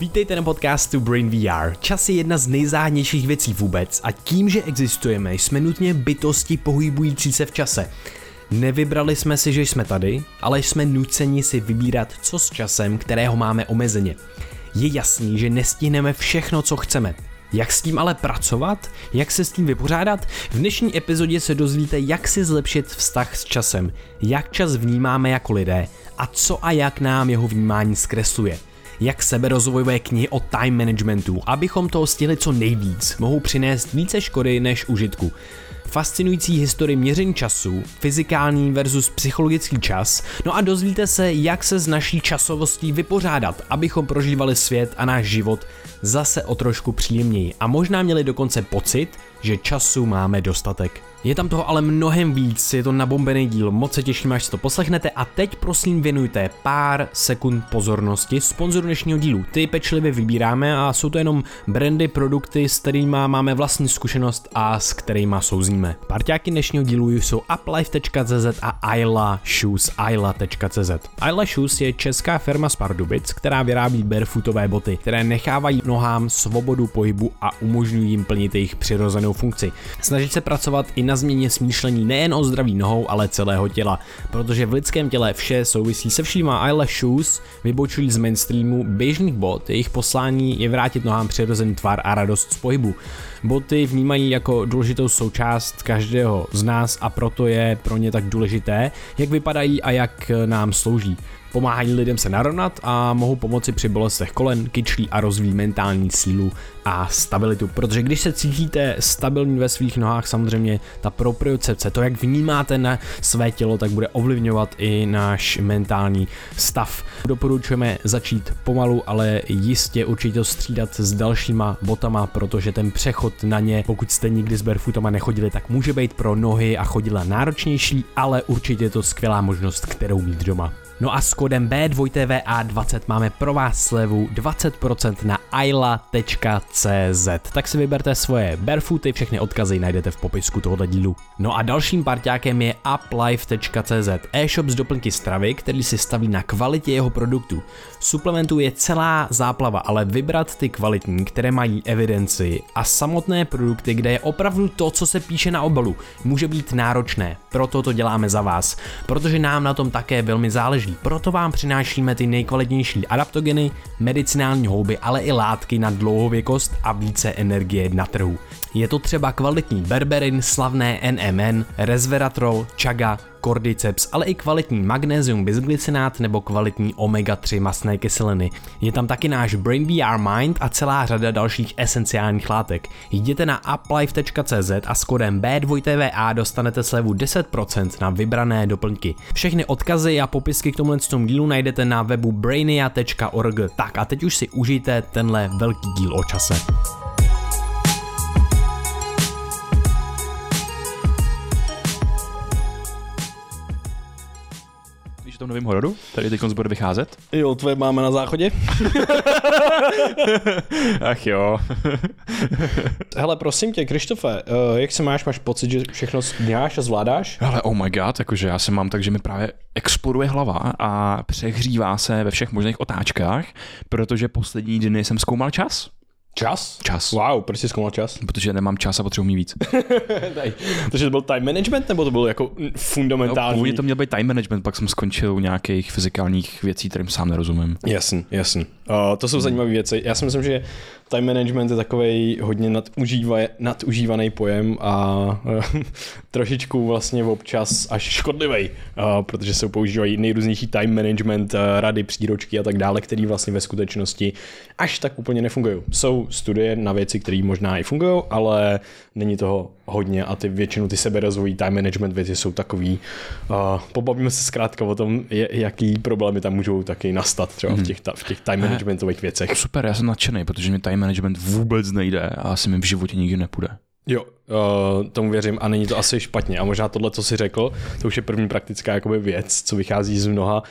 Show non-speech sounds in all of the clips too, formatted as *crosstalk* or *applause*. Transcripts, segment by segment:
Vítejte na podcastu Brain VR. Čas je jedna z nejzáhadnějších věcí vůbec a tím, že existujeme, jsme nutně bytosti pohybující se v čase. Nevybrali jsme si, že jsme tady, ale jsme nuceni si vybírat, co s časem, kterého máme omezeně. Je jasný, že nestihneme všechno, co chceme. Jak s tím ale pracovat? Jak se s tím vypořádat? V dnešní epizodě se dozvíte, jak si zlepšit vztah s časem, jak čas vnímáme jako lidé a co a jak nám jeho vnímání zkresluje jak seberozvojové knihy o time managementu, abychom toho stihli co nejvíc, mohou přinést více škody než užitku. Fascinující historii měření času, fyzikální versus psychologický čas, no a dozvíte se, jak se s naší časovostí vypořádat, abychom prožívali svět a náš život zase o trošku příjemněji a možná měli dokonce pocit, že času máme dostatek. Je tam toho ale mnohem víc, je to nabombený díl, moc se těším, až si to poslechnete a teď prosím věnujte pár sekund pozornosti sponzoru dnešního dílu. Ty pečlivě vybíráme a jsou to jenom brandy, produkty, s kterými máme vlastní zkušenost a s kterými souzníme. Parťáky dnešního dílu jsou uplife.cz a Ayla Shoes, ayla.cz. Ayla Shoes je česká firma z Pardubic, která vyrábí barefootové boty, které nechávají nohám svobodu pohybu a umožňují jim plnit jejich přirozenou funkci. Snažit se pracovat i na změně smýšlení nejen o zdraví nohou, ale celého těla, protože v lidském těle vše souvisí se všíma eyelash shoes, vybočují z mainstreamu běžných bot, jejich poslání je vrátit nohám přirozený tvar a radost z pohybu. Boty vnímají jako důležitou součást každého z nás a proto je pro ně tak důležité, jak vypadají a jak nám slouží. Pomáhají lidem se narovnat a mohou pomoci při bolestech kolen, kyčlí a rozvíjí mentální sílu a stabilitu. Protože když se cítíte stabilní ve svých nohách, samozřejmě ta propriocepce, to jak vnímáte na své tělo, tak bude ovlivňovat i náš mentální stav. Doporučujeme začít pomalu, ale jistě určitě střídat s dalšíma botama, protože ten přechod na ně, pokud jste nikdy s barefootama nechodili, tak může být pro nohy a chodidla náročnější, ale určitě je to skvělá možnost, kterou mít doma. No a s kódem B2TVA20 máme pro vás slevu 20% na ayla.cz. Tak si vyberte svoje barefooty, všechny odkazy najdete v popisku tohoto dílu. No a dalším parťákem je uplife.cz, e-shop z doplňky stravy, který si staví na kvalitě jeho produktu. Suplementů je celá záplava, ale vybrat ty kvalitní, které mají evidenci a samotné produkty, kde je opravdu to, co se píše na obalu, může být náročné. Proto to děláme za vás, protože nám na tom také velmi záleží. Proto vám přinášíme ty nejkvalitnější adaptogeny, medicinální houby, ale i látky na dlouhověkost a více energie na trhu. Je to třeba kvalitní berberin, slavné NMN, resveratrol, chaga, cordyceps, ale i kvalitní magnézium bisglycinát nebo kvalitní omega-3 masné kyseliny. Je tam taky náš Brain VR Mind a celá řada dalších esenciálních látek. Jděte na uplife.cz a s kodem B2TVA dostanete slevu 10% na vybrané doplňky. Všechny odkazy a popisky k tomuhle dílu najdete na webu brainia.org. Tak a teď už si užijte tenhle velký díl o čase. Tom novém hororu, který teď bude vycházet. Jo, tvoje máme na záchodě. *laughs* Ach jo. *laughs* Hele, prosím tě, Krištofe, eh, jak se máš? Máš pocit, že všechno děláš a zvládáš? Ale oh my god, jakože já se mám tak, že mi právě exploduje hlava a přehřívá se ve všech možných otáčkách, protože poslední dny jsem zkoumal čas. Čas? Čas. Wow, proč jsi zkoumal čas? Protože nemám čas a potřebuji mít víc. *laughs* Takže to byl time management, nebo to bylo jako fundamentální? No, původně to měl být time management, pak jsem skončil u nějakých fyzikálních věcí, kterým sám nerozumím. Jasný, jasný. Uh, to jsou hmm. zajímavé věci. Já si myslím, že time management je takový hodně nadužíva, nadužívaný pojem a uh, *laughs* trošičku vlastně občas až škodlivý, uh, protože se používají nejrůznější time management, uh, rady, příročky a tak dále, které vlastně ve skutečnosti až tak úplně nefungují. Jsou studie na věci, které možná i fungují, ale není toho hodně a ty většinou ty seberozvojí time management věci jsou takový. Uh, pobavíme se zkrátka o tom, jaký problémy tam můžou taky nastat třeba v, mhm. těch, v těch time managementových věcech. Super, já jsem nadšený, protože mi time management vůbec nejde a asi mi v životě nikdy nepůjde. Jo, uh, tomu věřím a není to asi špatně. A možná tohle, co jsi řekl, to už je první praktická jakoby věc, co vychází z mnoha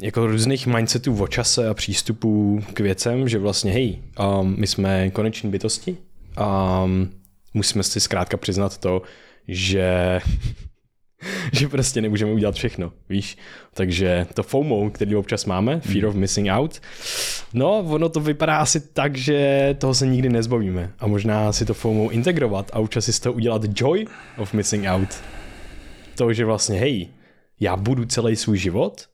jako různých mindsetů o čase a přístupů k věcem, že vlastně hej, um, my jsme koneční bytosti a um, musíme si zkrátka přiznat to, že *laughs* že prostě nemůžeme udělat všechno, víš. Takže to FOMO, který občas máme, Fear of Missing Out, no ono to vypadá asi tak, že toho se nikdy nezbavíme a možná si to FOMO integrovat a občas si z toho udělat joy of missing out. To, že vlastně hej, já budu celý svůj život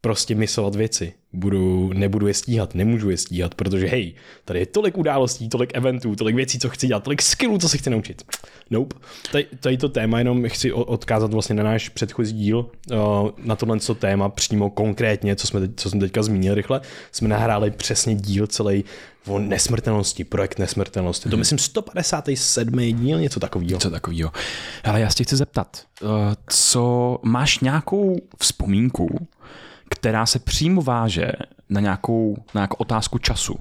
prostě myslovat věci. Budu, nebudu je stíhat, nemůžu je stíhat, protože hej, tady je tolik událostí, tolik eventů, tolik věcí, co chci dělat, tolik skillů, co se chci naučit. Nope. Tady, tady to téma jenom chci odkázat vlastně na náš předchozí díl, uh, na tohle co téma přímo konkrétně, co jsme, teď, co jsme teďka zmínili rychle, jsme nahráli přesně díl celý o nesmrtelnosti, projekt nesmrtelnosti. Hmm. To mhm. myslím 157. díl, něco takového. Něco takového. Ale já si chci zeptat, uh, co máš nějakou vzpomínku, která se přímo váže na nějakou, na nějakou otázku času.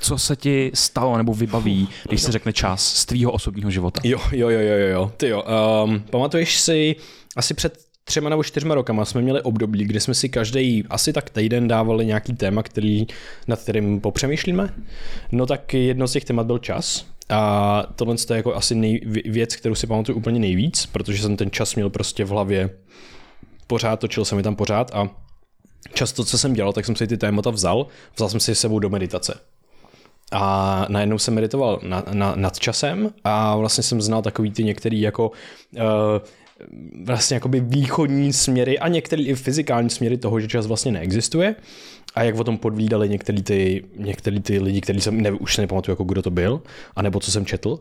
Co se ti stalo nebo vybaví, když se řekne čas z tvýho osobního života? Jo, jo, jo, jo, jo. Ty jo. Um, pamatuješ si, asi před třema nebo čtyřma rokama jsme měli období, kdy jsme si každý asi tak týden dávali nějaký téma, který, nad kterým popřemýšlíme. No tak jedno z těch témat byl čas. A tohle je jako asi nej, věc, kterou si pamatuju úplně nejvíc, protože jsem ten čas měl prostě v hlavě pořád, točil se mi tam pořád a často, co jsem dělal, tak jsem si ty témata vzal, vzal jsem si s sebou do meditace. A najednou jsem meditoval na, na, nad časem a vlastně jsem znal takový ty některý jako uh, vlastně jakoby východní směry a některý i fyzikální směry toho, že čas vlastně neexistuje a jak o tom podvídali některý ty, některý ty lidi, který jsem ne, už se nepamatuju, jako kdo to byl, anebo co jsem četl.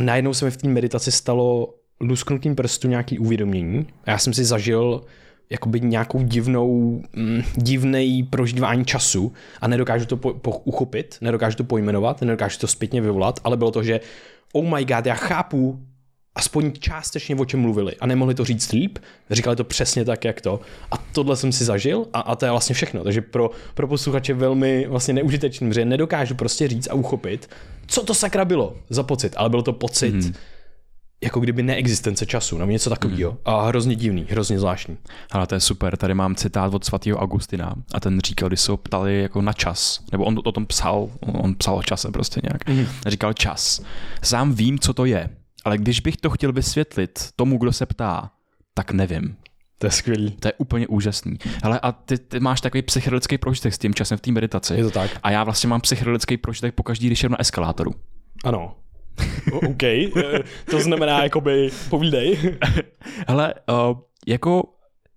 Najednou se mi v té meditaci stalo lusknutím prstu nějaký uvědomění. A já jsem si zažil jakoby nějakou divnou, mm, divnej prožívání času a nedokážu to po, po, uchopit, nedokážu to pojmenovat, nedokážu to zpětně vyvolat, ale bylo to, že oh my god, já chápu aspoň částečně o čem mluvili a nemohli to říct líp, říkali to přesně tak, jak to. A tohle jsem si zažil a, a to je vlastně všechno. Takže pro, pro posluchače velmi vlastně neužitečný, protože nedokážu prostě říct a uchopit, co to sakra bylo za pocit, ale byl to pocit, mm jako kdyby neexistence času, nebo něco takového. Mm. A hrozně divný, hrozně zvláštní. Ale to je super, tady mám citát od svatého Augustina a ten říkal, když se ho ptali jako na čas, nebo on o tom psal, on psal o čase prostě nějak, mm. říkal čas. Sám vím, co to je, ale když bych to chtěl vysvětlit tomu, kdo se ptá, tak nevím. To je skvělý. To je úplně úžasný. Ale a ty, ty máš takový psychedelický prožitek s tím časem v té meditaci. Je to tak. A já vlastně mám psychedelický prožitek po každý, když jdu na eskalátoru. Ano. OK, eh, to znamená, jakoby, povídej. *laughs* Hele, uh, jako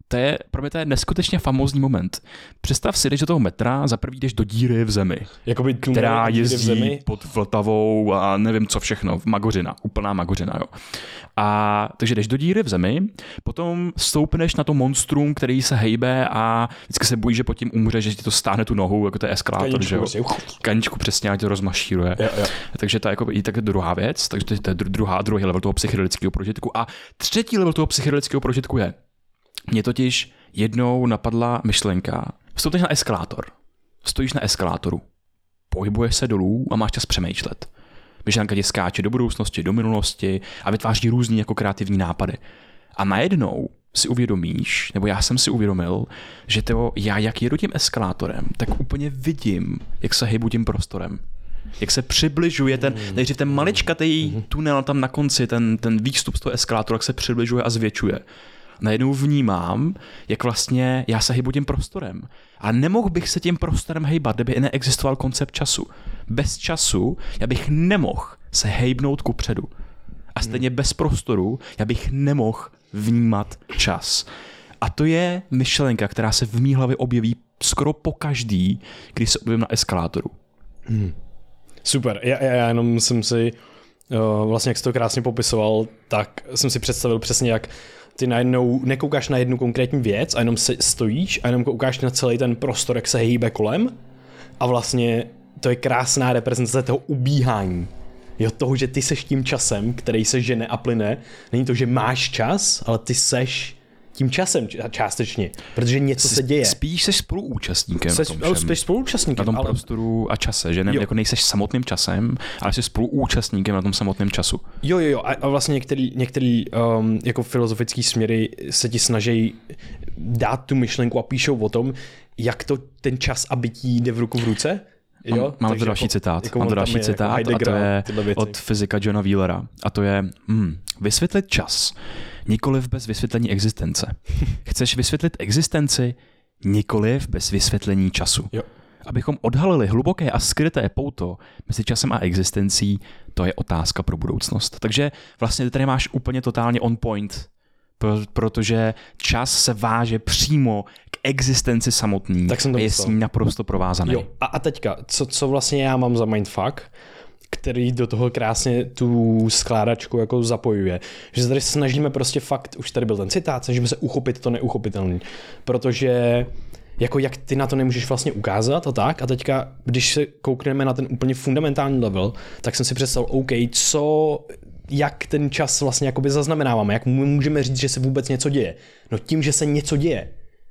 to je, pro mě to je neskutečně famózní moment. Představ si, jdeš do toho metra, za prvý jdeš do díry v zemi, Jakoby která jezdí v zemi? pod Vltavou a nevím co všechno, v Magořina, úplná Magořina, jo. A takže jdeš do díry v zemi, potom stoupneš na to monstrum, který se hejbe a vždycky se bojíš, že pod tím umře, že ti to stáhne tu nohu, jako to je eskalátor, Kaničku, že jo. Prostě. Kaničku přesně, a tě rozmašíruje. Jo, jo. Takže to je jako i tak druhá věc, takže to je druhá, druhý level toho psychedelického prožitku. A třetí level toho psychedelického prožitku je, mě totiž jednou napadla myšlenka, vstoupíš na eskalátor, stojíš na eskalátoru, pohybuješ se dolů a máš čas přemýšlet. Myšlenka tě skáče do budoucnosti, do minulosti a vytváří různý jako kreativní nápady. A najednou si uvědomíš, nebo já jsem si uvědomil, že to já, jak jedu tím eskalátorem, tak úplně vidím, jak se hejbu tím prostorem. Jak se přibližuje ten, nejdřív ten maličkatý tunel tam na konci, ten, ten výstup z toho eskalátoru, jak se přibližuje a zvětšuje najednou vnímám, jak vlastně já se hybu tím prostorem. A nemohl bych se tím prostorem hejbat, kdyby neexistoval koncept času. Bez času já bych nemohl se hejbnout ku předu. A stejně bez prostoru já bych nemohl vnímat čas. A to je myšlenka, která se v mý hlavě objeví skoro po každý, když se objevím na eskalátoru. Hmm. Super, já, já jenom jsem si, uh, vlastně jak jsi to krásně popisoval, tak jsem si představil přesně, jak ty najednou nekoukáš na jednu konkrétní věc a jenom se stojíš a jenom koukáš na celý ten prostor, jak se hýbe kolem a vlastně to je krásná reprezentace toho ubíhání. Jo, toho, že ty seš tím časem, který se žene a plyne. Není to, že máš čas, ale ty seš tím časem částečně, protože něco se děje. Spíš jsi spoluúčastníkem. Seš, spíš spoluúčastníkem. Na tom ale... prostoru a čase, že ne, jo. jako nejseš samotným časem, ale jsi spoluúčastníkem na tom samotném času. Jo, jo, jo. A, a vlastně některý, některý um, jako filozofický směry se ti snaží dát tu myšlenku a píšou o tom, jak to ten čas a bytí jde v ruku v ruce. Mám, Jo, mám takže to další jako- citát. jako mám to další jako citát a to je od fyzika Johna Wheelera. A to je hmm, vysvětlit čas, nikoliv bez vysvětlení existence. Chceš vysvětlit existenci, nikoliv bez vysvětlení času. Jo. Abychom odhalili hluboké a skryté pouto mezi časem a existencí, to je otázka pro budoucnost. Takže vlastně ty tady máš úplně totálně on point, pro- protože čas se váže přímo k existenci samotný Tak jsem to a je s ní naprosto provázaný. Jo, a, a teďka, co, co vlastně já mám za mindfuck, který do toho krásně tu skládačku jako zapojuje. Že se tady snažíme prostě fakt, už tady byl ten citát, snažíme se uchopit to neuchopitelné. Protože jako jak ty na to nemůžeš vlastně ukázat a tak. A teďka, když se koukneme na ten úplně fundamentální level, tak jsem si představil, OK, co, jak ten čas vlastně jakoby zaznamenáváme, jak můžeme říct, že se vůbec něco děje. No tím, že se něco děje.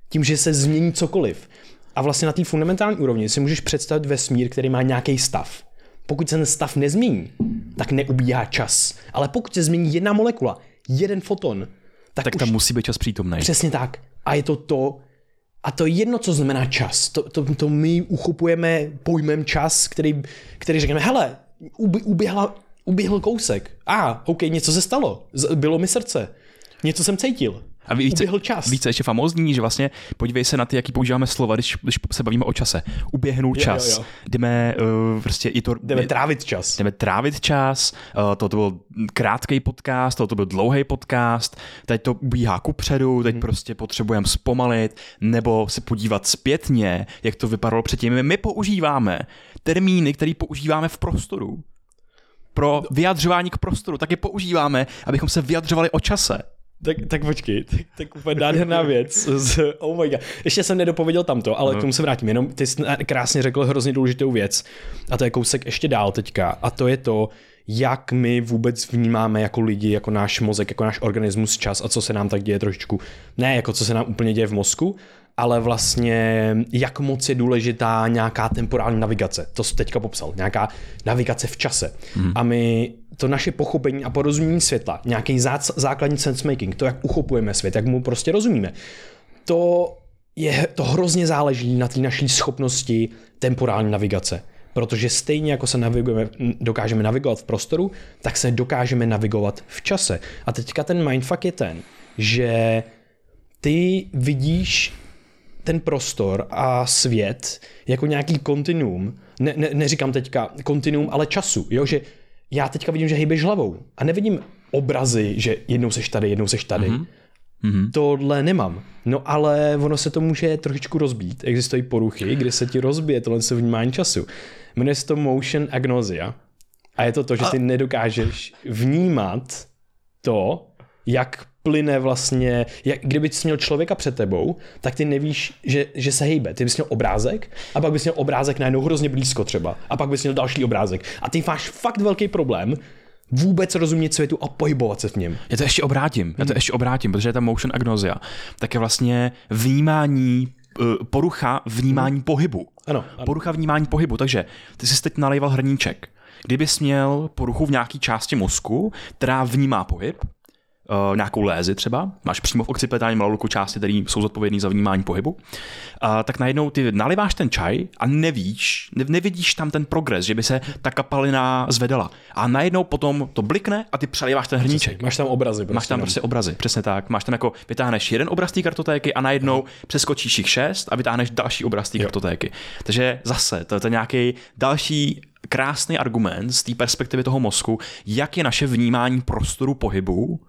Tím, že se změní cokoliv. A vlastně na té fundamentální úrovni si můžeš představit vesmír, který má nějaký stav. Pokud se ten stav nezmění, tak neubíhá čas. Ale pokud se změní jedna molekula, jeden foton, tak, Tak už tam musí být čas přítomný. Přesně tak. A je to to, a to je jedno, co znamená čas. To, to, to my uchopujeme pojmem čas, který, který řekneme, hele, uběhla, uběhl kousek. A, ah, OK, něco se stalo. Bylo mi srdce. Něco jsem cítil. A víc, Uběhl čas. víc ještě famózní, že vlastně podívej se na ty, jaký používáme slova, když, když se bavíme o čase. Uběhnout Jo, čas. jo, jo. Jdeme uh, prostě i to... Jdeme trávit čas. jdeme trávit čas, uh, to, to byl krátký podcast, to, to byl dlouhý podcast, teď to ubíhá kupředu, teď hmm. prostě potřebujeme zpomalit, nebo se podívat zpětně, jak to vypadalo předtím. My používáme termíny, které používáme v prostoru. Pro vyjadřování k prostoru taky používáme, abychom se vyjadřovali o čase. Tak, tak počkej, tak, tak úplně nádherná věc. Z, oh my god. Ještě jsem nedopověděl tamto, ale k tomu se vrátím. Jenom ty jsi krásně řekl hrozně důležitou věc. A to je kousek ještě dál teďka. A to je to, jak my vůbec vnímáme jako lidi, jako náš mozek, jako náš organismus čas a co se nám tak děje trošičku. Ne jako co se nám úplně děje v mozku, ale vlastně jak moc je důležitá nějaká temporální navigace. To jsi teďka popsal. Nějaká navigace v čase. Hmm. A my to naše pochopení a porozumění světla, nějaký zác- základní sensemaking, to, jak uchopujeme svět, jak mu prostě rozumíme, to, je, to hrozně záleží na té naší schopnosti temporální navigace. Protože stejně jako se navigujeme, dokážeme navigovat v prostoru, tak se dokážeme navigovat v čase. A teďka ten mindfuck je ten, že ty vidíš ten prostor a svět jako nějaký kontinuum, ne, ne, neříkám teďka kontinuum, ale času, jo, že já teďka vidím, že hejbeš hlavou a nevidím obrazy, že jednou seš tady, jednou seš tady. Mm-hmm. Mm-hmm. Tohle nemám. No ale ono se to může trošičku rozbít. Existují poruchy, kdy se ti rozbije tohle se vnímání času. Jmenuje se to motion agnosia. A je to to, že ty nedokážeš vnímat to, jak plyne vlastně, jak, kdyby jsi měl člověka před tebou, tak ty nevíš, že, že se hejbe. Ty bys měl obrázek a pak bys měl obrázek najednou hrozně blízko třeba a pak bys měl další obrázek. A ty máš fakt velký problém vůbec rozumět světu a pohybovat se v něm. Já to ještě obrátím, já to ještě obrátím, protože je ta motion agnosia, tak je vlastně vnímání, eh, porucha vnímání pohybu. Ano, ano. Porucha vnímání pohybu, takže ty jsi teď nalejval hrníček. Kdybys měl poruchu v nějaké části mozku, která vnímá pohyb, uh, nějakou lézi třeba, máš přímo v occipitálním lalulku části, které jsou zodpovědné za vnímání pohybu, uh, tak najednou ty naliváš ten čaj a nevíš, ne, nevidíš tam ten progres, že by se ta kapalina zvedala. A najednou potom to blikne a ty přeliváš ten hrníček. Máš tam obrazy. Prostě Máš tam jenom. prostě obrazy, přesně tak. Máš tam jako, vytáhneš jeden obraz té kartotéky a najednou přeskočíš jich šest a vytáhneš další obraz té kartotéky. Takže zase, to, to je nějaký další krásný argument z té perspektivy toho mozku, jak je naše vnímání prostoru pohybu,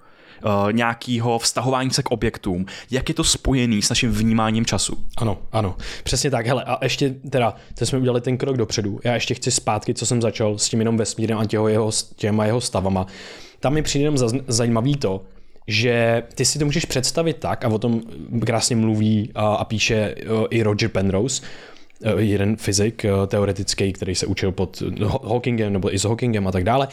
uh, nějakého vztahování se k objektům, jak je to spojený s naším vnímáním času. Ano, ano, přesně tak. Hele, a ještě teda, to jsme udělali ten krok dopředu. Já ještě chci zpátky, co jsem začal s tím jenom vesmírem a těho jeho, těma jeho stavama. Tam mi přijde jenom zajímavý to, že ty si to můžeš představit tak, a o tom krásně mluví a, a píše uh, i Roger Penrose, uh, jeden fyzik teoretický, který se učil pod Haw- Hawkingem nebo i s Hawkingem a tak dále.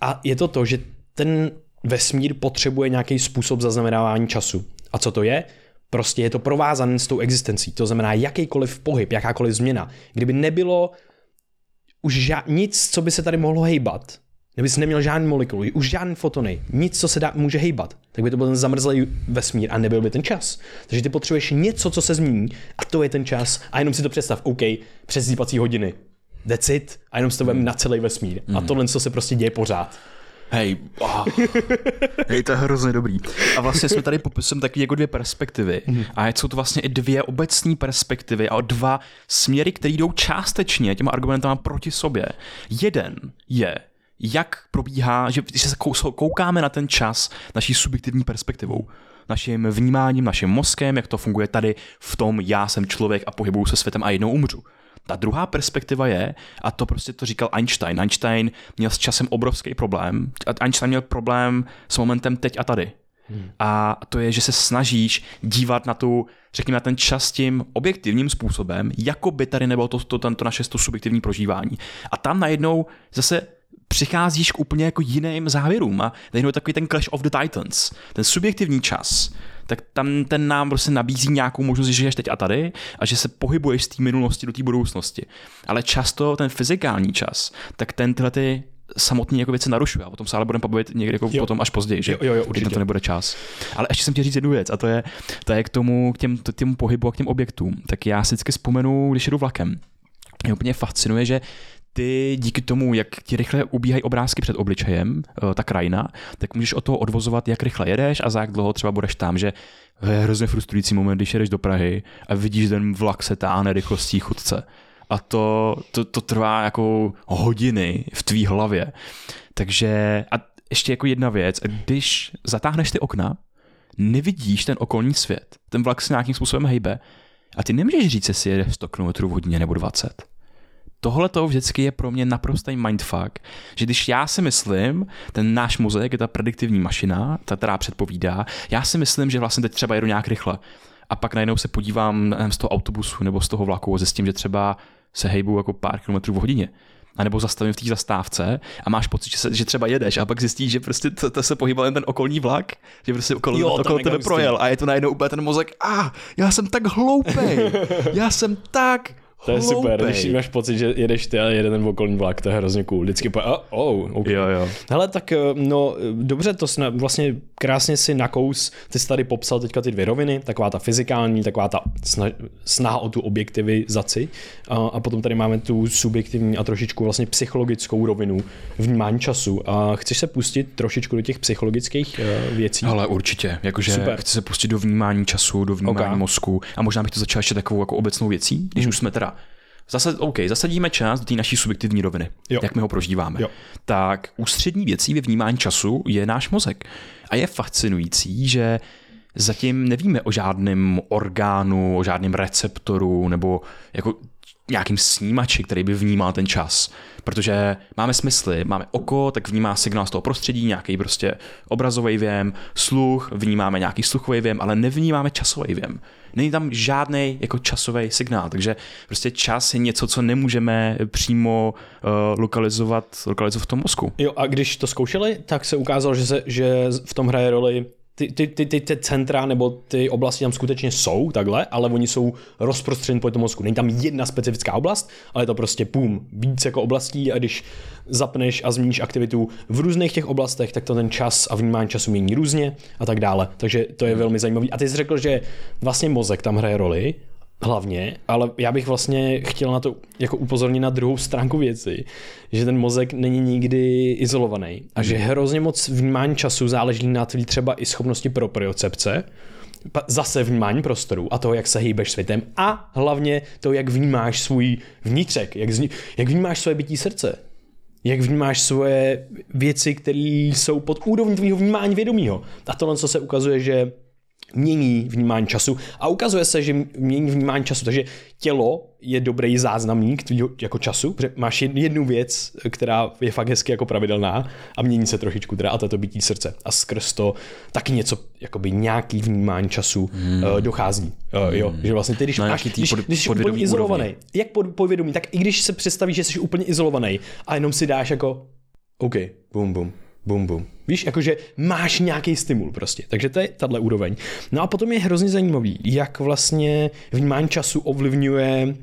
A je to to, že ten vesmír potřebuje nějaký způsob zaznamenávání času. A co to je? Prostě je to provázané s tou existencí. To znamená, jakýkoliv pohyb, jakákoliv změna. Kdyby nebylo už ža- nic, co by se tady mohlo hejbat, kdyby jsi neměl žádný molekuly, už žádný fotony, nic, co se dá, může hejbat, tak by to byl ten zamrzlý vesmír a nebyl by ten čas. Takže ty potřebuješ něco, co se změní a to je ten čas. A jenom si to představ, OK, přes hodiny. That's it. A jenom s tebou na celý vesmír. A tohle co se prostě děje pořád. Hej, oh. *laughs* Hej, to je hrozně dobrý. A vlastně jsme tady popisem taky jako dvě perspektivy. Mm. A jsou to vlastně i dvě obecní perspektivy a dva směry, které jdou částečně těma argumentama proti sobě. Jeden je, jak probíhá, že, že se koukáme na ten čas naší subjektivní perspektivou naším vnímáním, naším mozkem, jak to funguje tady v tom já jsem člověk a pohybuju se světem a jednou umřu. Ta druhá perspektiva je, a to prostě to říkal Einstein. Einstein měl s časem obrovský problém. Einstein měl problém s momentem teď a tady. Hmm. A to je, že se snažíš dívat na tu, řekněme, na ten čas tím objektivním způsobem, jako by tady nebylo to, to, to, to naše to subjektivní prožívání. A tam najednou zase přicházíš k úplně jako jiným závěrům a najednou takový ten Clash of the Titans, ten subjektivní čas, tak tam ten nám prostě nabízí nějakou možnost, že žiješ teď a tady a že se pohybuješ z té minulosti do té budoucnosti. Ale často ten fyzikální čas, tak ten tyhle ty samotný jako věci narušuje. A potom se ale budeme pobavit někdy jako potom až později, že jo, jo, jo, určitě. to nebude čas. Ale ještě jsem chtěl říct jednu věc a to je, to je k tomu, k těm, k těm pohybu a k těm objektům. Tak já si vždycky vzpomenu, když jdu vlakem. Mě úplně fascinuje, že ty díky tomu, jak ti rychle ubíhají obrázky před obličejem, eh, ta krajina, tak můžeš od toho odvozovat, jak rychle jedeš a za jak dlouho třeba budeš tam, že je hrozně frustrující moment, když jedeš do Prahy a vidíš, ten vlak se táhne rychlostí chudce. A to, to, to trvá jako hodiny v tvý hlavě. Takže a ještě jako jedna věc, když zatáhneš ty okna, nevidíš ten okolní svět. Ten vlak se nějakým způsobem hejbe a ty nemůžeš říct, jestli jede 100 km v hodině nebo 20 tohle to vždycky je pro mě naprostý mindfuck, že když já si myslím, ten náš mozek je ta prediktivní mašina, ta, která předpovídá, já si myslím, že vlastně teď třeba jedu nějak rychle. A pak najednou se podívám z toho autobusu nebo z toho vlaku a zjistím, že třeba se hejbu jako pár kilometrů v hodině. A nebo zastavím v té zastávce a máš pocit, že, se, že třeba jedeš a pak zjistíš, že prostě to, to se pohybuje ten okolní vlak, že prostě okolo, jo, okolo tebe projel a je to najednou úplně ten mozek, a ah, já jsem tak hloupej, *laughs* já jsem tak to je Hloupej. super, když máš pocit, že jedeš ty a jede ten okolní vlak, to je hrozně cool. Vždycky po, oh, oh, okay. jo, jo. Hele, tak eh, no, dobře, to sna, vlastně krásně si nakous, ty jsi tady popsal teďka ty dvě roviny, taková ta fyzikální, taková ta sna, snaha o tu objektivizaci a, a potom tady máme tu subjektivní a trošičku vlastně psychologickou rovinu vnímání času. A chceš se pustit trošičku do těch psychologických uh, věcí? Ale určitě, jakože Super. chci se pustit do vnímání času, do vnímání okay. mozku a možná bych to začal ještě takovou jako obecnou věcí, když mm. už jsme teda Zase, OK, zasadíme čas do té naší subjektivní roviny, jo. jak my ho prožíváme. Jo. Tak ústřední věcí ve vnímání času je náš mozek. A je fascinující, že zatím nevíme o žádném orgánu, o žádném receptoru nebo jako nějakým snímači, který by vnímal ten čas. Protože máme smysly, máme oko, tak vnímá signál z toho prostředí, nějaký prostě obrazový věm, sluch, vnímáme nějaký sluchový věm, ale nevnímáme časový věm. Není tam žádný jako časový signál, takže prostě čas je něco, co nemůžeme přímo uh, lokalizovat, lokalizovat v tom mozku. Jo, a když to zkoušeli, tak se ukázalo, že, se, že v tom hraje roli ty, ty, ty, ty, ty centra nebo ty oblasti tam skutečně jsou takhle, ale oni jsou rozprostřeny po tom mozku. Není tam jedna specifická oblast, ale je to prostě pum, víc jako oblastí a když zapneš a změníš aktivitu v různých těch oblastech, tak to ten čas a vnímání času mění různě a tak dále. Takže to je hmm. velmi zajímavý. A ty jsi řekl, že vlastně mozek tam hraje roli, hlavně, ale já bych vlastně chtěl na to jako upozornit na druhou stránku věci, že ten mozek není nikdy izolovaný a že mhm. hrozně moc vnímání času záleží na tvý třeba i schopnosti pro propriocepce, zase vnímání prostoru a toho, jak se hýbeš světem a hlavně to, jak vnímáš svůj vnitřek, jak, zni, jak vnímáš své bytí srdce, jak vnímáš svoje věci, které jsou pod úrovní tvého vnímání vědomího. A tohle, co se ukazuje, že mění vnímání času a ukazuje se, že mění vnímání času, takže tělo je dobrý záznamník tvýho jako času, protože máš jednu věc, která je fakt hezky jako pravidelná a mění se trošičku teda a to je to bytí srdce a skrz to taky něco, jakoby nějaký vnímání času hmm. uh, dochází. Uh, jo, že vlastně ty, když, máš, když, pod, když jsi úplně izolovaný, úrovni. jak pod, podvědomí, tak i když se představíš, že jsi úplně izolovaný a jenom si dáš jako OK, bum, bum, bum, bum. Víš, jakože máš nějaký stimul prostě. Takže to je tahle úroveň. No a potom je hrozně zajímavý, jak vlastně vnímání času ovlivňuje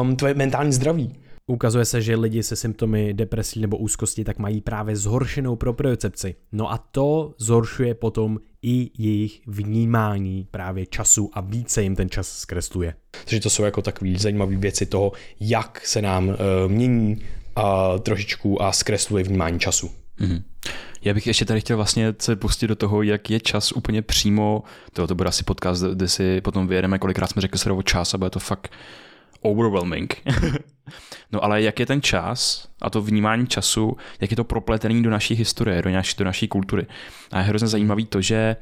um, tvoje mentální zdraví. Ukazuje se, že lidi se symptomy depresí nebo úzkosti tak mají právě zhoršenou propriocepci. No a to zhoršuje potom i jejich vnímání právě času a více jim ten čas zkresluje. Takže to jsou jako takové zajímavé věci toho, jak se nám uh, mění uh, trošičku a zkresluje vnímání času. Mm-hmm. Já bych ještě tady chtěl vlastně se pustit do toho, jak je čas úplně přímo, to, to bude asi podcast, kde si potom vyjedeme, kolikrát jsme řekli slovo čas a bude to fakt overwhelming. *laughs* no ale jak je ten čas a to vnímání času, jak je to propletený do naší historie, do naší, do naší kultury. A je hrozně zajímavý to, že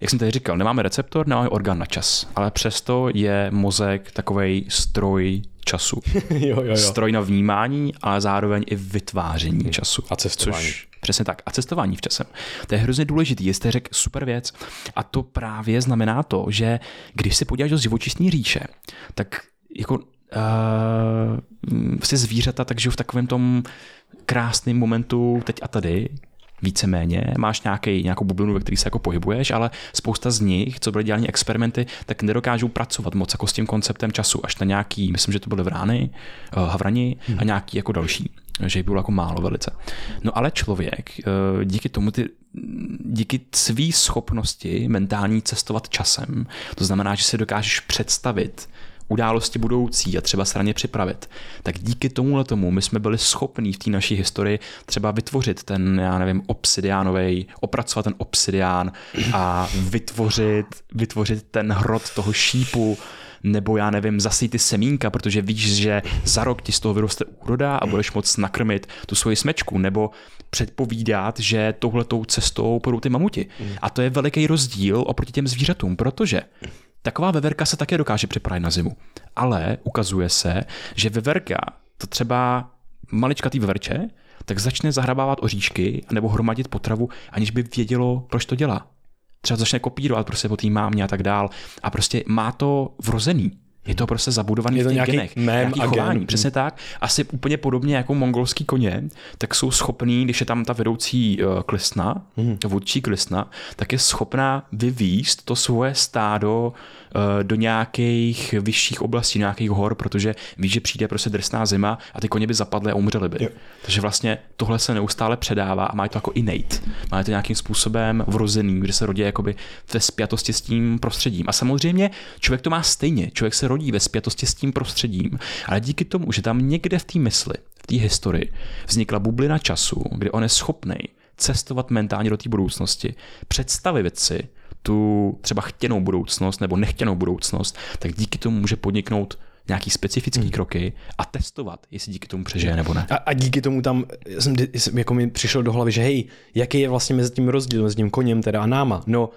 jak jsem tady říkal, nemáme receptor, nemáme orgán na čas, ale přesto je mozek takový stroj času. *laughs* jo, jo, jo. Stroj na vnímání, ale zároveň i vytváření hmm. času. A cestování. Což, přesně tak. A cestování v časem. To je hrozně důležitý. Jste řekl super věc. A to právě znamená to, že když se podíváš do živočišní říše, tak jako uh, si zvířata tak žiju v takovém tom krásném momentu teď a tady, víceméně, máš nějaký, nějakou bublinu, ve které se jako pohybuješ, ale spousta z nich, co byly dělané experimenty, tak nedokážou pracovat moc jako s tím konceptem času, až na nějaký, myslím, že to byly vrány, uh, havrani hmm. a nějaký jako další že jich bylo jako málo velice. No ale člověk uh, díky tomu ty, díky své schopnosti mentální cestovat časem, to znamená, že si dokážeš představit události budoucí a třeba se na ně připravit, tak díky tomuhle tomu my jsme byli schopní v té naší historii třeba vytvořit ten, já nevím, obsidiánový, opracovat ten obsidián a vytvořit, vytvořit ten hrot toho šípu, nebo já nevím, zasí ty semínka, protože víš, že za rok ti z toho vyroste úroda a budeš moc nakrmit tu svoji smečku, nebo předpovídat, že touhletou cestou půjdou ty mamuti. A to je veliký rozdíl oproti těm zvířatům, protože Taková veverka se také dokáže připravit na zimu. Ale ukazuje se, že veverka, to třeba maličkatý veverče, tak začne zahrabávat oříšky nebo hromadit potravu, aniž by vědělo, proč to dělá. Třeba začne kopírovat prostě po té mámě a tak dál. A prostě má to vrozený. Je to prostě zabudovaný je to v těch genech. Nějaký chování, gen. přesně tak. Asi úplně podobně jako mongolský koně, tak jsou schopní, když je tam ta vedoucí uh, klisna, mm. vůdčí klisna, tak je schopná vyvíst to svoje stádo do nějakých vyšších oblastí, nějakých hor, protože ví, že přijde prostě drsná zima a ty koně by zapadly a umřely by. Jo. Takže vlastně tohle se neustále předává a má to jako innate. Má to nějakým způsobem vrozený, že se rodí jakoby ve spjatosti s tím prostředím. A samozřejmě člověk to má stejně. Člověk se rodí ve spjatosti s tím prostředím, ale díky tomu, že tam někde v té mysli, v té historii vznikla bublina času, kdy on je schopný cestovat mentálně do té budoucnosti, představit si tu třeba chtěnou budoucnost nebo nechtěnou budoucnost, tak díky tomu může podniknout nějaký specifický hmm. kroky a testovat, jestli díky tomu přežije nebo ne. A, a díky tomu tam jsem, jako mi přišel do hlavy, že hej, jaký je vlastně mezi tím rozdíl, mezi tím koněm teda a náma? No,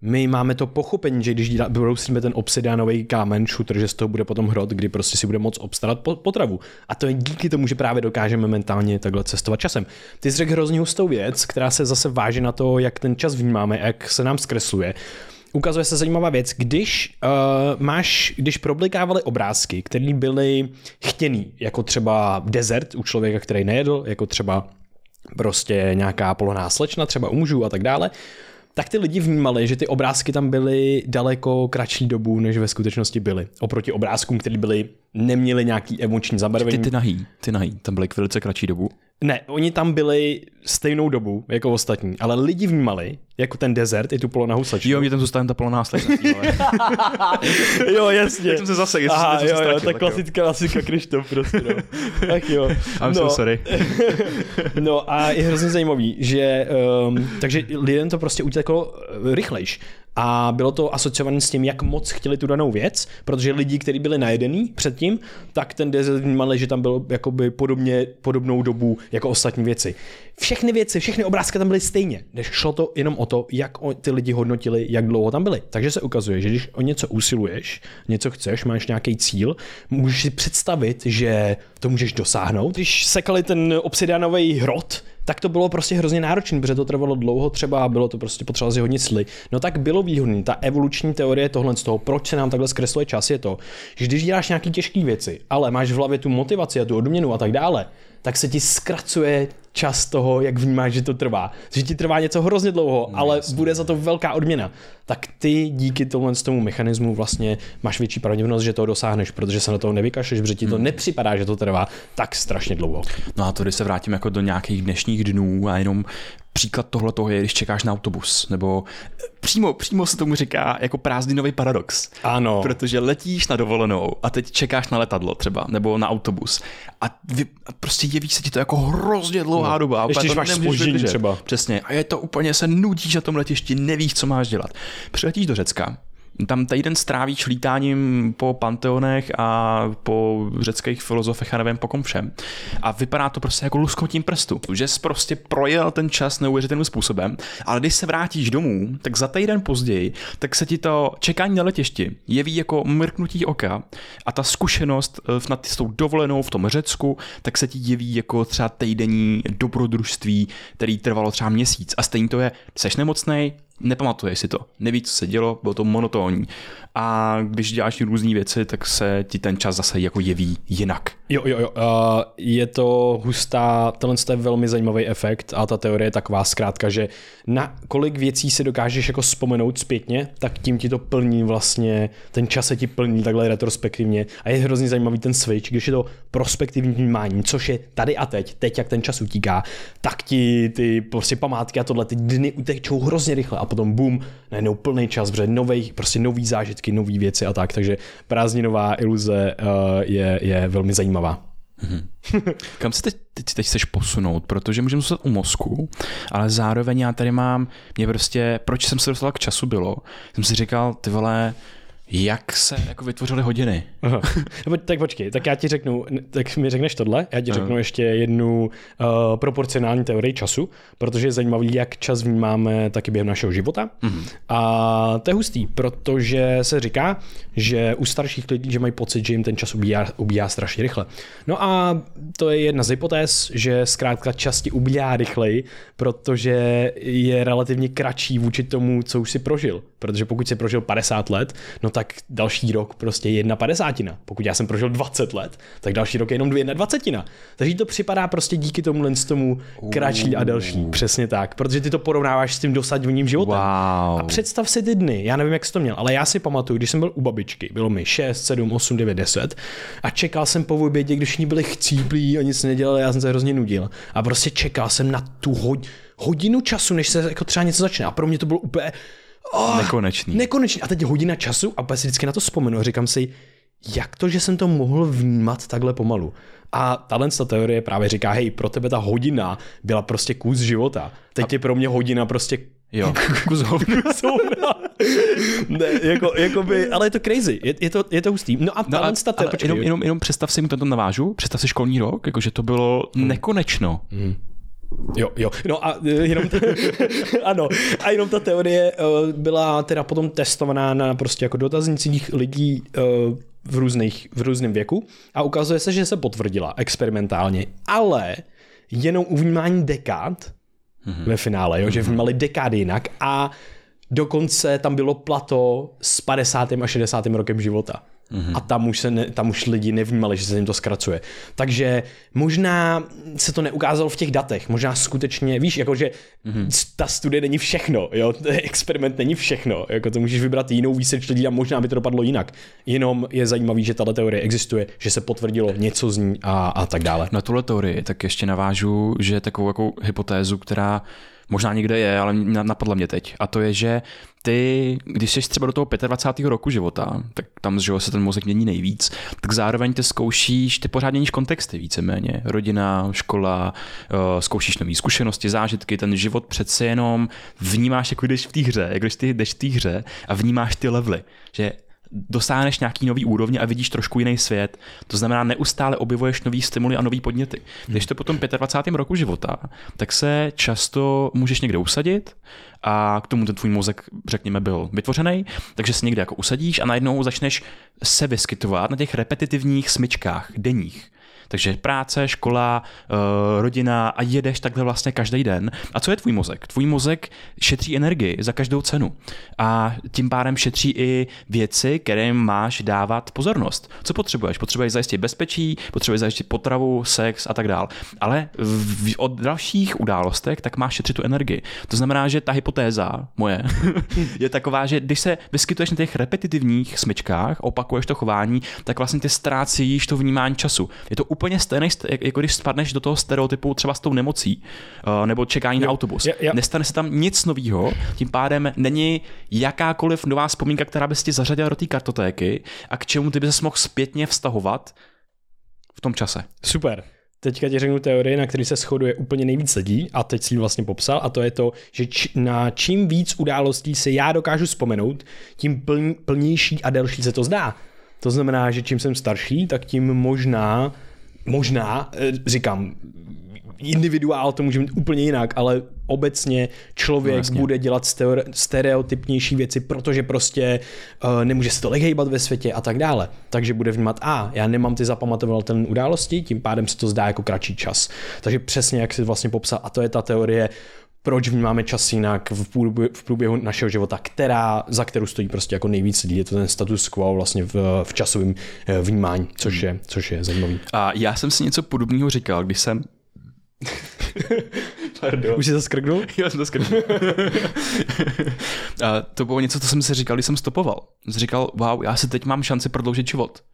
my máme to pochopení, že když brousíme ten obsidianový kámen, šutr, že z toho bude potom hrot, kdy prostě si bude moc obstarat potravu. A to je díky tomu, že právě dokážeme mentálně takhle cestovat časem. Ty jsi řekl hrozně hustou věc, která se zase váže na to, jak ten čas vnímáme, jak se nám zkresluje. Ukazuje se zajímavá věc, když uh, máš, když problikávaly obrázky, které byly chtěný, jako třeba desert u člověka, který nejedl, jako třeba prostě nějaká poloná slečna, třeba u mužů a tak dále, tak ty lidi vnímali, že ty obrázky tam byly daleko kratší dobu, než ve skutečnosti byly. Oproti obrázkům, které byly, neměly nějaký emoční zabarvení. Ty, ty nahý, ty nahý, tam byly velice kratší dobu. Ne, oni tam byli stejnou dobu jako ostatní, ale lidi vnímali, jako ten desert, i tu polonahou slečnu. Jo, mě tam zůstane ta poloná slečna. *laughs* jo, jasně. Tak jsem se zase, jestli Aha, jo, jo, ta klasická, klasická Krištof prostě, no. *laughs* tak jo. I'm no. so sorry. *laughs* no a je hrozně zajímavý, že, um, takže lidem to prostě uteklo rychlejš a bylo to asociované s tím, jak moc chtěli tu danou věc, protože lidi, kteří byli najedený předtím, tak ten desert vnímali, že tam bylo jakoby podobně, podobnou dobu jako ostatní věci. Všechny věci, všechny obrázky tam byly stejně, než šlo to jenom o to, jak ty lidi hodnotili, jak dlouho tam byli. Takže se ukazuje, že když o něco usiluješ, něco chceš, máš nějaký cíl, můžeš si představit, že to můžeš dosáhnout. Když sekali ten obsidianový hrot, tak to bylo prostě hrozně náročné, protože to trvalo dlouho třeba a bylo to prostě potřeba hodně sly. No tak bylo výhodné. Ta evoluční teorie tohle z toho, proč se nám takhle zkresluje čas, je to, že když děláš nějaké těžké věci, ale máš v hlavě tu motivaci a tu odměnu a tak dále, tak se ti zkracuje čas toho, jak vnímáš, že to trvá. Že ti trvá něco hrozně dlouho, no, ale jasný. bude za to velká odměna. Tak ty díky tomu, tomu mechanismu vlastně máš větší pravděpodobnost, že to dosáhneš, protože se na to nevykašleš, protože ti to hmm. nepřipadá, že to trvá tak strašně dlouho. No a to, když se vrátím jako do nějakých dnešních dnů a jenom Příklad tohle toho je, když čekáš na autobus, nebo přímo, přímo se tomu říká jako prázdninový paradox. Ano. Protože letíš na dovolenou a teď čekáš na letadlo třeba, nebo na autobus a, vy, a prostě jeví se ti to jako hrozně dlouhá no. doba. A Ještě když máš vydržet. třeba. Přesně. A je to úplně, se nudíš na tom letišti, nevíš, co máš dělat. Přiletíš do Řecka, tam týden strávíš lítáním po panteonech a po řeckých filozofech a nevím po kom všem. A vypadá to prostě jako lusknutím prstu, že jsi prostě projel ten čas neuvěřitelným způsobem, ale když se vrátíš domů, tak za týden později, tak se ti to čekání na letišti jeví jako mrknutí oka a ta zkušenost eh, nad s tou dovolenou v tom Řecku, tak se ti jeví jako třeba týdenní dobrodružství, který trvalo třeba měsíc. A stejně to je, seš nemocnej, nepamatuješ si to, nevíš, co se dělo, bylo to monotónní. A když děláš různé věci, tak se ti ten čas zase jako jeví jinak. Jo, jo, jo. Uh, je to hustá, tohle je velmi zajímavý efekt a ta teorie je taková zkrátka, že na kolik věcí si dokážeš jako vzpomenout zpětně, tak tím ti to plní vlastně, ten čas se ti plní takhle retrospektivně a je hrozně zajímavý ten switch, když je to prospektivní vnímání, což je tady a teď, teď jak ten čas utíká, tak ti ty prostě památky a tohle, ty dny utečou hrozně rychle a potom boom, najednou plný čas, protože nový, prostě nový zážitky, nové věci a tak, takže prázdninová iluze uh, je, je velmi zajímavá. *laughs* Kam se teď, teď, teď chceš posunout? Protože můžeme zůstat u mozku, ale zároveň já tady mám, mě prostě, proč jsem se dostal k času bylo, jsem si říkal, ty vole, jak se jako vytvořily hodiny. Aha. *laughs* No, tak počkej, tak já ti řeknu, tak mi řekneš tohle, já ti řeknu ještě jednu uh, proporcionální teorii času, protože je zajímavý, jak čas vnímáme taky během našeho života. Mm-hmm. A to je hustý, protože se říká, že u starších lidí, že mají pocit, že jim ten čas ubíjá, ubíjá strašně rychle. No a to je jedna z hypotéz, že zkrátka čas ti ubíjá rychleji, protože je relativně kratší vůči tomu, co už si prožil. Protože pokud si prožil 50 let, no tak další rok prostě je jedna padesátina. Pokud já jsem prožil 20 let, tak další rok je jenom jedna dvacetina. Takže to připadá prostě díky tomu z tomu kratší a delší. Přesně tak. Protože ty to porovnáváš s tím dosažením životem. Wow. A představ si ty dny, já nevím, jak jsi to měl, ale já si pamatuju, když jsem byl u babičky, bylo mi 6, 7, 8, 9, 10 a čekal jsem po obědě, když oni byli chcíplí a nic nedělali, já jsem se hrozně nudil. A prostě čekal jsem na tu hod, hodinu času, než se jako třeba něco začne. A pro mě to bylo úplně Oh, Nekonečný. Nekonečný. A teď hodina času a pak si vždycky na to vzpomenu a říkám si, jak to, že jsem to mohl vnímat takhle pomalu. A tahle ta teorie právě říká, hej, pro tebe ta hodina byla prostě kus života. Teď a... je pro mě hodina prostě Jo, *laughs* kus hovna. *laughs* ne, jako, jako by, ale je to crazy, je, je, to, je to hustý. No a No, ale, ta ale jenom, jenom, jenom představ si, mi to navážu, představ si školní rok, jakože to bylo hmm. nekonečno. Hmm. Jo, jo. No a e, jenom ta, *laughs* ano, a jenom ta teorie uh, byla teda potom testovaná na prostě jako dotaznicích lidí uh, v, různých, v různém věku a ukazuje se, že se potvrdila experimentálně, ale jenom u vnímání dekád mm-hmm. ve finále, jo, že vnímali dekády jinak a dokonce tam bylo plato s 50. a 60. rokem života. Mm-hmm. A tam už, se ne, tam už lidi nevnímali, že se jim to zkracuje. Takže možná se to neukázalo v těch datech, možná skutečně, víš, jako že mm-hmm. ta studie není všechno, jo, *laughs* experiment není všechno, jako to můžeš vybrat jinou výseč lidí a možná by to dopadlo jinak. Jenom je zajímavý, že tato teorie existuje, že se potvrdilo něco z ní a, a tak dále. Na tuhle teorii tak ještě navážu, že takovou jako hypotézu, která možná někde je, ale napadla mě teď. A to je, že ty, když jsi třeba do toho 25. roku života, tak tam že se ten mozek mění nejvíc, tak zároveň ty zkoušíš, ty pořád měníš kontexty víceméně. Rodina, škola, uh, zkoušíš nové zkušenosti, zážitky, ten život přece jenom vnímáš, jako když v té hře, jako když ty jdeš v té hře a vnímáš ty levely, že dosáhneš nějaký nový úrovně a vidíš trošku jiný svět. To znamená, neustále objevuješ nový stimuly a nový podněty. Když to potom 25. roku života, tak se často můžeš někde usadit a k tomu ten tvůj mozek, řekněme, byl vytvořený, takže se někde jako usadíš a najednou začneš se vyskytovat na těch repetitivních smyčkách denních. Takže práce, škola, eh, rodina a jedeš takhle vlastně každý den. A co je tvůj mozek? Tvůj mozek šetří energii za každou cenu. A tím pádem šetří i věci, kterým máš dávat pozornost. Co potřebuješ? Potřebuješ zajistit bezpečí, potřebuješ zajistit potravu, sex a tak dál. Ale v, od dalších událostech tak máš šetřit tu energii. To znamená, že ta hypotéza moje *laughs* je taková, že když se vyskytuješ na těch repetitivních smyčkách, opakuješ to chování, tak vlastně ty ztrácíš to vnímání času. Je to úplně stejný, jako když spadneš do toho stereotypu třeba s tou nemocí uh, nebo čekání jo, na autobus. Jo, jo. Nestane se tam nic nového, tím pádem není jakákoliv nová vzpomínka, která by tě zařadila do té kartotéky a k čemu ty by se mohl zpětně vztahovat v tom čase. Super. Teďka ti řeknu teorii, na který se shoduje úplně nejvíc lidí a teď si ji vlastně popsal a to je to, že č- na čím víc událostí se já dokážu vzpomenout, tím plň, plnější a delší se to zdá. To znamená, že čím jsem starší, tak tím možná, možná, eh, říkám, individuál to může být úplně jinak, ale obecně člověk no, bude dělat stereotypnější věci, protože prostě uh, nemůže se tolik hejbat ve světě a tak dále. Takže bude vnímat, a já nemám ty zapamatovatelné události, tím pádem se to zdá jako kratší čas. Takže přesně jak si vlastně popsal, a to je ta teorie, proč vnímáme čas jinak v průběhu, v průběhu našeho života, která, za kterou stojí prostě jako nejvíc lidí. Je to ten status quo vlastně v, v časovém eh, vnímání, což je, což je zajímavý. A já jsem si něco podobného říkal, když jsem *laughs* Pardon. Už jsi to skrknul? *laughs* Já jsem to skrknul. *laughs* a to bylo něco, co jsem si říkal, když jsem stopoval. Jsem říkal, wow, já si teď mám šanci prodloužit život.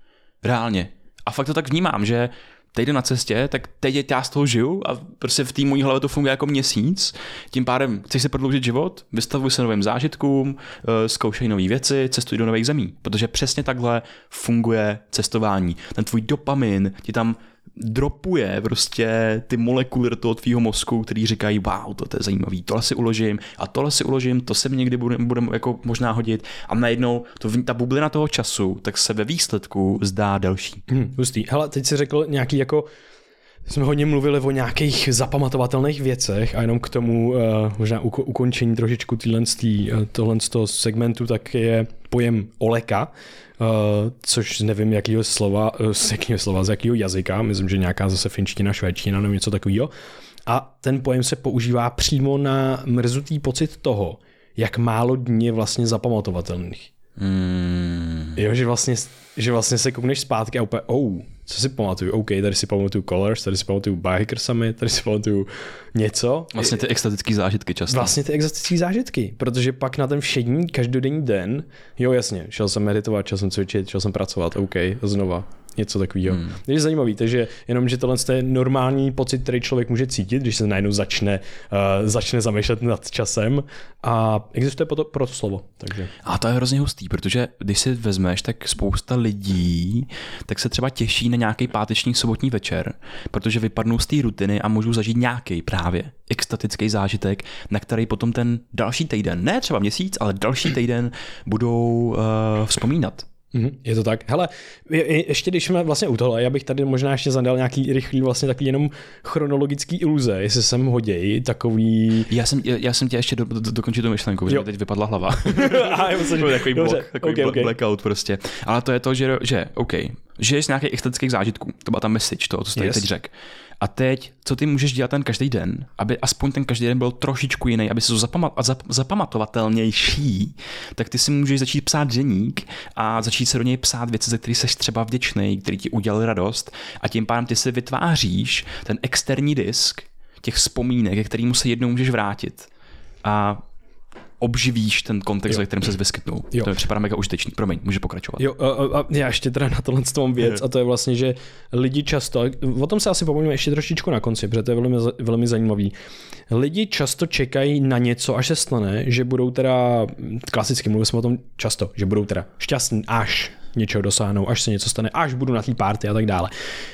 Reálně. A fakt to tak vnímám, že teď na cestě, tak teď já z toho žiju a prostě v té mojí hlavě to funguje jako měsíc. Tím pádem chceš si prodloužit život, vystavuj se novým zážitkům, eh, zkoušej nové věci, cestuj do nových zemí. Protože přesně takhle funguje cestování. Ten tvůj dopamin ti tam dropuje prostě ty molekuly do toho tvýho mozku, který říkají, wow, to, to je zajímavý, tohle si uložím a tohle si uložím, to se někdy bude, bude jako možná hodit a najednou to, ta bublina toho času, tak se ve výsledku zdá delší. Hmm, hustý. Hele, teď jsi řekl nějaký jako jsme hodně mluvili o nějakých zapamatovatelných věcech a jenom k tomu uh, možná ukončení trošičku eh, tohle z toho segmentu, tak je pojem oleka, uh, což nevím, jakýho slova, z jakého slova, z jakého jazyka, myslím, že nějaká zase finština, švédština nebo něco takového. A ten pojem se používá přímo na mrzutý pocit toho, jak málo dní je vlastně zapamatovatelných. Hmm. Jo, že vlastně, že vlastně se koukneš zpátky a úplně, oh, co si pamatuju? OK, tady si pamatuju Colors, tady si pamatuju Biker Summit, tady si pamatuju něco. Vlastně ty extatické zážitky často. Vlastně ty extatické zážitky, protože pak na ten všední každodenní den, jo jasně, šel jsem meditovat, šel jsem cvičit, šel jsem pracovat, OK, znova něco takového. Hmm. Je zajímavý, takže jenom, že tohle je normální pocit, který člověk může cítit, když se najednou začne, uh, začne zamýšlet nad časem a existuje pro to, pro to slovo. Takže. A to je hrozně hustý, protože když si vezmeš, tak spousta lidí tak se třeba těší na nějaký páteční sobotní večer, protože vypadnou z té rutiny a můžou zažít nějaký právě extatický zážitek, na který potom ten další týden, ne třeba měsíc, ale další týden budou uh, vzpomínat. Mm-hmm, je to tak. Hele, je, ještě když jsme vlastně u toho, já bych tady možná ještě zadal nějaký rychlý vlastně takový jenom chronologický iluze, jestli jsem hoděj, takový... Já jsem, já, já jsem tě ještě do, do, dokončil tu myšlenku, že mi teď vypadla hlava. *laughs* A, jo, že... takový blok, takový okay, okay. blackout prostě. Ale to je to, že, že OK, žiješ z nějakých extatických zážitků, to byla ta message, to, co jsi yes. teď řekl. A teď, co ty můžeš dělat ten každý den, aby aspoň ten každý den byl trošičku jiný, aby se to zap, zapamatovatelnější, tak ty si můžeš začít psát deník a začít se do něj psát věci, ze kterých jsi třeba vděčný, který ti udělal radost a tím pádem ty si vytváříš ten externí disk těch vzpomínek, kterým se jednou můžeš vrátit. A obživíš ten kontext, jo. ve kterém se vyskytnul. Jo. To mi připadá mega užitečný. Promiň, může pokračovat. Jo, a, a já ještě teda na tohle mám věc a to je vlastně, že lidi často, o tom se asi pomůžeme ještě trošičku na konci, protože to je velmi, velmi zajímavý. Lidi často čekají na něco, až se stane, že budou teda, klasicky mluvili jsme o tom často, že budou teda šťastní, až něčeho dosáhnou, až se něco stane, až budu na té party a tak dále.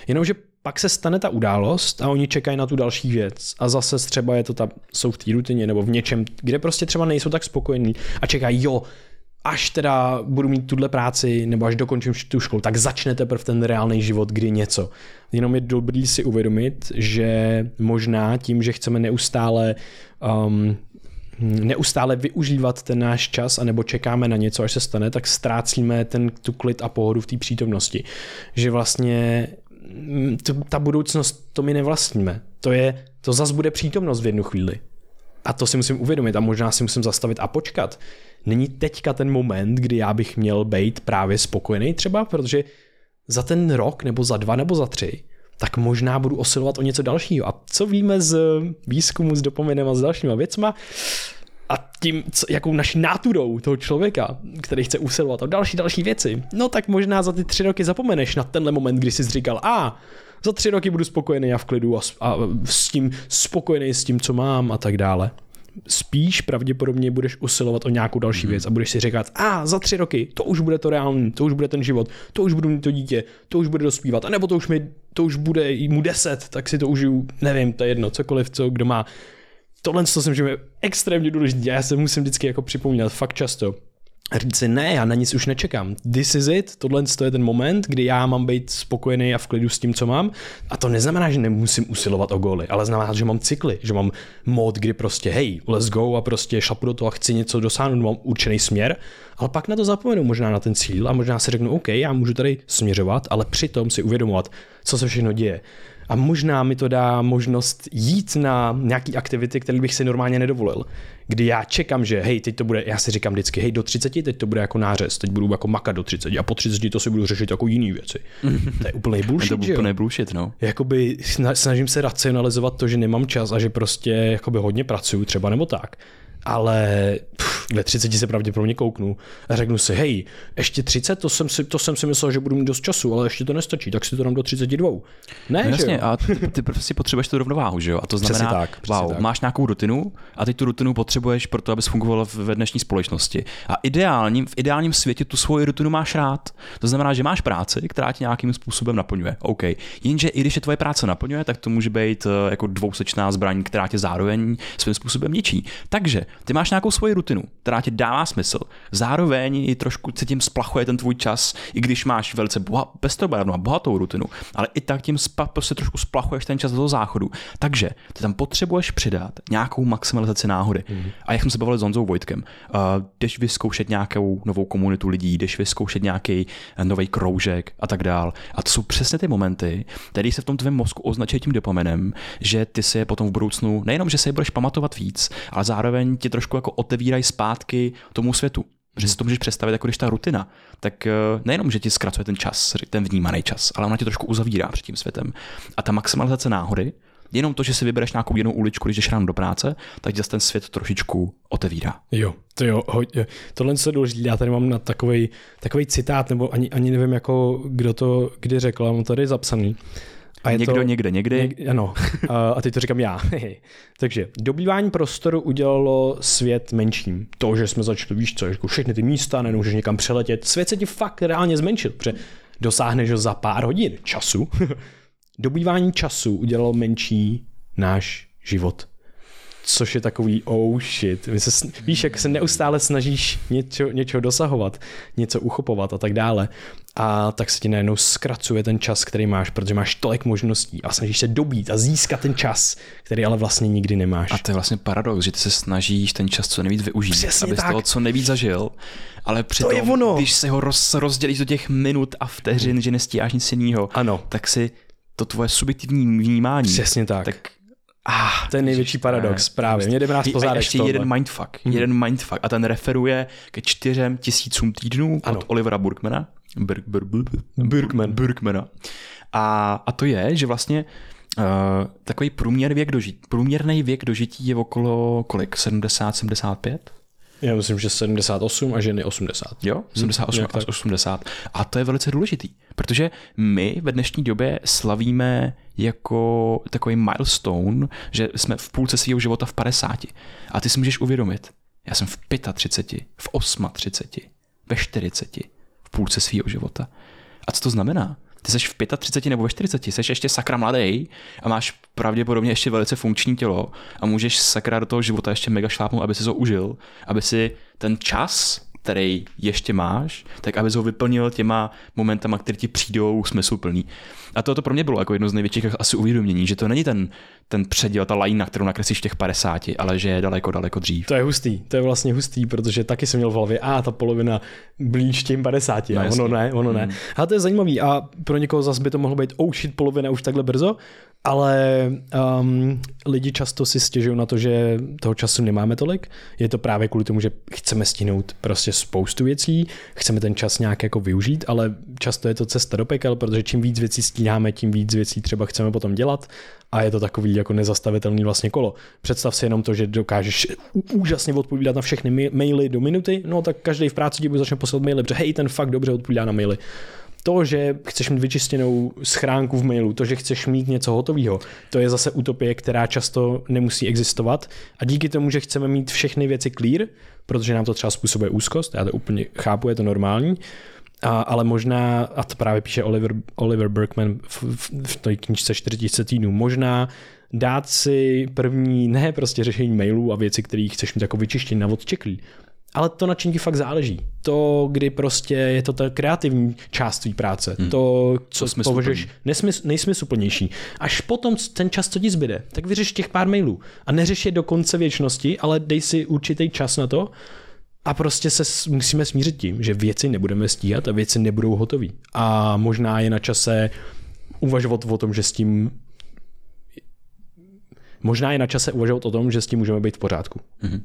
Jenomže pak se stane ta událost a oni čekají na tu další věc. A zase třeba je to ta, jsou v té rutině nebo v něčem, kde prostě třeba nejsou tak spokojení a čekají, jo, až teda budu mít tuhle práci nebo až dokončím tu školu, tak začne teprve ten reálný život, kdy něco. Jenom je dobrý si uvědomit, že možná tím, že chceme neustále um, neustále využívat ten náš čas, anebo čekáme na něco, až se stane, tak ztrácíme ten, tu klid a pohodu v té přítomnosti. Že vlastně ta budoucnost, to my nevlastníme. To je, to zas bude přítomnost v jednu chvíli. A to si musím uvědomit a možná si musím zastavit a počkat. Není teďka ten moment, kdy já bych měl být právě spokojený třeba, protože za ten rok nebo za dva nebo za tři tak možná budu osilovat o něco dalšího. A co víme z výzkumu s dopaminem a s dalšíma věcma? A tím, co, jakou naší náturou toho člověka, který chce usilovat o další, další věci, no tak možná za ty tři roky zapomeneš na tenhle moment, kdy jsi říkal, a za tři roky budu spokojený a v klidu a, s- a s tím spokojený s tím, co mám a tak dále. Spíš pravděpodobně budeš usilovat o nějakou další věc a budeš si říkat, a za tři roky, to už bude to reálný, to už bude ten život, to už budu mít to dítě, to už bude dospívat, anebo to už, mi, to už bude mu deset, tak si to užiju, nevím, to je jedno, cokoliv, co kdo má. Tohle to jsem, že je extrémně důležité, já se musím vždycky jako připomínat, fakt často. Říct si, ne, já na nic už nečekám. This is it, tohle to je ten moment, kdy já mám být spokojený a v klidu s tím, co mám. A to neznamená, že nemusím usilovat o góly, ale znamená, že mám cykly, že mám mod, kdy prostě hej, let's go a prostě šlapu do toho a chci něco dosáhnout, mám určený směr, ale pak na to zapomenu možná na ten cíl a možná si řeknu, OK, já můžu tady směřovat, ale přitom si uvědomovat, co se všechno děje. A možná mi to dá možnost jít na nějaký aktivity, které bych si normálně nedovolil. Kdy já čekám, že hej, teď to bude, já si říkám vždycky, hej, do 30, teď to bude jako nářez, teď budu jako makat do 30 a po 30 to si budu řešit jako jiný věci. To je úplný Je *laughs* bullshit, to že jo? úplně bullshit, no. Jakoby sna- snažím se racionalizovat to, že nemám čas a že prostě jakoby hodně pracuju třeba nebo tak. Ale pff, ve 30 se pravděpodobně kouknu a řeknu si, hej, ještě 30, to jsem, si, to jsem si myslel, že budu mít dost času, ale ještě to nestačí, tak si to dám do 32. Ne, No že jasně, a ty, ty prostě potřebuješ tu rovnováhu, že jo? A to Přesně znamená, tak, přesně wow, tak. máš nějakou rutinu a teď tu rutinu potřebuješ pro to, abys fungoval v- ve dnešní společnosti. A ideálním, v ideálním světě tu svoji rutinu máš rád. To znamená, že máš práci, která tě nějakým způsobem naplňuje. OK. Jenže i když je tvoje práce naplňuje, tak to může být eh, jako dvousečná zbraň, která tě zároveň svým způsobem ničí. Takže ty máš nějakou svoji rutinu, která ti dává smysl. Zároveň i trošku se tím splachuje ten tvůj čas, i když máš velice boha, pestrobarevnou a bohatou rutinu, ale i tak tím spa, prostě trošku splachuješ ten čas do toho záchodu. Takže ty tam potřebuješ přidat nějakou maximalizaci náhody. Mm. A jak jsme se bavili s Honzou Vojtkem, uh, jdeš vyzkoušet nějakou novou komunitu lidí, jdeš vyzkoušet nějaký nový kroužek a tak dál. A to jsou přesně ty momenty, které se v tom tvém mozku označí tím dopaminem, že ty si je potom v budoucnu nejenom, že se je budeš pamatovat víc, ale zároveň ti trošku jako otevírají zpátky tomu světu. Že si to můžeš představit, jako když ta rutina, tak eh, nejenom, že ti zkracuje ten čas, ten vnímaný čas, ale ona tě trošku uzavírá před tím světem. A ta maximalizace náhody, jenom to, že si vybereš nějakou jinou uličku, když jdeš ráno do práce, tak ti zase ten svět trošičku otevírá. Jo, to jo, hodně. Tohle je důležité. Já tady mám na takový takový citát, nebo ani, ani nevím, jako, kdo to kdy řekl, mám tady zapsaný. A je Někdo to, někde, někdy. Něk, ano, a, teď to říkám já. *laughs* Takže dobývání prostoru udělalo svět menším. To, že jsme začali, víš co, jako všechny ty místa, nemůžeš někam přeletět, svět se ti fakt reálně zmenšil, protože dosáhneš ho za pár hodin času. *laughs* Dobývání času udělalo menší náš život. Což je takový oh shit. My se, víš, jak se neustále snažíš něco, něčeho dosahovat, něco uchopovat a tak dále. A tak se ti najednou zkracuje ten čas, který máš, protože máš tolik možností a snažíš se dobít a získat ten čas, který ale vlastně nikdy nemáš. A to je vlastně paradox, že ty se snažíš ten čas co nejvíc využít, Přesně abys tak. toho co nejvíc zažil, ale přitom, je ono. když se ho roz, rozdělíš do těch minut a vteřin, že nestíháš nic jiného, Ano. tak si to tvoje subjektivní vnímání, Přesně tak. tak ah, To je největší paradox, právě. Mě jdeme nás a pozádek ještě z tohohle. jeden mindfuck, jeden mindfuck a ten referuje ke čtyřem tisícům týdnů Ano. od Olivera Burkmana. Bur, bur, bur, Burkman. Burkmana. A, a to je, že vlastně uh, takový průměr věk dožití, průměrný věk dožití je okolo kolik? 70, 75? Já myslím, že 78 a ženy 80. Jo, 78 nějak až 80. A to je velice důležitý, protože my ve dnešní době slavíme jako takový milestone, že jsme v půlce svého života v 50. A ty si můžeš uvědomit, já jsem v 35, v 38, ve 40, v půlce svého života. A co to znamená? Ty jsi v 35 nebo ve 40, jsi ještě sakra mladý a máš pravděpodobně ještě velice funkční tělo a můžeš sakra do toho života ještě mega šlápnout, aby si to užil, aby si ten čas, který ještě máš, tak aby ho vyplnil těma momentama, které ti přijdou smysluplný. A to, to pro mě bylo jako jedno z největších asi uvědomění, že to není ten, ten předěl, ta lajna, kterou nakreslíš v těch 50, ale že je daleko, daleko dřív. To je hustý, to je vlastně hustý, protože taky jsem měl v hlavě, a ta polovina blíž těm 50, No a ono ne, ono ne. Mm. A to je zajímavý a pro někoho zase by to mohlo být, oh shit, polovina už takhle brzo, ale um, lidi často si stěžují na to, že toho času nemáme tolik. Je to právě kvůli tomu, že chceme stihnout prostě spoustu věcí, chceme ten čas nějak jako využít, ale často je to cesta do pekel, protože čím víc věcí stíháme, tím víc věcí třeba chceme potom dělat a je to takový jako nezastavitelný vlastně kolo. Představ si jenom to, že dokážeš úžasně odpovídat na všechny maily do minuty, no tak každý v práci ti bude začne poslat maily, protože hej, ten fakt dobře odpovídá na maily. To, že chceš mít vyčistěnou schránku v mailu, to, že chceš mít něco hotového, to je zase utopie, která často nemusí existovat. A díky tomu, že chceme mít všechny věci clear, protože nám to třeba způsobuje úzkost, já to úplně chápu, je to normální, a, ale možná, a to právě píše Oliver, Oliver Berkman v, v, v té knižce 4000 týdnů, možná dát si první, ne prostě řešení mailů a věci, které chceš mít jako vyčištění na odčeklí, ale to, na čem ti fakt záleží. To, kdy prostě je to ta kreativní část tvý práce. Hmm. To, co považuješ nesmysl, nejsmysluplnější. Až potom ten čas, co ti zbyde, tak vyřeš těch pár mailů. A neřeš je do konce věčnosti, ale dej si určitý čas na to a prostě se musíme smířit tím, že věci nebudeme stíhat a věci nebudou hotové. A možná je na čase uvažovat o tom, že s tím možná je na čase uvažovat o tom, že s tím můžeme být v pořádku. Mm-hmm.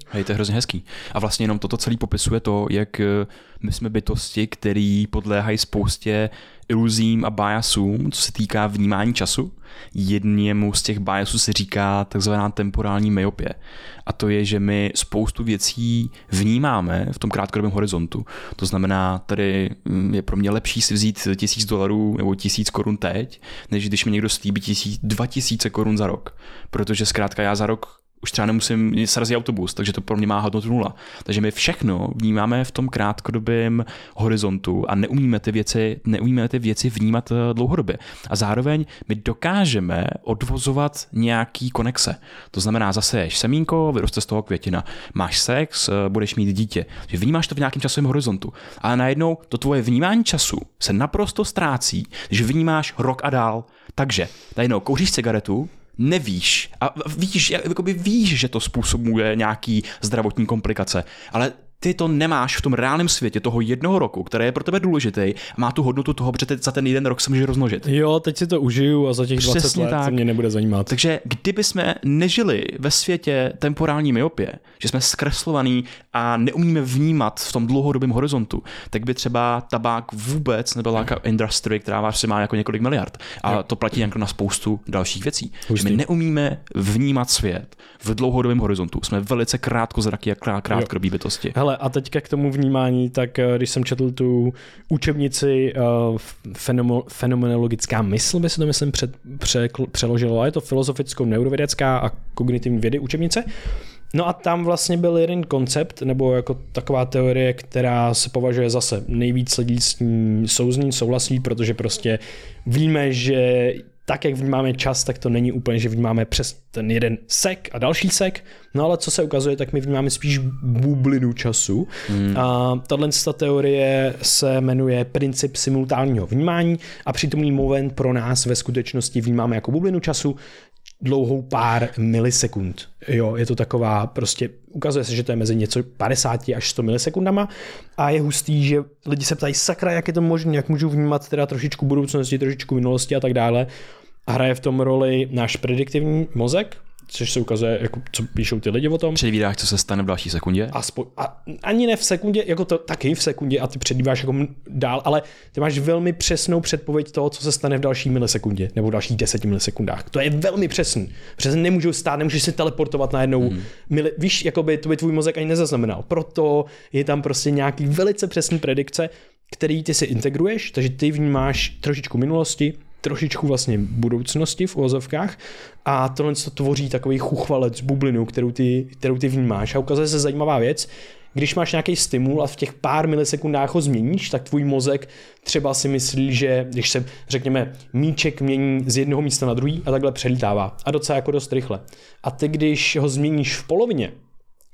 *laughs* Hej, to je hrozně hezký. A vlastně jenom toto celý popisuje to, jak eh, my jsme bytosti, které podléhají spoustě iluzím a biasům, co se týká vnímání času. Jednému z těch biasů se říká takzvaná temporální myopie. A to je, že my spoustu věcí vnímáme v tom krátkodobém horizontu. To znamená, tady mm, je pro mě lepší si vzít tisíc dolarů nebo tisíc korun teď, než když mi někdo slíbí tisíc, dva tisíce korun za rok. Protože zkrátka já za rok už třeba nemusím srazit autobus, takže to pro mě má hodnotu nula. Takže my všechno vnímáme v tom krátkodobém horizontu a neumíme ty věci, neumíme ty věci vnímat eh, dlouhodobě. A zároveň my dokážeme odvozovat nějaký konexe. To znamená, zase ješ semínko, vyroste z toho květina. Máš sex, eh, budeš mít dítě. Že vnímáš to v nějakém časovém horizontu. Ale najednou to tvoje vnímání času se naprosto ztrácí, že vnímáš rok a dál. Takže najednou kouříš cigaretu, nevíš. A víš, jakoby víš, že to způsobuje nějaký zdravotní komplikace, ale ty to nemáš v tom reálném světě toho jednoho roku, který je pro tebe důležitý a má tu hodnotu toho, protože za ten jeden rok se může rozmnožit. Jo, teď si to užiju a za těch Přesně 20 let tak. se mě nebude zajímat. Takže kdyby jsme nežili ve světě temporální myopie, že jsme zkreslovaní a neumíme vnímat v tom dlouhodobém horizontu, tak by třeba tabák vůbec nebyla jako industry, která vás má jako několik miliard. A jo. to platí jako na spoustu dalších věcí. Že my neumíme vnímat svět v dlouhodobém horizontu. Jsme velice krátkozraky a krátkodobí bytosti. Hele, a teďka k tomu vnímání, tak eh, když jsem četl tu učebnici uh, fenomenologická mysl, by se to myslím před, pře, přeložilo, je to filozoficko-neurovědecká a kognitivní vědy učebnice, No a tam vlastně byl jeden koncept, nebo jako taková teorie, která se považuje zase nejvíc lidí s ní souzní, souhlasí, protože prostě víme, že tak, jak vnímáme čas, tak to není úplně, že vnímáme přes ten jeden sek a další sek, no ale co se ukazuje, tak my vnímáme spíš bublinu času. Hmm. A tahle teorie se jmenuje princip simultánního vnímání a přitomný moment pro nás ve skutečnosti vnímáme jako bublinu času, dlouhou pár milisekund. Jo, je to taková, prostě ukazuje se, že to je mezi něco 50 až 100 milisekundama a je hustý, že lidi se ptají, sakra, jak je to možné, jak můžu vnímat teda trošičku budoucnosti, trošičku minulosti a tak dále. Hraje v tom roli náš prediktivní mozek, což se ukazuje, jako, co píšou ty lidi o tom. Předvídáš, co se stane v další sekundě? Aspo, a ani ne v sekundě, jako to taky v sekundě a ty předvídáš jako dál, ale ty máš velmi přesnou předpověď toho, co se stane v další milisekundě nebo v dalších deseti milisekundách. To je velmi přesný. Přesně nemůžu stát, nemůžeš se teleportovat na jednou. Hmm. Mili, víš, jako by to by tvůj mozek ani nezaznamenal. Proto je tam prostě nějaký velice přesný predikce, který ty si integruješ, takže ty vnímáš trošičku minulosti, trošičku vlastně budoucnosti v uvozovkách. A tohle to tvoří takový chuchvalec, bublinu, kterou ty, kterou ty vnímáš. A ukazuje se zajímavá věc, když máš nějaký stimul a v těch pár milisekundách ho změníš, tak tvůj mozek třeba si myslí, že když se, řekněme, míček mění z jednoho místa na druhý a takhle přelítává. A docela jako dost rychle. A ty, když ho změníš v polovině,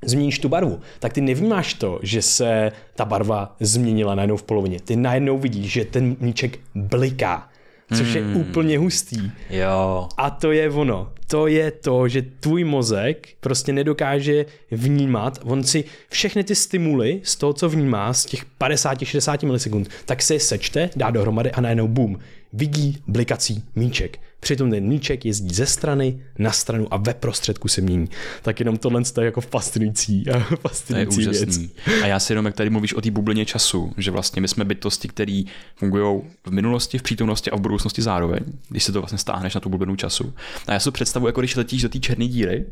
změníš tu barvu, tak ty nevnímáš to, že se ta barva změnila najednou v polovině. Ty najednou vidíš, že ten míček bliká což hmm. je úplně hustý. Jo. A to je ono. To je to, že tvůj mozek prostě nedokáže vnímat, on si všechny ty stimuly z toho, co vnímá, z těch 50-60 milisekund, tak se je sečte, dá dohromady a najednou boom, vidí blikací míček. Přitom ten míček jezdí ze strany na stranu a ve prostředku se mění. Tak jenom tohle je jako fascinující, fascinující *laughs* to je věc. A já si jenom, jak tady mluvíš o té bublině času, že vlastně my jsme bytosti, které fungují v minulosti, v přítomnosti a v budoucnosti zároveň, když se to vlastně stáhneš na tu bublinu času. A já si představu, jako když letíš do té černé díry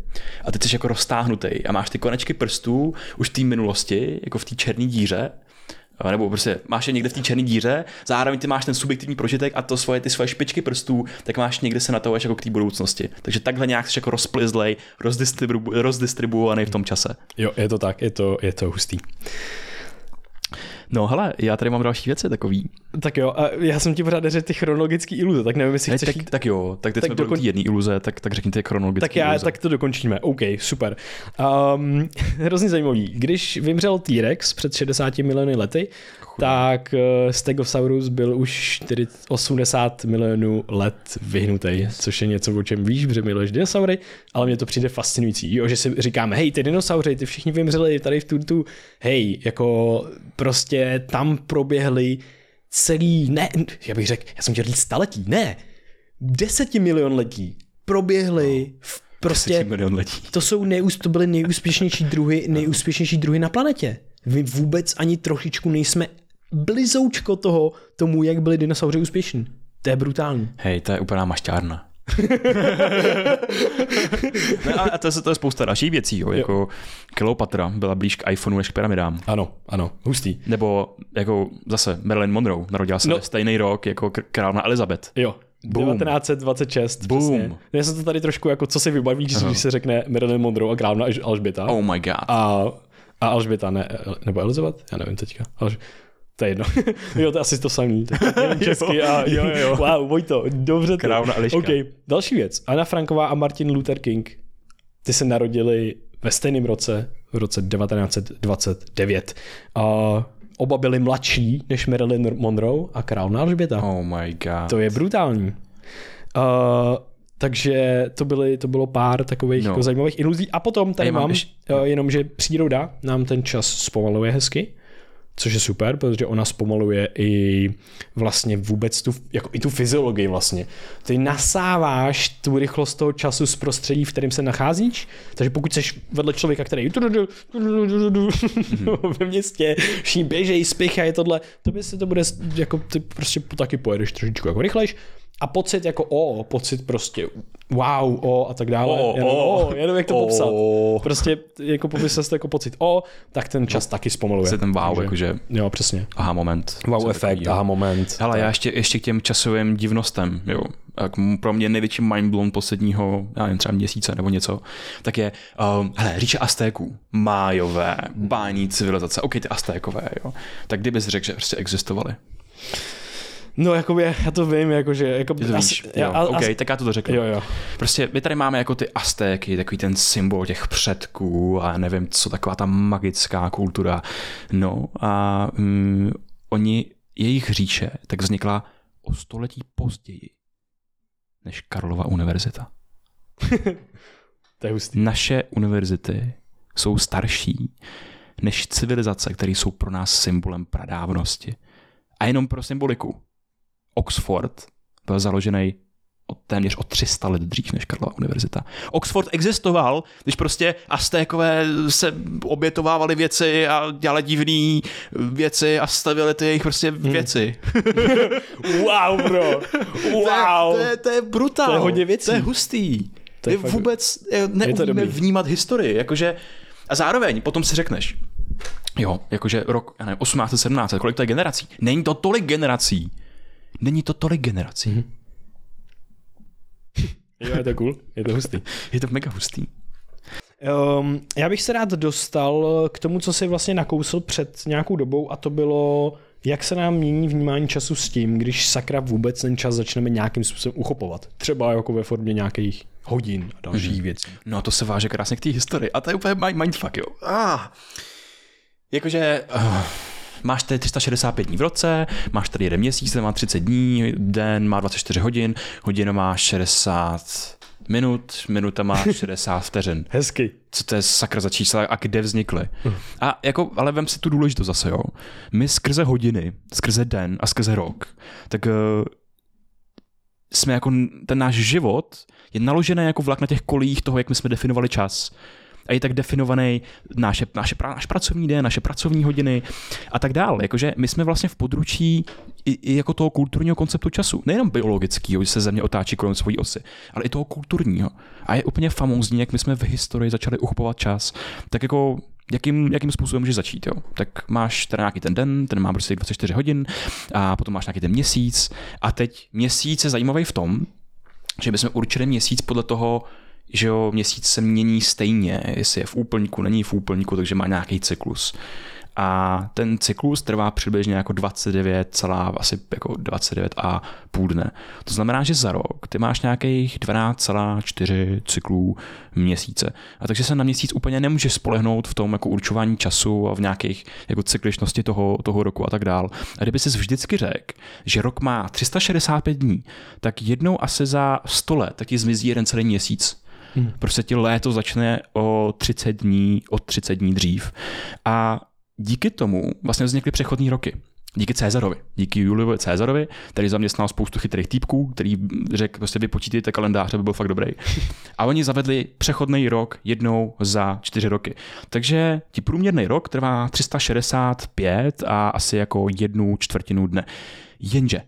a ty jsi jako roztáhnutý a máš ty konečky prstů už v té minulosti, jako v té černé díře nebo prostě máš je někde v té černé díře, zároveň ty máš ten subjektivní prožitek a to svoje, ty svoje špičky prstů, tak máš někde se natahuješ jako k té budoucnosti. Takže takhle nějak jsi jako rozplizlej, rozdistribu, rozdistribuovaný v tom čase. Jo, je to tak, je to, je to hustý. No hele, já tady mám další věci takový. Tak jo, a já jsem ti pořád řekl ty chronologické iluze, tak nevím, jestli Hej, chceš tak, jít... tak jo, tak teď tak jsme dokon... byli jedné iluze, tak, tak řekni ty chronologické Tak já, iluze. tak to dokončíme. OK, super. Um, *laughs* hrozně zajímavý. Když vymřel T-Rex před 60 miliony lety, tak uh, Stegosaurus byl už 4, 80 milionů let vyhnutý, což je něco, o čem víš, protože miluješ dinosaury, ale mně to přijde fascinující, jo, že si říkáme, hej, ty dinosaury, ty všichni vymřeli tady v tu, tu, hej, jako prostě tam proběhly celý, ne, já bych řekl, já jsem chtěl říct staletí, ne, desetimilionletí proběhly v prostě Deseti milion letí. to jsou nejús, to byly nejúspěšnější druhy, *laughs* nejúspěšnější druhy na planetě. My vůbec ani trošičku nejsme blizoučko toho, tomu, jak byli dinosauři úspěšní. To je brutální. Hej, to je úplná mašťárna. No a, to, je, to je spousta dalších věcí, jo, jako Kleopatra byla blíž k iPhoneu než k pyramidám. Ano, ano, hustý. Nebo jako zase Marilyn Monroe narodila se No. stejný rok jako kr- královna Elizabeth. Jo. Boom. 1926. Boom. Přesně. Já jsem to tady trošku jako, co si vybavíš, když se řekne Marilyn Monroe a královna Alž- Alžběta. Oh my god. A, a Alžběta, ne, nebo Elizabeth? Já nevím teďka. Alž... To je jedno. *laughs* jo, to je asi to samý. *laughs* Česky a jo, *laughs* jo, jo. Wow, Vojto, dobře to. Královna Eliška. OK, další věc. Anna Franková a Martin Luther King, ty se narodili ve stejném roce, v roce 1929. A oba byli mladší než Marilyn Monroe a královna Alžběta. Oh my god. To je brutální. Uh, takže to, byly, to bylo pár takových No. jako zajímavých iluzí. A potom tady Ej, mám mám, ještě- uh, jenom, že příroda nám ten čas zpomaluje hezky, což je super, protože ona zpomaluje i vlastně vůbec tu, jako i tu fyziologii vlastně. Ty nasáváš tu rychlost toho času z prostředí, v kterém se nacházíš, takže pokud jsi vedle člověka, který ve městě, všichni běžejí, spěchají tohle, to by se to bude, jako ty prostě taky pojedeš trošičku jako rychlejš a pocit jako o, pocit prostě wow, o a tak dále. O, jenom, o, o, jenom jak to o. popsat. Prostě jako popsat to jako pocit o, tak ten čas taky zpomaluje. Se ten wow, Takže- jakože Jo, přesně. aha moment. Wow Co efekt, aha moment. Hele, tak. já ještě, ještě k těm časovým divnostem, jo. Tak pro mě největší mindblown posledního, já nevím, třeba měsíce nebo něco, tak je, um, hele, říče Aztéků, májové, bání civilizace, ok, ty Aztékové, jo. Tak kdybys řekl, že prostě existovali. No, jakoby, já to vím, jakože, jako, Ty to víš, já- jo, a- ok, a- tak já to dořeknu. jo, jo. Prostě my tady máme jako ty Aztéky, takový ten symbol těch předků a nevím co, taková ta magická kultura. No a mm, oni, jejich říše, tak vznikla o století později než Karlova univerzita. *laughs* To je hustý. Naše univerzity jsou starší než civilizace, které jsou pro nás symbolem pradávnosti. A jenom pro symboliku. Oxford byl založený o téměř o 300 let dřív než Karlova univerzita. Oxford existoval, když prostě Aztékové se obětovávali věci a dělali divné věci a stavili ty jejich prostě věci. *laughs* Wow, bro. Wow. To je, to je, to je brutál. To je hodně věcí. To je hustý. To je je fakt- vůbec neumíme vnímat historii. Jakože, a zároveň potom si řekneš, jo, jakože rok, já nevím, 1817, kolik to je generací? Není to tolik generací. Není to tolik generací. Mhm. *laughs* Jo, je to cool, je to hustý. Je to mega hustý. Um, já bych se rád dostal k tomu, co si vlastně nakousl před nějakou dobou a to bylo, jak se nám mění vnímání času s tím, když sakra vůbec ten čas začneme nějakým způsobem uchopovat. Třeba jako ve formě nějakých hodin a dalších mm-hmm. věcí. No to se váže krásně k té historii. A to je úplně mind- mindfuck, jo. Ah. Jakože uh, máš tady 365 dní v roce, máš tady jeden měsíc, ten má 30 dní, den má 24 hodin, hodina má 60 minut, minuta má *laughs* 60 vteřin. Hezky. Co to je sakra za čísla a kde vznikly. A jako, ale vem si tu důležitost zase, jo. My skrze hodiny, skrze den a skrze rok, tak uh, jsme jako, ten náš život je naložený jako vlak na těch kolích toho, jak my jsme definovali čas. A je tak definovaný naše, naše, náš pracovní den, naše pracovní hodiny a tak dále. Jakože my jsme vlastně v područí i, i jako toho kulturního konceptu času. Nejenom biologického, že se země otáčí kolem svojí osy, ale i toho kulturního. A je úplně famózní, jak my jsme v historii začali uchopovat čas. Tak jako jakým, jakým způsobem můžeš začít. Jo? Tak máš teda nějaký ten den, ten má prostě 24 hodin a potom máš nějaký ten měsíc a teď měsíc je zajímavý v tom, že bychom určili měsíc podle toho, že jo, měsíc se mění stejně, jestli je v úplňku, není v úplňku, takže má nějaký cyklus a ten cyklus trvá přibližně jako 29, celá asi jako 29 a půl dne. To znamená, že za rok ty máš nějakých 12,4 cyklů měsíce. A takže se na měsíc úplně nemůže spolehnout v tom jako určování času a v nějakých jako cykličnosti toho, toho roku a tak dál. A kdyby si vždycky řekl, že rok má 365 dní, tak jednou asi za 100 let tak ti zmizí jeden celý měsíc. Hmm. Prostě ti léto začne o 30 dní, o 30 dní dřív. A díky tomu vlastně vznikly přechodní roky. Díky Cezarovi, díky Juliovi Cezarovi, který zaměstnal spoustu chytrých týpků, který řekl, prostě vypočítejte kalendář, aby byl fakt dobrý. A oni zavedli přechodný rok jednou za čtyři roky. Takže ti průměrný rok trvá 365 a asi jako jednu čtvrtinu dne. Jenže,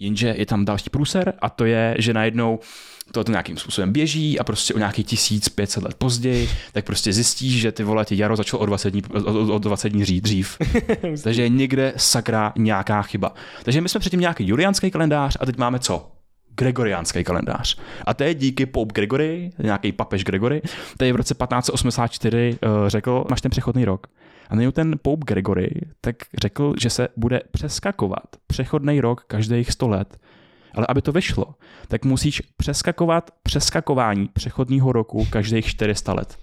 jenže je tam další průser a to je, že najednou to, to nějakým způsobem běží a prostě o nějaký 1500 let později, tak prostě zjistíš, že ty vole, ty jaro začalo o 20 dní, o, o 20 dní dřív. *laughs* Takže je někde sakra nějaká chyba. Takže my jsme předtím nějaký juliánský kalendář a teď máme co? Gregoriánský kalendář. A to je díky Pope Gregory, nějaký papež Gregory, který v roce 1584 uh, eh, řekl, máš ten přechodný rok. A nejen ten Pope Gregory tak řekl, že se bude přeskakovat přechodný rok každých 100 let ale aby to vyšlo, tak musíš přeskakovat přeskakování přechodního roku každých 400 let.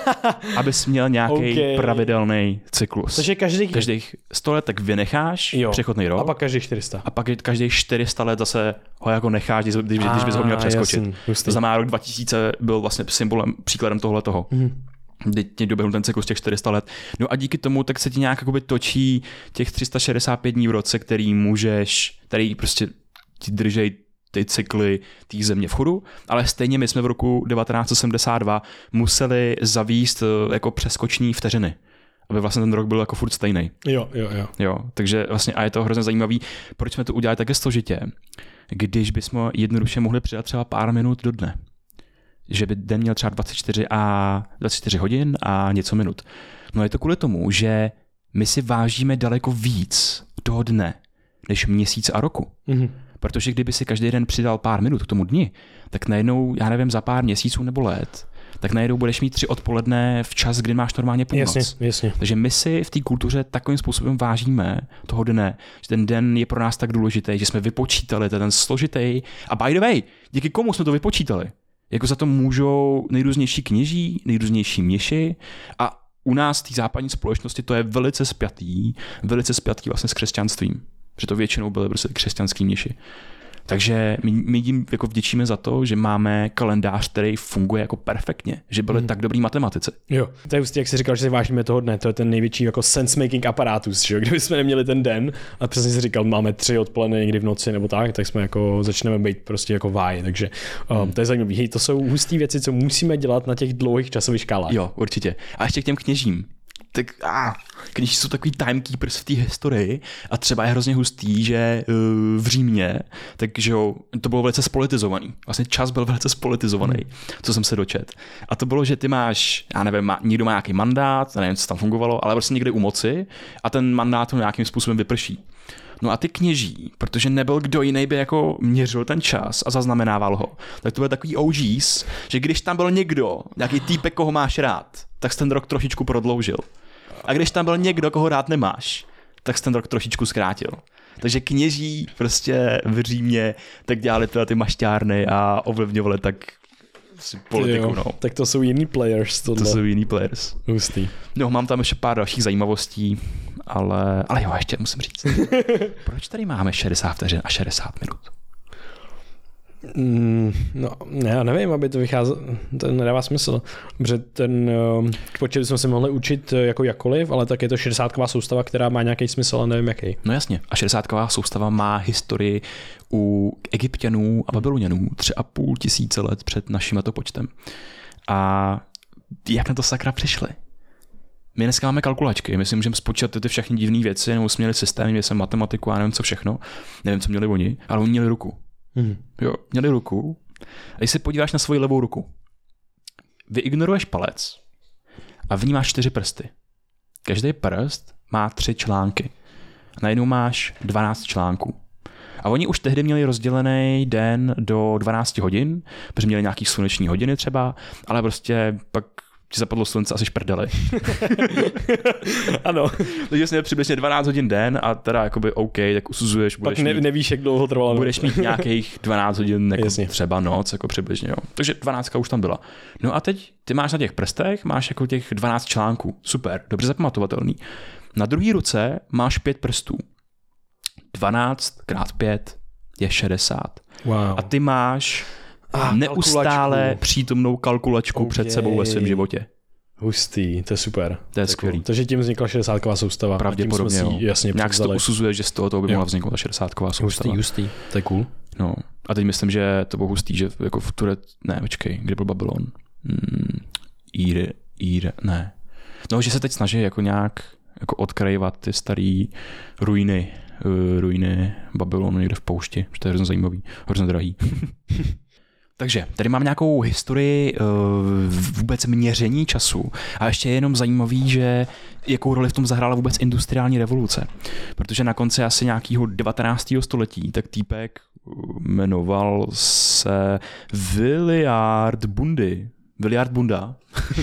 *laughs* abys měl nějaký okay. pravidelný cyklus. Takže každých... každých 100 let tak vynecháš jo. přechodný rok. A pak každých 400. A pak každých 400 let zase ho jako necháš, když, když, když bys ho měl přeskočit. Jasný, to znamená, rok 2000 byl vlastně symbolem, příkladem tohle toho. Mm teď doběhnul ten cyklus těch 400 let. No a díky tomu tak se ti nějak jakoby točí těch 365 dní v roce, který můžeš, který prostě ti držej ty cykly té země v chodu, ale stejně my jsme v roku 1972 museli zavíst eh, jako přeskoční vteřiny aby vlastně ten rok byl jako furt stejný. Jo, jo, jo. Jo, takže vlastně a je to hrozně zajímavý, proč jsme to udělali také složitě, když bychom jednoduše mohli přidat třeba pár minut do dne. Že by den měl třeba 24 a 24 hodin a něco minut. No je to kvůli tomu, že my si vážíme daleko víc toho dne, než měsíc a roku. Mm-hmm. Protože kdyby si každý den přidal pár minut k tomu dni, tak najednou, já nevím, za pár měsíců nebo let, tak najednou budeš mít tři odpoledne v čas, kdy máš normálně půlnoc. Jasně, jasně. Takže my si v té kultuře takovým způsobem vážíme toho dne, že ten den je pro nás tak důležitý, že jsme vypočítali ten složitý. A by the way, díky komu jsme to vypočítali? Jako za to můžou nejrůznější kněží, nejrůznější měši a u nás té západní společnosti to je velice spjatý, velice spjatý vlastně s křesťanstvím že to většinou byly prostě křesťanský měši. Takže my, my jim jako vděčíme za to, že máme kalendář, který funguje jako perfektně, že byli hmm. tak dobrý matematici. Jo, to je jak jsi říkal, že si vážíme toho dne, to je ten největší jako sense-making aparátus, že jo? Kdyby jsme neměli ten den a přesně si říkal, máme tři odpoledne někdy v noci nebo tak, tak jsme jako začneme být prostě jako váj, takže um, hmm. to je zajímavé. To jsou husté věci, co musíme dělat na těch dlouhých časových škálách. Jo, určitě. A ještě k těm kněžím tak a, když jsou takový timekeepers v té historii a třeba je hrozně hustý, že uh, v Římě, takže to bylo velice spolitizovaný. Vlastně čas byl velice spolitizovaný, hmm. co jsem se dočet. A to bylo, že ty máš, já nevím, má, někdo má nějaký mandát, nevím, co tam fungovalo, ale prostě někde u moci a ten mandát to nějakým způsobem vyprší. No a ty kněží, protože nebyl kdo jiný by jako měřil ten čas a zaznamenával ho, tak to byl takový OGs, že když tam byl někdo, nějaký týpek, koho máš rád, tak ten rok trošičku prodloužil. A když tam byl někdo, koho rád nemáš, tak ten rok trošičku zkrátil. Takže kněží prostě v Římě tak dělali tyhle ty mašťárny a ovlivňovali tak politiku, jo, no. Tak to jsou jiný players. Tohle. To jsou jiný players. Hustý. No, mám tam ještě pár dalších zajímavostí, ale, ale jo, ještě musím říct. *laughs* Proč tady máme 60 vteřin a 60 minut? Mm, no, já nevím, aby to vycházelo, to nedává smysl, protože ten uh, počet jsme se mohli učit eh, jako jakkoliv, ale tak je to 60 soustava, která má nějaký smysl, ale nevím jaký. No jasně, a 60 soustava má historii u egyptianů a babylonianů tři a půl tisíce let před naším letopočtem. A jak na to sakra přišli? My dneska máme kalkulačky, my si můžeme spočítat ty všechny divné věci, nebo jsme měli systémy, měli jsme matematiku a nevím co všechno, nevím, co měli oni, ale oni měli ruku. Hmm. Jo, měli ruku. A když se podíváš na svoji levou ruku, vyignoruješ palec a v ní máš čtyři prsty. Každý prst má tři články. Najednou máš 12 článků. A oni už tehdy měli rozdělený den do 12 hodin, protože měli nějaký sluneční hodiny třeba, ale prostě pak ti zapadlo slunce asi šprdeli. *laughs* ano. Takže jsi měl přibližně 12 hodin den a teda jakoby OK, tak usuzuješ, budeš Pak ne, mít, nevíš, jak dlouho trvalo. budeš mít nějakých 12 hodin jako Jasně. třeba noc, jako přibližně, jo. Takže 12 už tam byla. No a teď ty máš na těch prstech, máš jako těch 12 článků. Super, dobře zapamatovatelný. Na druhé ruce máš pět prstů. 12 krát 5 je 60. Wow. A ty máš Ah, neustále kalkulačku. přítomnou kalkulačku před Ok. sebou ve svém životě. Hustý, to je super. To je skvělý. Takže tím vznikla 60 soustava. Pravděpodobně, tím si ji jasně Nějak se to usuzuje, že z toho, toho by mohla vzniknout ta 60 Hustý, soustava. hustý. To je cool. No. A teď myslím, že to bylo hustý, že jako v Ture... Ne, počkej, kde byl Babylon? Hmm, Ír, Ír, ne. No, že se teď snaží jako nějak jako odkrajovat ty staré ruiny, uh, ruiny Babylonu někde v poušti, že to je hrozně zajímavý, hrozně drahý. *laughs* Takže tady mám nějakou historii uh, vůbec měření času a ještě je jenom zajímavý, že jakou roli v tom zahrála vůbec industriální revoluce. Protože na konci asi nějakého 19. století tak týpek jmenoval se Williard Bundy. Williard Bunda,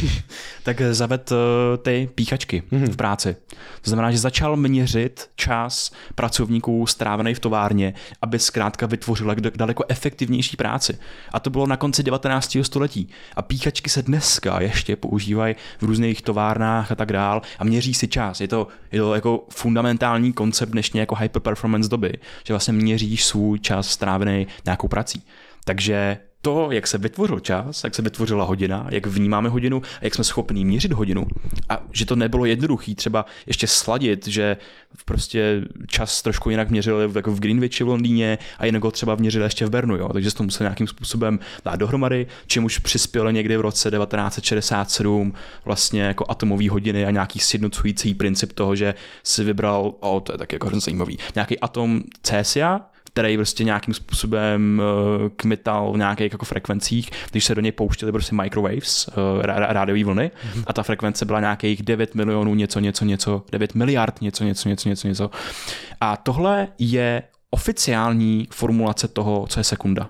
*laughs* tak zaved uh, ty píchačky v práci. To znamená, že začal měřit čas pracovníků strávený v továrně, aby zkrátka vytvořila d- daleko efektivnější práci. A to bylo na konci 19. století. A píchačky se dneska ještě používají v různých továrnách a tak dál a měří si čas. Je to, je to jako fundamentální koncept dnešní jako hyper performance doby, že vlastně měříš svůj čas strávený nějakou prací. Takže to, jak se vytvořil čas, jak se vytvořila hodina, jak vnímáme hodinu, a jak jsme schopní měřit hodinu a že to nebylo jednoduché třeba ještě sladit, že prostě čas trošku jinak měřili jako v Greenwichi v Londýně a jinak ho třeba měřili ještě v Bernu, jo? takže se to musel nějakým způsobem dát dohromady, čemuž přispělo někdy v roce 1967 vlastně jako atomové hodiny a nějaký sjednocující princip toho, že si vybral, o, to je tak jako hrozně zajímavý, nějaký atom césia, který prostě nějakým způsobem uh, kmital v nějakých jako frekvencích, když se do něj pouštěly prostě microwaves, uh, rádiové vlny, mm-hmm. a ta frekvence byla nějakých 9 milionů něco, něco, něco, 9 miliard něco, něco, něco, něco, něco. A tohle je oficiální formulace toho, co je sekunda.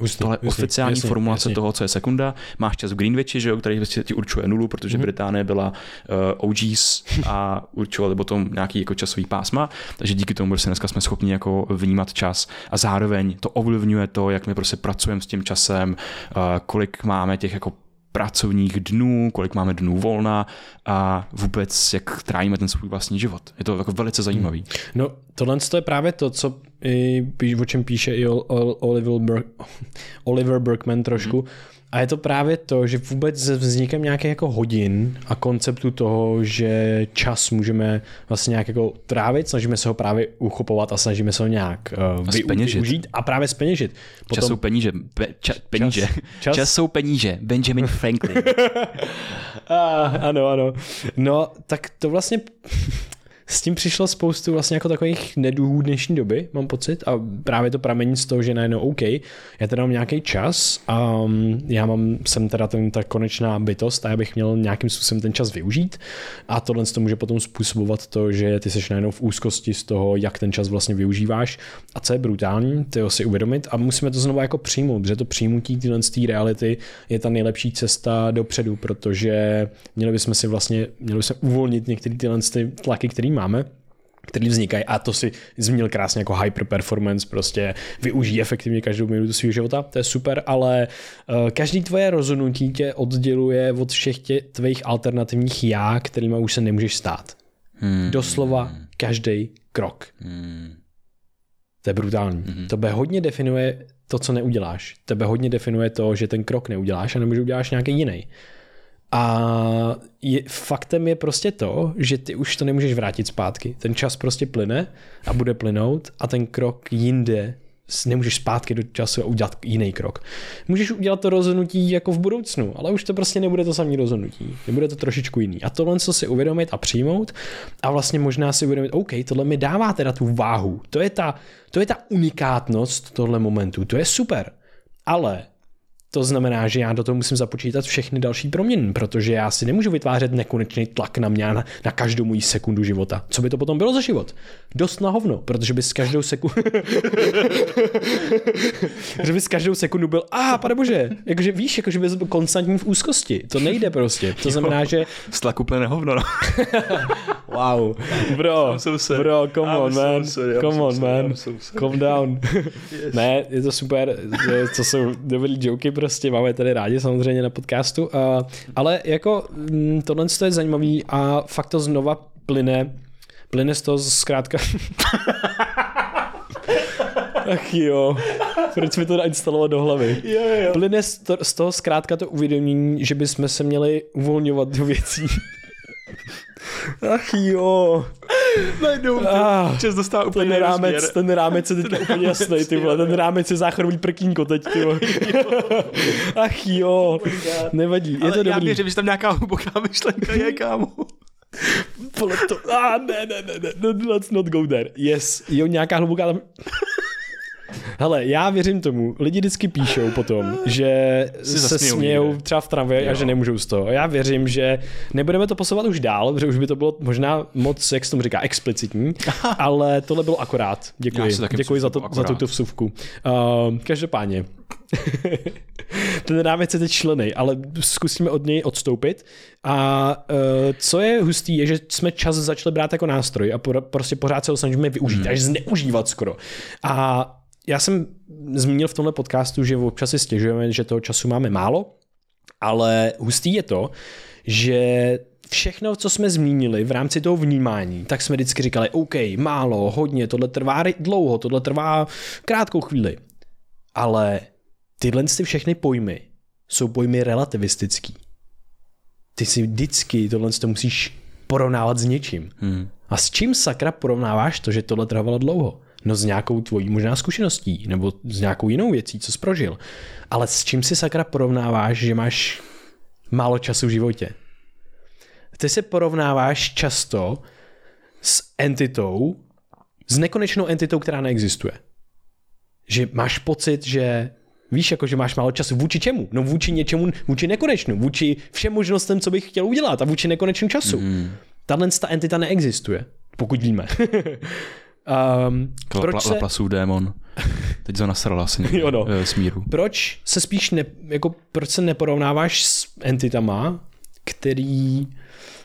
Hustý, Tohle je oficiální jasně, formulace jasně. toho, co je sekunda. Máš čas v Greenwichi, že jo, který vlastně ti určuje nulu, protože Mhm. mm-hmm. Británie byla uh, OGs a určovali potom nějaký jako časový pásma, takže díky tomu prostě dneska jsme schopni jako vnímat čas a zároveň to ovlivňuje to, jak my prostě pracujeme s tím časem, uh, kolik máme těch jako pracovních dnů, kolik máme dnů volna a vůbec jak trávíme ten svůj vlastní život. Je to jako velice zajímavý. No, tohle to je právě to, co i, o čem píše i Ol- Ol- Oliver, *laughs* Oliver Berkman trošku. A je to právě to, že vůbec se vznikem nějakých jako hodin a konceptu toho, že čas můžeme vlastně nějak jako trávit, snažíme se ho právě uchopovat a snažíme se ho nějak uh, zpeněžit. využít a právě speněžit. Čas jsou peníže. Pe, ča, peníže. Čas, čas- čas jsou peníže. Benjamin *laughs* Franklin. Ah, ano, ano. No, tak to vlastně s tím přišlo spoustu vlastně jako takových neduhů dnešní doby, mám pocit, a právě to pramení z toho, že najednou OK, já teda mám nějaký čas a um, já mám, jsem teda ten, ta konečná bytost a já bych měl nějakým způsobem ten čas využít. A tohle to může potom způsobovat to, že ty seš najednou v úzkosti z toho, jak ten čas vlastně využíváš. A co je brutální, to si uvědomit a musíme to znovu jako přijmout, protože to přijmutí tyhle z té reality je ta nejlepší cesta dopředu, protože měli bychom si vlastně, měli bychom uvolnit některé tyhle ty tlaky, které máme, který vznikají a to si zmínil krásně jako hyper performance, prostě využij efektivně každou minutu svého života, to je super, ale uh, každý tvoje rozhodnutí tě odděluje od všech tě, tvých alternativních já, kterýma už se nemůžeš stát. Hmm. Doslova každý krok. Hmm. To je brutální. Mm-hmm. Tebe hodně definuje to, co neuděláš. Tebe hodně definuje to, že ten krok neuděláš a nebo že uděláš nějaký jiný. A je, faktem je prostě to, že ty už to nemůžeš vrátit zpátky. Ten čas prostě plyne a bude plynout a ten krok jinde nemůžeš zpátky do času a udělat jiný krok. Můžeš udělat to rozhodnutí jako v budoucnu, ale už to prostě nebude to samé rozhodnutí. Bude to trošičku jiný. A tohle co si uvědomit a přijmout a vlastně možná si uvědomit, OK, tohle mi dává teda tu váhu. To je ta, to je ta unikátnost tohle momentu. To je super. Ale to znamená, že já do toho musím započítat všechny další proměny, protože já si nemůžu vytvářet nekonečný tlak na mě na, na každou moji sekundu života. Co by to potom bylo za život? Dost na hovno, protože by s každou sekundu... *laughs* že by s každou sekundu byl, a ah, pane bože, jakože víš, jakože by byl konstantní v úzkosti. To nejde prostě. To znamená, že... Stlak úplně nehovno, no. *laughs* wow. Bro, bro, come on, man. Come on, man. Calm down. *laughs* Ne, je to super, to jsou dobrý joky prostě, máme tady rádi samozřejmě na podcastu, uh, ale jako mm, tohle je zajímavý a fakt to znova plyne, plyne z toho zkrátka *laughs* Ach jo, proč mi to nainstalovat do hlavy? Jo, jo. Plyne z, to, z toho zkrátka to uvědomění, že bychom se měli uvolňovat do věcí. Ach jo. Najednou ah, čas dostává úplně ten rámec, směr. ten rámec je teďka *laughs* úplně jasný, ty vole, ten rámec je záchrový prkínko teď, ty vole. *laughs* Ach jo, oh nevadí, je Ale to dobrý. já věřím, že tam nějaká hluboká myšlenka je, kámo. To, ah, ne, ne, ne, ne, no, let's not go there. Yes, jo, nějaká hluboká tam... Hele, já věřím tomu, lidi vždycky píšou potom, že si se smějou třeba v tramvaji a že nemůžou z toho. Já věřím, že nebudeme to posouvat už dál, protože už by to bylo možná moc, jak se tomu říká, explicitní, *laughs* ale tohle bylo akorát. Děkuji, děkuji za, to, za tuto vsuvku. Uh, každopádně, *laughs* ten rámec je teď členej, ale zkusíme od něj odstoupit. A uh, co je hustý, je, že jsme čas začali brát jako nástroj a por, prostě pořád se ho snažíme využít, hmm. až zneužívat skoro. A já jsem zmínil v tomhle podcastu, že občas si stěžujeme, že toho času máme málo, ale hustý je to, že všechno, co jsme zmínili v rámci toho vnímání, tak jsme vždycky říkali, OK, málo, hodně, tohle trvá dlouho, tohle trvá krátkou chvíli. Ale tyhle ty všechny pojmy jsou pojmy relativistický. Ty si vždycky tohle to musíš porovnávat s něčím. Hmm. A s čím sakra porovnáváš to, že tohle trvalo dlouho? No s nějakou tvojí možná zkušeností, nebo s nějakou jinou věcí, co jsi prožil. Ale s čím si sakra porovnáváš, že máš málo času v životě? Ty se porovnáváš často s entitou, s nekonečnou entitou, která neexistuje. Že máš pocit, že Víš, jako že máš málo času. Vůči čemu? No vůči něčemu, vůči nekonečnu, vůči všem možnostem, co bych chtěl udělat a vůči nekonečnému času. Mm. Tahle ta entita neexistuje, pokud víme. *laughs* Um, proč se... Laplasův démon. *laughs* Teď to nasral asi jo no. Eh, smíru. Proč se spíš ne, jako, proč se neporovnáváš s entitama, který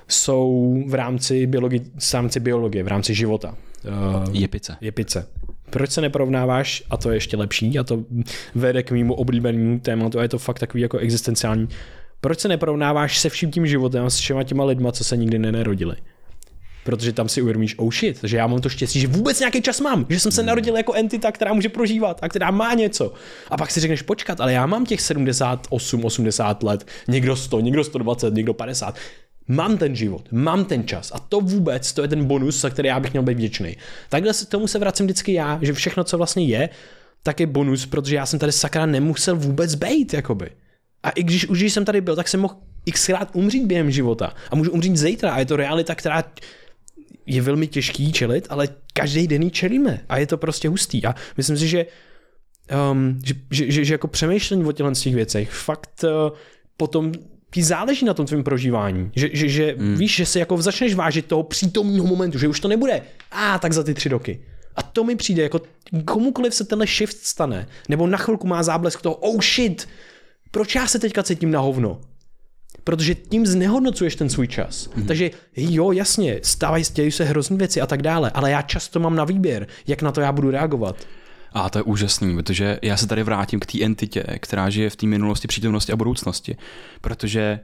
jsou v rámci, biologi, v rámci biologie, v rámci života? Uh, jepice. Jepice. Proč se neporovnáváš, a to je ještě lepší, a to vede k mýmu oblíbenému tématu, a je to fakt takový jako existenciální, proč se neporovnáváš se vším tím životem a s všema těma lidma, co se nikdy nenarodili? Protože tam si uvědomíš, oh shit, že já mám to štěstí, že vůbec nějaký čas mám, že jsem se hmm. narodil jako entita, která může prožívat a která má něco. A pak si řekneš, počkat, ale já mám těch 78, 80 let, někdo 100, někdo 120, někdo 50. Mám ten život, mám ten čas a to vůbec, to je ten bonus, za který já bych měl být vděčný. Takhle se tomu se vracím vždycky já, že všechno, co vlastně je, tak je bonus, protože já jsem tady sakra nemusel vůbec být, jakoby. A i když už jsem tady byl, tak jsem mohl xkrát umřít během života. A můžu umřít zítra. A je to realita, která je velmi těžký čelit, ale každý den ji čelíme a je to prostě hustý. A myslím si, že, um, že, že, že, že jako přemýšlení o těchto těch věcech fakt uh, potom ti záleží na tom tvém prožívání. Že, že, že mm. víš, že se jako začneš vážit toho přítomního momentu, že už to nebude. A ah, tak za ty tři roky. A to mi přijde, jako komukoliv se tenhle shift stane, nebo na chvilku má záblesk toho, oh shit, proč já se teďka cítím na hovno? Protože tím znehodnocuješ ten svůj čas. Mm-hmm. Takže jo, jasně, stávají, dějí se hrozný věci a tak dále, ale já často mám na výběr, jak na to já budu reagovat. A to je úžasný, protože já se tady vrátím k té entitě, která žije v té minulosti, přítomnosti a budoucnosti. Protože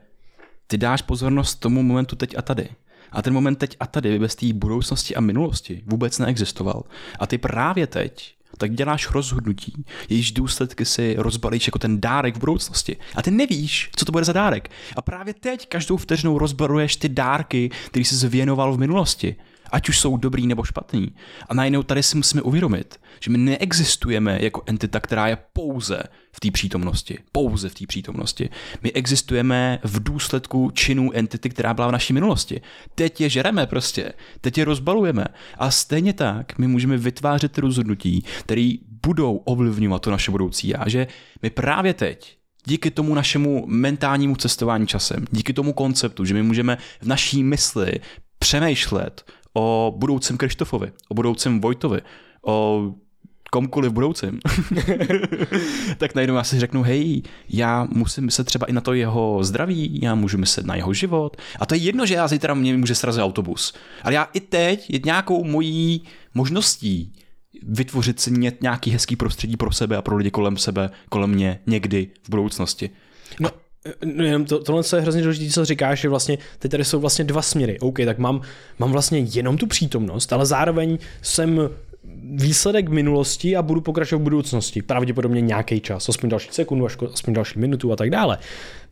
ty dáš pozornost tomu momentu teď a tady. A ten moment teď a tady bez té budoucnosti a minulosti vůbec neexistoval. A ty právě teď tak děláš rozhodnutí, jejíž důsledky si rozbalíš jako ten dárek v budoucnosti. A ty nevíš, co to bude za dárek. A právě teď každou vteřinou rozbaluješ ty dárky, které jsi zvěnoval v minulosti ať už jsou dobrý nebo špatný. A najednou tady si musíme uvědomit, že my neexistujeme jako entita, která je pouze v té přítomnosti. Pouze v té přítomnosti. My existujeme v důsledku činů entity, která byla v naší minulosti. Teď je žereme prostě, teď je rozbalujeme. A stejně tak my můžeme vytvářet rozhodnutí, které budou ovlivňovat to naše budoucí já, že my právě teď díky tomu našemu mentálnímu cestování časem, díky tomu konceptu, že my můžeme v naší mysli přemýšlet o budoucím Krištofovi, o budoucím Vojtovi, o komkoliv budoucím, *laughs* tak najednou já si řeknu, hej, já musím myslet třeba i na to jeho zdraví, já můžu myslet na jeho život. A to je jedno, že já zítra mě může srazit autobus. Ale já i teď je nějakou mojí možností vytvořit si nějaký hezký prostředí pro sebe a pro lidi kolem sebe, kolem mě někdy v budoucnosti. No, No, jenom to, tohle je hrozně důležité, co říkáš, že vlastně teď tady jsou vlastně dva směry. OK, tak mám, mám vlastně jenom tu přítomnost, ale zároveň jsem výsledek minulosti a budu pokračovat v budoucnosti. Pravděpodobně nějaký čas, aspoň další sekundu, aspoň další minutu a tak dále.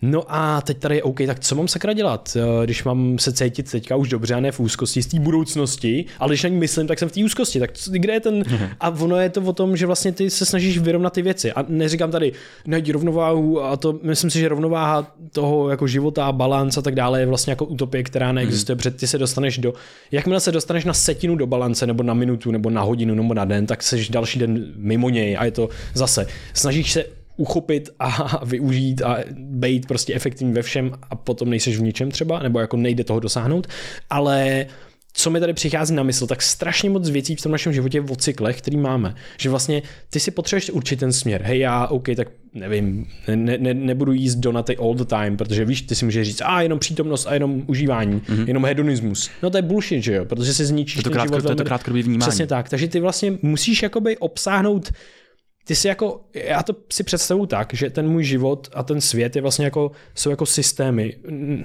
No a teď tady je OK, tak co mám sakra dělat, eh, když mám se cítit teďka už dobře a ne v úzkosti z té budoucnosti, ale když na ní myslím, tak jsem v té úzkosti, tak kde je ten... Mhm. A ono je to o tom, že vlastně ty se snažíš vyrovnat ty věci. A neříkám tady, najdi rovnováhu a to, myslím si, že rovnováha toho jako života, balans a tak dále je vlastně jako utopie, která neexistuje, mm. protože ty se dostaneš do, jakmile se dostaneš na setinu do balance, nebo na minutu, nebo na hodinu, nebo na den, tak seš další den mimo něj a je to zase, snažíš se uchopit a *laughs* využít a být prostě efektivní ve všem a potom nejseš v ničem třeba, nebo jako nejde toho dosáhnout, ale co mi tady přichází na mysl, tak strašně moc věcí v tom našem životě v cyklech, který máme. Že vlastně ty si potřebuješ určit ten směr. Hej, já, OK, tak nevím, ne, ne, nebudu jíst donaty all the time, protože víš, ty si můžeš říct, a jenom přítomnost a jenom užívání, mm-hmm. jenom hedonismus. No to je bullshit, že jo, protože si zničíš to ten život. To je to krátkodobý vnímání. Přesně tak, takže ty vlastně musíš jakoby obsáhnout ty si jako, já to si představu tak, že ten můj život a ten svět je vlastně jako, jsou jako systémy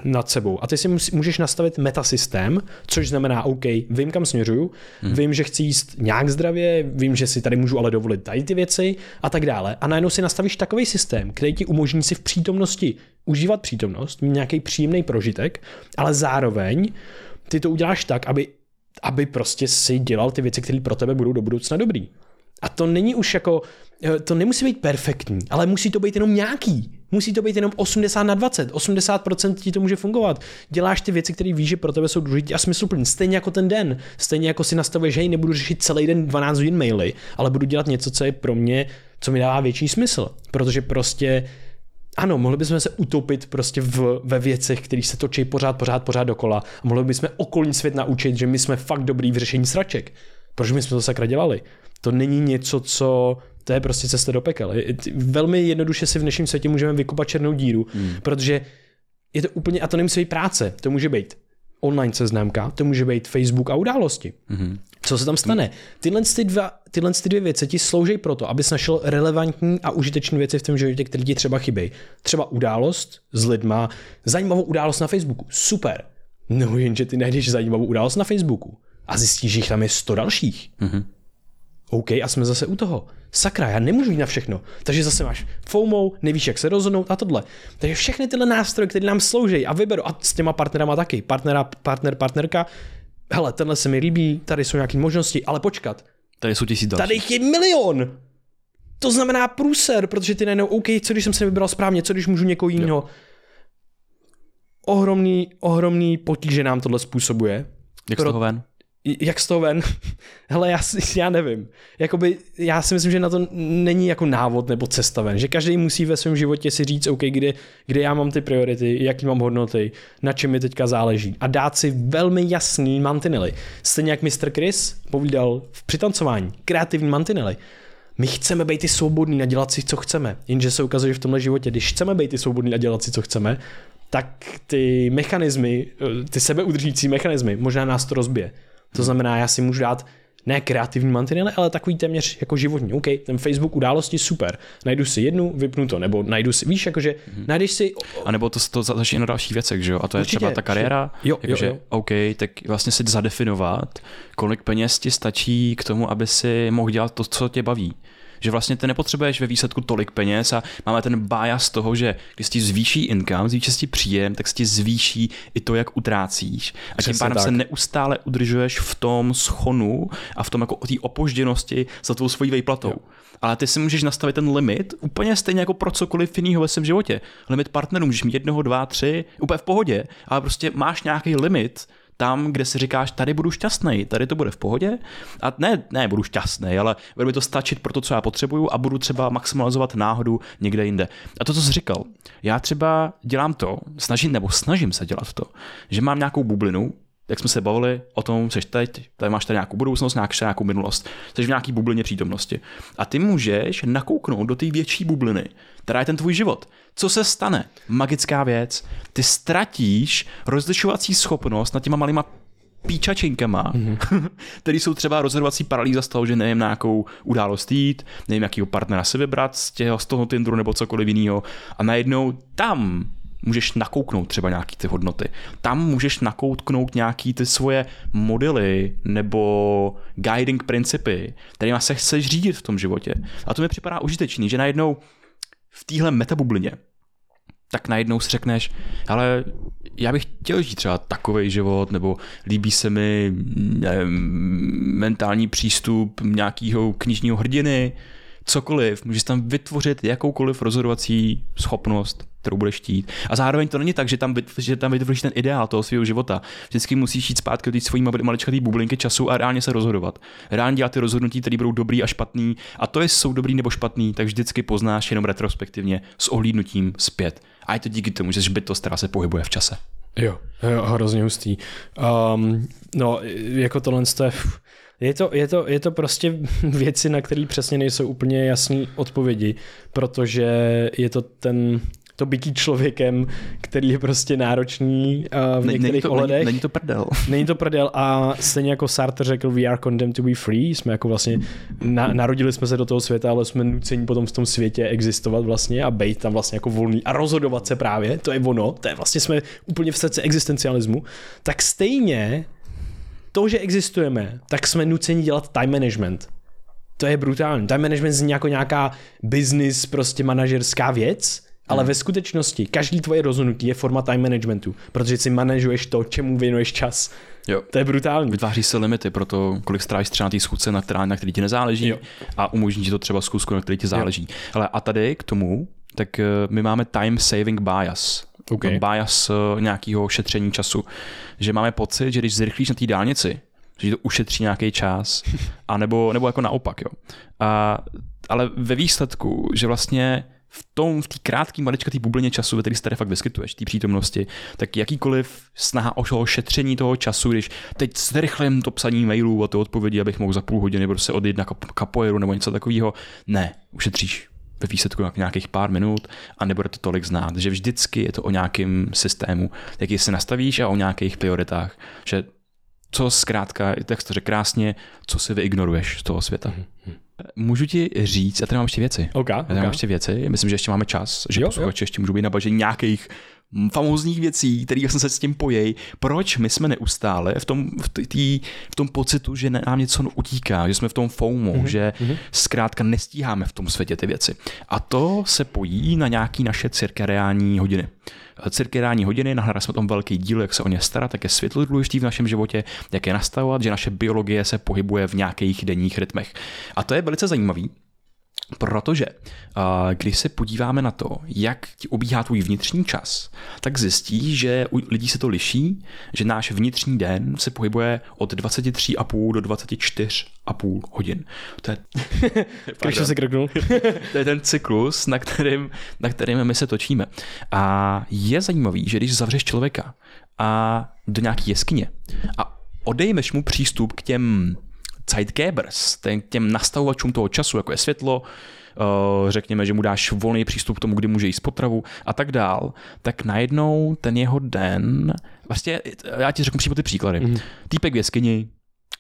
nad sebou. A ty si můžeš nastavit metasystém, což znamená, OK, vím, kam směřuju, hmm. vím, že chci jíst nějak zdravě, vím, že si tady můžu ale dovolit tady ty věci a tak dále. A najednou si nastavíš takový systém, který ti umožní si v přítomnosti užívat přítomnost, mít nějaký příjemný prožitek, ale zároveň ty to uděláš tak, aby aby prostě si dělal ty věci, které pro tebe budou do budoucna dobrý. A to není už jako, eh, to nemusí být perfektní, ale musí to být jenom nějaký. Musí to být jenom 80 na 20. 80% ti to může fungovat. Děláš ty věci, které víš, že pro tebe jsou důležité a smysluplné. Stejně jako ten den. Stejně jako si nastavuješ, že nebudu řešit celý den 12 hodin maily, ale budu dělat něco, co je pro mě, co mi dává větší smysl. Protože prostě ano, mohli bychom se utopit prostě v, ve věcech, které se točí pořád, pořád, pořád dokola. A mohli bychom okolní svět naučit, že my jsme fakt dobrý v řešení sraček. Proč my jsme to sakra dělali? To není něco, co to je prostě cesta do pekel. Velmi jednoduše si v dnešním světě můžeme vykopat černou díru, hmm. protože je to úplně, a to nemusí být práce, to může být online seznámka, to může být Facebook a události. hmm Co se tam stane? Tyhle, ty dva, tyhle ty dvě věci ti slouží proto, abys našel relevantní a užitečné věci v tom životě, které ti třeba chybí. Třeba událost s lidma, zajímavou událost na Facebooku. Super. No jenže ty najdeš zajímavou událost na Facebooku a zjistíš, že jich tam je 100 dalších. Mm-hmm. OK, a jsme zase u toho. Sakra, já nemůžu jít na všechno. Takže zase máš FOMO, nevíš, jak se rozhodnout a tohle. Takže všechny tyhle nástroje, které nám slouží a vyberu, a s těma partnerama taky, partnera, partner, partnerka, hele, tenhle se mi líbí, tady jsou nějaké možnosti, ale počkat. Tady jsou tisíc další. Tady je milion. To znamená průser, protože ty najednou, OK, co když jsem se vybral správně, co když můžu někoho jiného. Ohromný, ohromný potíže nám tohle způsobuje. Jak z toho ven? Jak z toho ven? *laughs* Hele, já, já nevím. Jakoby, já si myslím, že na to není jako návod nebo cesta ven. Že každý musí ve svém životě si říct, OK, kde, kde já mám ty priority, jaký mám hodnoty, na čem mi teďka záleží. A dát si velmi jasný mantinely. Stejně jak Mr. Chris povídal v přitancování. Kreativní mantinely. My chceme být i svobodní a dělat si, co chceme. Jenže se ukazuje, že v tomhle životě, když chceme být i svobodní a dělat si, co chceme, tak ty mechanismy, ty sebeudržící mechanismy, možná nás to rozbije. To znamená, já si můžu dát ne kreativní mantinely, ale takový téměř jako životní. OK, ten Facebook události super. Najdu si jednu, vypnu to, nebo najdu si, víš, jakože mm-hmm. najdeš si. A nebo to, to začne na dalších věcech, že jo? A to je Určitě, třeba ta kariéra. Jo, jakože, jo, jo. OK, tak vlastně si zadefinovat, kolik peněz ti stačí k tomu, aby si mohl dělat to, co tě baví že vlastně ty nepotřebuješ ve výsledku tolik peněz a máme ten bias toho, že když ti zvýší income, zvýší ti příjem, tak se ti zvýší i to, jak utrácíš. A tím pádem tak. se neustále udržuješ v tom schonu a v tom jako té opožděnosti za tvou svojí vejplatou. Jo. Ale ty si můžeš nastavit ten limit úplně stejně jako pro cokoliv jiného ve svém životě. Limit partnerů můžeš mít jednoho, dva, tři, úplně v pohodě, ale prostě máš nějaký limit tam, kde si říkáš, tady budu šťastný, tady to bude v pohodě. A ne, ne, budu šťastný, ale bude mi to stačit pro to, co já potřebuju a budu třeba maximalizovat náhodu někde jinde. A to, co jsi říkal, já třeba dělám to, snažím, nebo snažím se dělat to, že mám nějakou bublinu, jak jsme se bavili o tom, jsi teď, tady máš tady nějakou budoucnost, nějakou minulost, jsi v nějaký bublině přítomnosti. A ty můžeš nakouknout do té větší bubliny, která je ten tvůj život. Co se stane? Magická věc. Ty ztratíš rozlišovací schopnost nad těma malýma píčačinkama, mm-hmm. *laughs* který jsou třeba rozhodovací paralýza z toho, že nevím na jakou událost jít, nevím jakýho partnera si vybrat z, těho, z toho Tinderu nebo cokoliv jiného a najednou tam můžeš nakouknout třeba nějaký ty hodnoty. Tam můžeš nakouknout nějaký ty svoje modely nebo guiding principy, kterými se chceš řídit v tom životě. A to mi připadá užitečný, že najednou v téhle metabublině tak najednou si řekneš, ale já bych chtěl žít třeba takový život, nebo líbí se mi nevím, mentální přístup nějakého knižního hrdiny, cokoliv, můžeš tam vytvořit jakoukoliv rozhodovací schopnost, kterou budeš chtít. A zároveň to není tak, že tam, že tam vytvoříš ten ideál toho svého života. Vždycky musíš jít zpátky do té svojí maličkaté bublinky času a reálně se rozhodovat. Reálně dělat ty rozhodnutí, které budou dobrý a špatný. A to, jestli jsou dobrý nebo špatný, tak vždycky poznáš jenom retrospektivně s ohlídnutím zpět. A je to díky tomu, že bytost, která se pohybuje v čase. Jo, jo hrozně hustý. Um, no, jako tohle je, je to, je, to, je to prostě *laughs* věci, na které přesně nejsou úplně jasné odpovědi, protože je to ten to bytí člověkem, který je prostě náročný uh, v některých není to, ohledech. Není, není to prdel. *laughs* Není to prdel a stejně jako Sartre řekl, we are condemned to be free, jsme jako vlastně, na, narodili jsme se do toho světa, ale jsme nuceni potom v tom světě existovat vlastně a být tam vlastně jako volný a rozhodovat se právě, to je ono, to je vlastně jsme úplně v srdci existencialismu, tak stejně to, že existujeme, tak jsme nuceni dělat time management. To je brutální. Time management zní jako nějaká business, prostě manažerská věc, ale hmm. ve skutečnosti každý tvoje rozhodnutí je forma time managementu, protože si manažuješ to, čemu věnuješ čas. Jo. To je brutální. Vytváří se limity pro to, kolik strávíš třeba na té schůdce, na, která, na který ti nezáleží jo. a umožní ti to třeba schůzku, na který ti záleží. Jo. Ale a tady k tomu, tak eh, my máme time saving bias. Okay. Bias eh, nějakého šetření času. Že máme pocit, že když zrychlíš na té dálnici, že to ušetří nějaký čas, *laughs* a nebo, nebo jako naopak. Jo. A, ale ve výsledku, že vlastně v tom, v té krátké maličké bublině času, ve které se tady fakt vyskytuješ, té přítomnosti, tak jakýkoliv snaha o šetření toho času, když teď zrychlím to psaní mailů a to odpovědi, abych mohl za půl hodiny prostě odjít na kapoeru nebo něco takového, ne, ušetříš ve výsledku nějakých pár minut a nebude to tolik znát, že vždycky je to o nějakém systému, jaký si nastavíš a o nějakých prioritách, že co zkrátka, tak to řekl krásně, co si vyignoruješ z toho světa. Mm-hmm. Můžu ti říct, já tady mám ještě věci. Okay, já tady okay. mám ještě věci, myslím, že ještě máme čas, že posluchači ještě můžou být nabaženi nějakých famózních věcí, které jsem se s tím pojej, proč my jsme neustále v tom, v, tý, v tom pocitu, že nám něco utíká, že jsme v tom FOMO, mm-hmm. že mm-hmm. zkrátka nestíháme v tom světě ty věci. A to se pojí na nějaký naše cirkadiální hodiny. Cirkadiální hodiny, nahrali jsme tom velký díl, jak se o ně starat, tak je světlo důležitý v našem životě, jak je nastavovat, že naše biologie se pohybuje v nějakých denních rytmech. A to je velice zajímavý, Protože když se podíváme na to, jak ti obíhá tvůj vnitřní čas, tak zjistí, že u lidí se to liší, že náš vnitřní den se pohybuje od 23,5 do 24,5 hodin. To je, *laughs* Když se kroknul. *laughs* to je ten cyklus, na kterým, na kterým my se točíme. A je zajímavý, že když zavřeš člověka a do nějaké jeskyně a odejmeš mu přístup k těm Zeitgebers, těm nastavovačům toho času, jako je světlo, eh, řekněme, že mu dáš volný přístup k tomu, kdy může jíst potravu a tak dál, tak najednou ten jeho den, vlastně já ti řeknu přímo ty příklady. Mm. Týpek v jeskyni,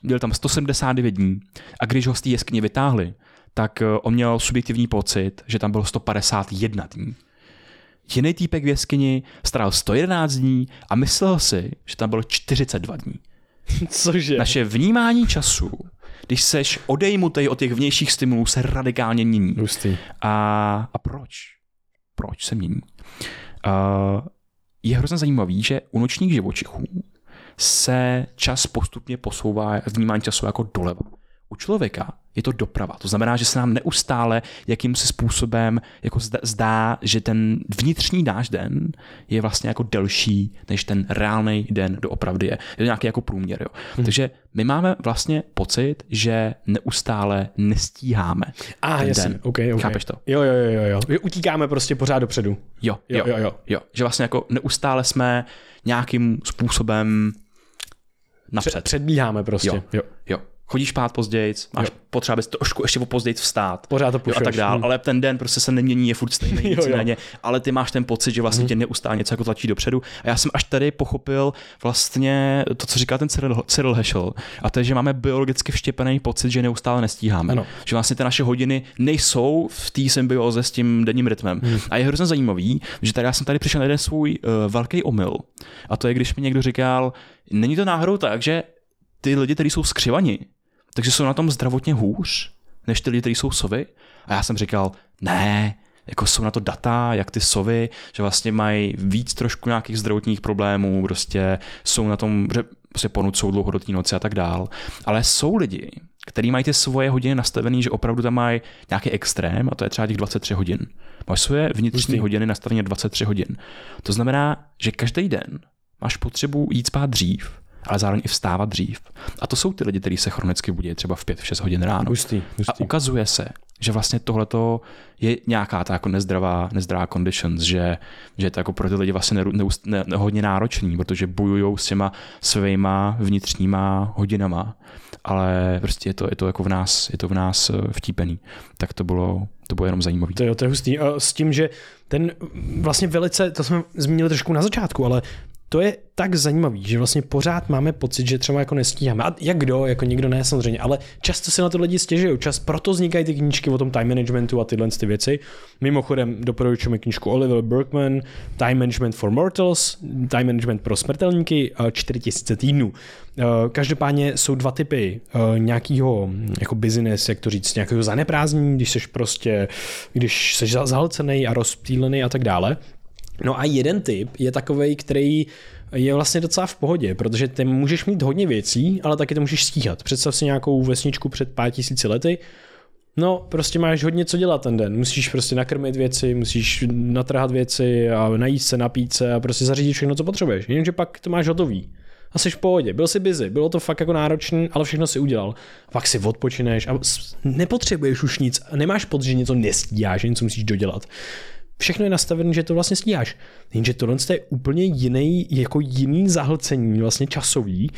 byl tam 179 dní a když ho z té jeskyně vytáhli, tak eh, on měl subjektivní pocit, že tam bylo 151 dní. Jiný týpek v jeskyni strávil 111 dní a myslel si, že tam bylo 42 dní. *laughs* Cože? Naše vnímání času když seš odejmutý od těch vnějších stimulů, se radikálně mění. Hustý. A, a proč? Proč se mění? Uh, je hrozně zajímavý, že u nočních živočichů se čas postupně posouvá, vnímání času jako doleva. U člověka je to doprava. To znamená, že se nám neustále jakýmsi způsobem jako zdá, že ten vnitřní náš den je vlastně jako delší, než ten reálný den doopravdy je. Je to nějaký jako průměr. Jo. Hmm. Takže my máme vlastně pocit, že neustále nestíháme A, ten jasně, den. okay, okay. Chápeš to? Jo, jo, jo, jo, jo. Utíkáme prostě pořád dopředu. Jo, Jo, jo, jo, jo. jo. Že vlastně jako neustále jsme nějakým způsobem napřed. Před, předbíháme prostě. Jo. jo. Jo. Chodíš spát později, máš Jo. potřeba bys trošku ještě o později vstát. Pořád to jo, a pušuješ. tak dál, Hm. ale ten den prostě se nemění, je furt stejný, *laughs* Jo, jo. nicméně, ale ty máš ten pocit, že vlastně tě neustále něco jako tlačí dopředu. A já jsem až tady pochopil vlastně to, co říká ten Cyril, Cyril Heschel, a to je, že máme biologicky vštěpený pocit, že neustále nestíháme. Ano. Že vlastně ty naše hodiny nejsou v té symbioze s tím denním rytmem. Hmm. A je hrozně zajímavý, že tady já jsem tady přišel na jeden svůj uh, velký omyl. A to je, když mi někdo říkal, není to náhodou tak, že ty lidi, kteří jsou skřivani, takže jsou na tom zdravotně hůř, než ty lidi, kteří jsou sovy. A já jsem říkal, ne, jako jsou na to data, jak ty sovy, že vlastně mají víc trošku nějakých zdravotních problémů, prostě jsou na tom, že prostě ponucou dlouhodobý noci a tak dál. Ale jsou lidi, kteří mají ty svoje hodiny nastavený, že opravdu tam mají nějaký extrém, a to je třeba těch 23 hodin. Máš svoje vnitřní hodiny nastavené 23 hodin. To znamená, že každý den máš potřebu jít spát dřív, ale zároveň i vstávat dřív. A to jsou ty lidi, kteří se chronicky budí třeba v 5-6 hodin ráno. Hustý, A hustý. ukazuje se, že vlastně tohleto je nějaká ta jako nezdravá, nezdravá conditions, že, že je to jako pro ty lidi vlastně ne, ne, ne, ne, hodně náročný, protože bojují s těma svýma vnitřníma hodinama, ale prostě je to, je to jako v nás, je to v nás eh, vtípený. Tak to bylo, to bylo jenom zajímavé. To, jo, to je hustý. A s tím, že ten vlastně velice, to jsme zmínili trošku na začátku, ale to je tak zajímavý, že vlastně pořád máme pocit, že třeba jako nestíháme. A jak kdo, jako nikdo ne samozřejmě, ale často se na to lidi stěžují. Čas, proto vznikají ty knížky o tom time managementu a tyhle ty věci. Mimochodem doporučujeme knížku Oliver Berkman, Time Management for Mortals, Time Management pro smrtelníky, a 4000 týdnů. Eh, Každopádně jsou dva typy eh, nějakého jako business, jak to říct, nějakého zaneprázdnění, když seš prostě, když seš za- zahlcený a rozptýlený a tak dále. No a jeden typ je takový, který je vlastně docela v pohodě, protože ty můžeš mít hodně věcí, ale taky to můžeš stíhat. Představ si nějakou vesničku před pár tisíci lety, No, prostě máš hodně co dělat ten den. Musíš prostě nakrmit věci, musíš natrhat věci a najít se, napít se a prostě zařídit všechno, co potřebuješ. Jenomže pak to máš hotový. A jsi v pohodě. Byl jsi busy, bylo to fakt jako náročný, ale všechno si udělal. Pak si odpočineš a nepotřebuješ už nic. Nemáš pocit, že něco nestíháš, že něco musíš dodělat. Všechno je nastavené, že to vlastně stíháš. Jenže tohle je úplně jiný, jako jiný zahlcení, vlastně časový,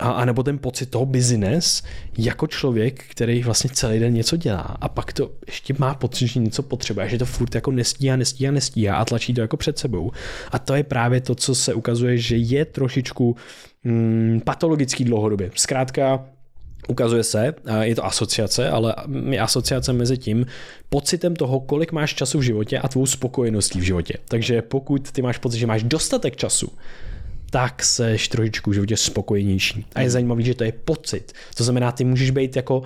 a, a nebo ten pocit toho business jako člověk, který vlastně celý den něco dělá a pak to ještě má pocit, že něco potřebuje, že to furt jako nestíhá, nestíhá, nestíhá a tlačí to jako před sebou. A to je právě to, co se ukazuje, že je trošičku mm, patologický dlouhodobě. Zkrátka, Ukazuje se, je to asociace, ale je asociace mezi tím pocitem toho, kolik máš času v životě a tvou spokojeností v životě. Takže pokud ty máš pocit, že máš dostatek času, tak seš trošičku v životě spokojenější. A je zajímavý, že to je pocit. To znamená, ty můžeš být jako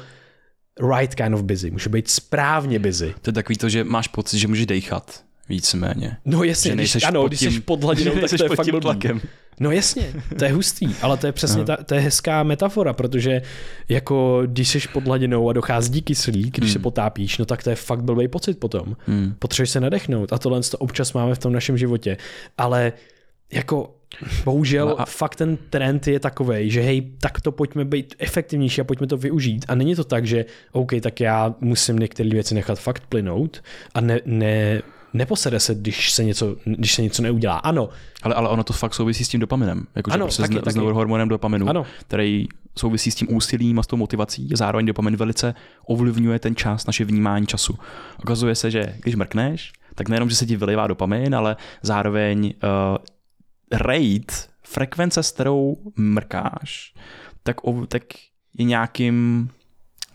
right kind of busy, můžeš být správně busy. To je takový to, že máš pocit, že můžeš dejchat víceméně. No jasně, Že když, ano, pod když tím- jsi pod hladinou, *laughs* tak to je fakt tím blbý. tlakem. No jasně, to je hustý, ale to je přesně ta, to je hezká metafora, protože jako když jsi pod hladinou a dochází kyslík, když se potápíš, no tak to je fakt blbý pocit potom. Hmm. Potřebuješ se nadechnout a tohle to občas máme v tom našem životě. Ale jako bohužel a- a... fakt ten trend je takový, že hej, tak to pojďme být efektivnější a pojďme to využít. A není to tak, že OK, tak já musím některé věci nechat fakt plynout a ne, ne, neposede se, když se něco, když se něco neudělá. Ano, Ale, ale ono to fakt souvisí s tím dopaminem. Jakože Ano, prostě taky, s, taky. s neurohormonem dopaminu, Ano. který souvisí s tím úsilím a s tou motivací. Zároveň dopamin velice ovlivňuje ten čas, naše vnímání času. Ukazuje se, že když mrkneš, tak nejenom, že se ti vylivá dopamin, ale zároveň uh, rate, frekvence, s kterou mrkáš, tak, tak je nějakým,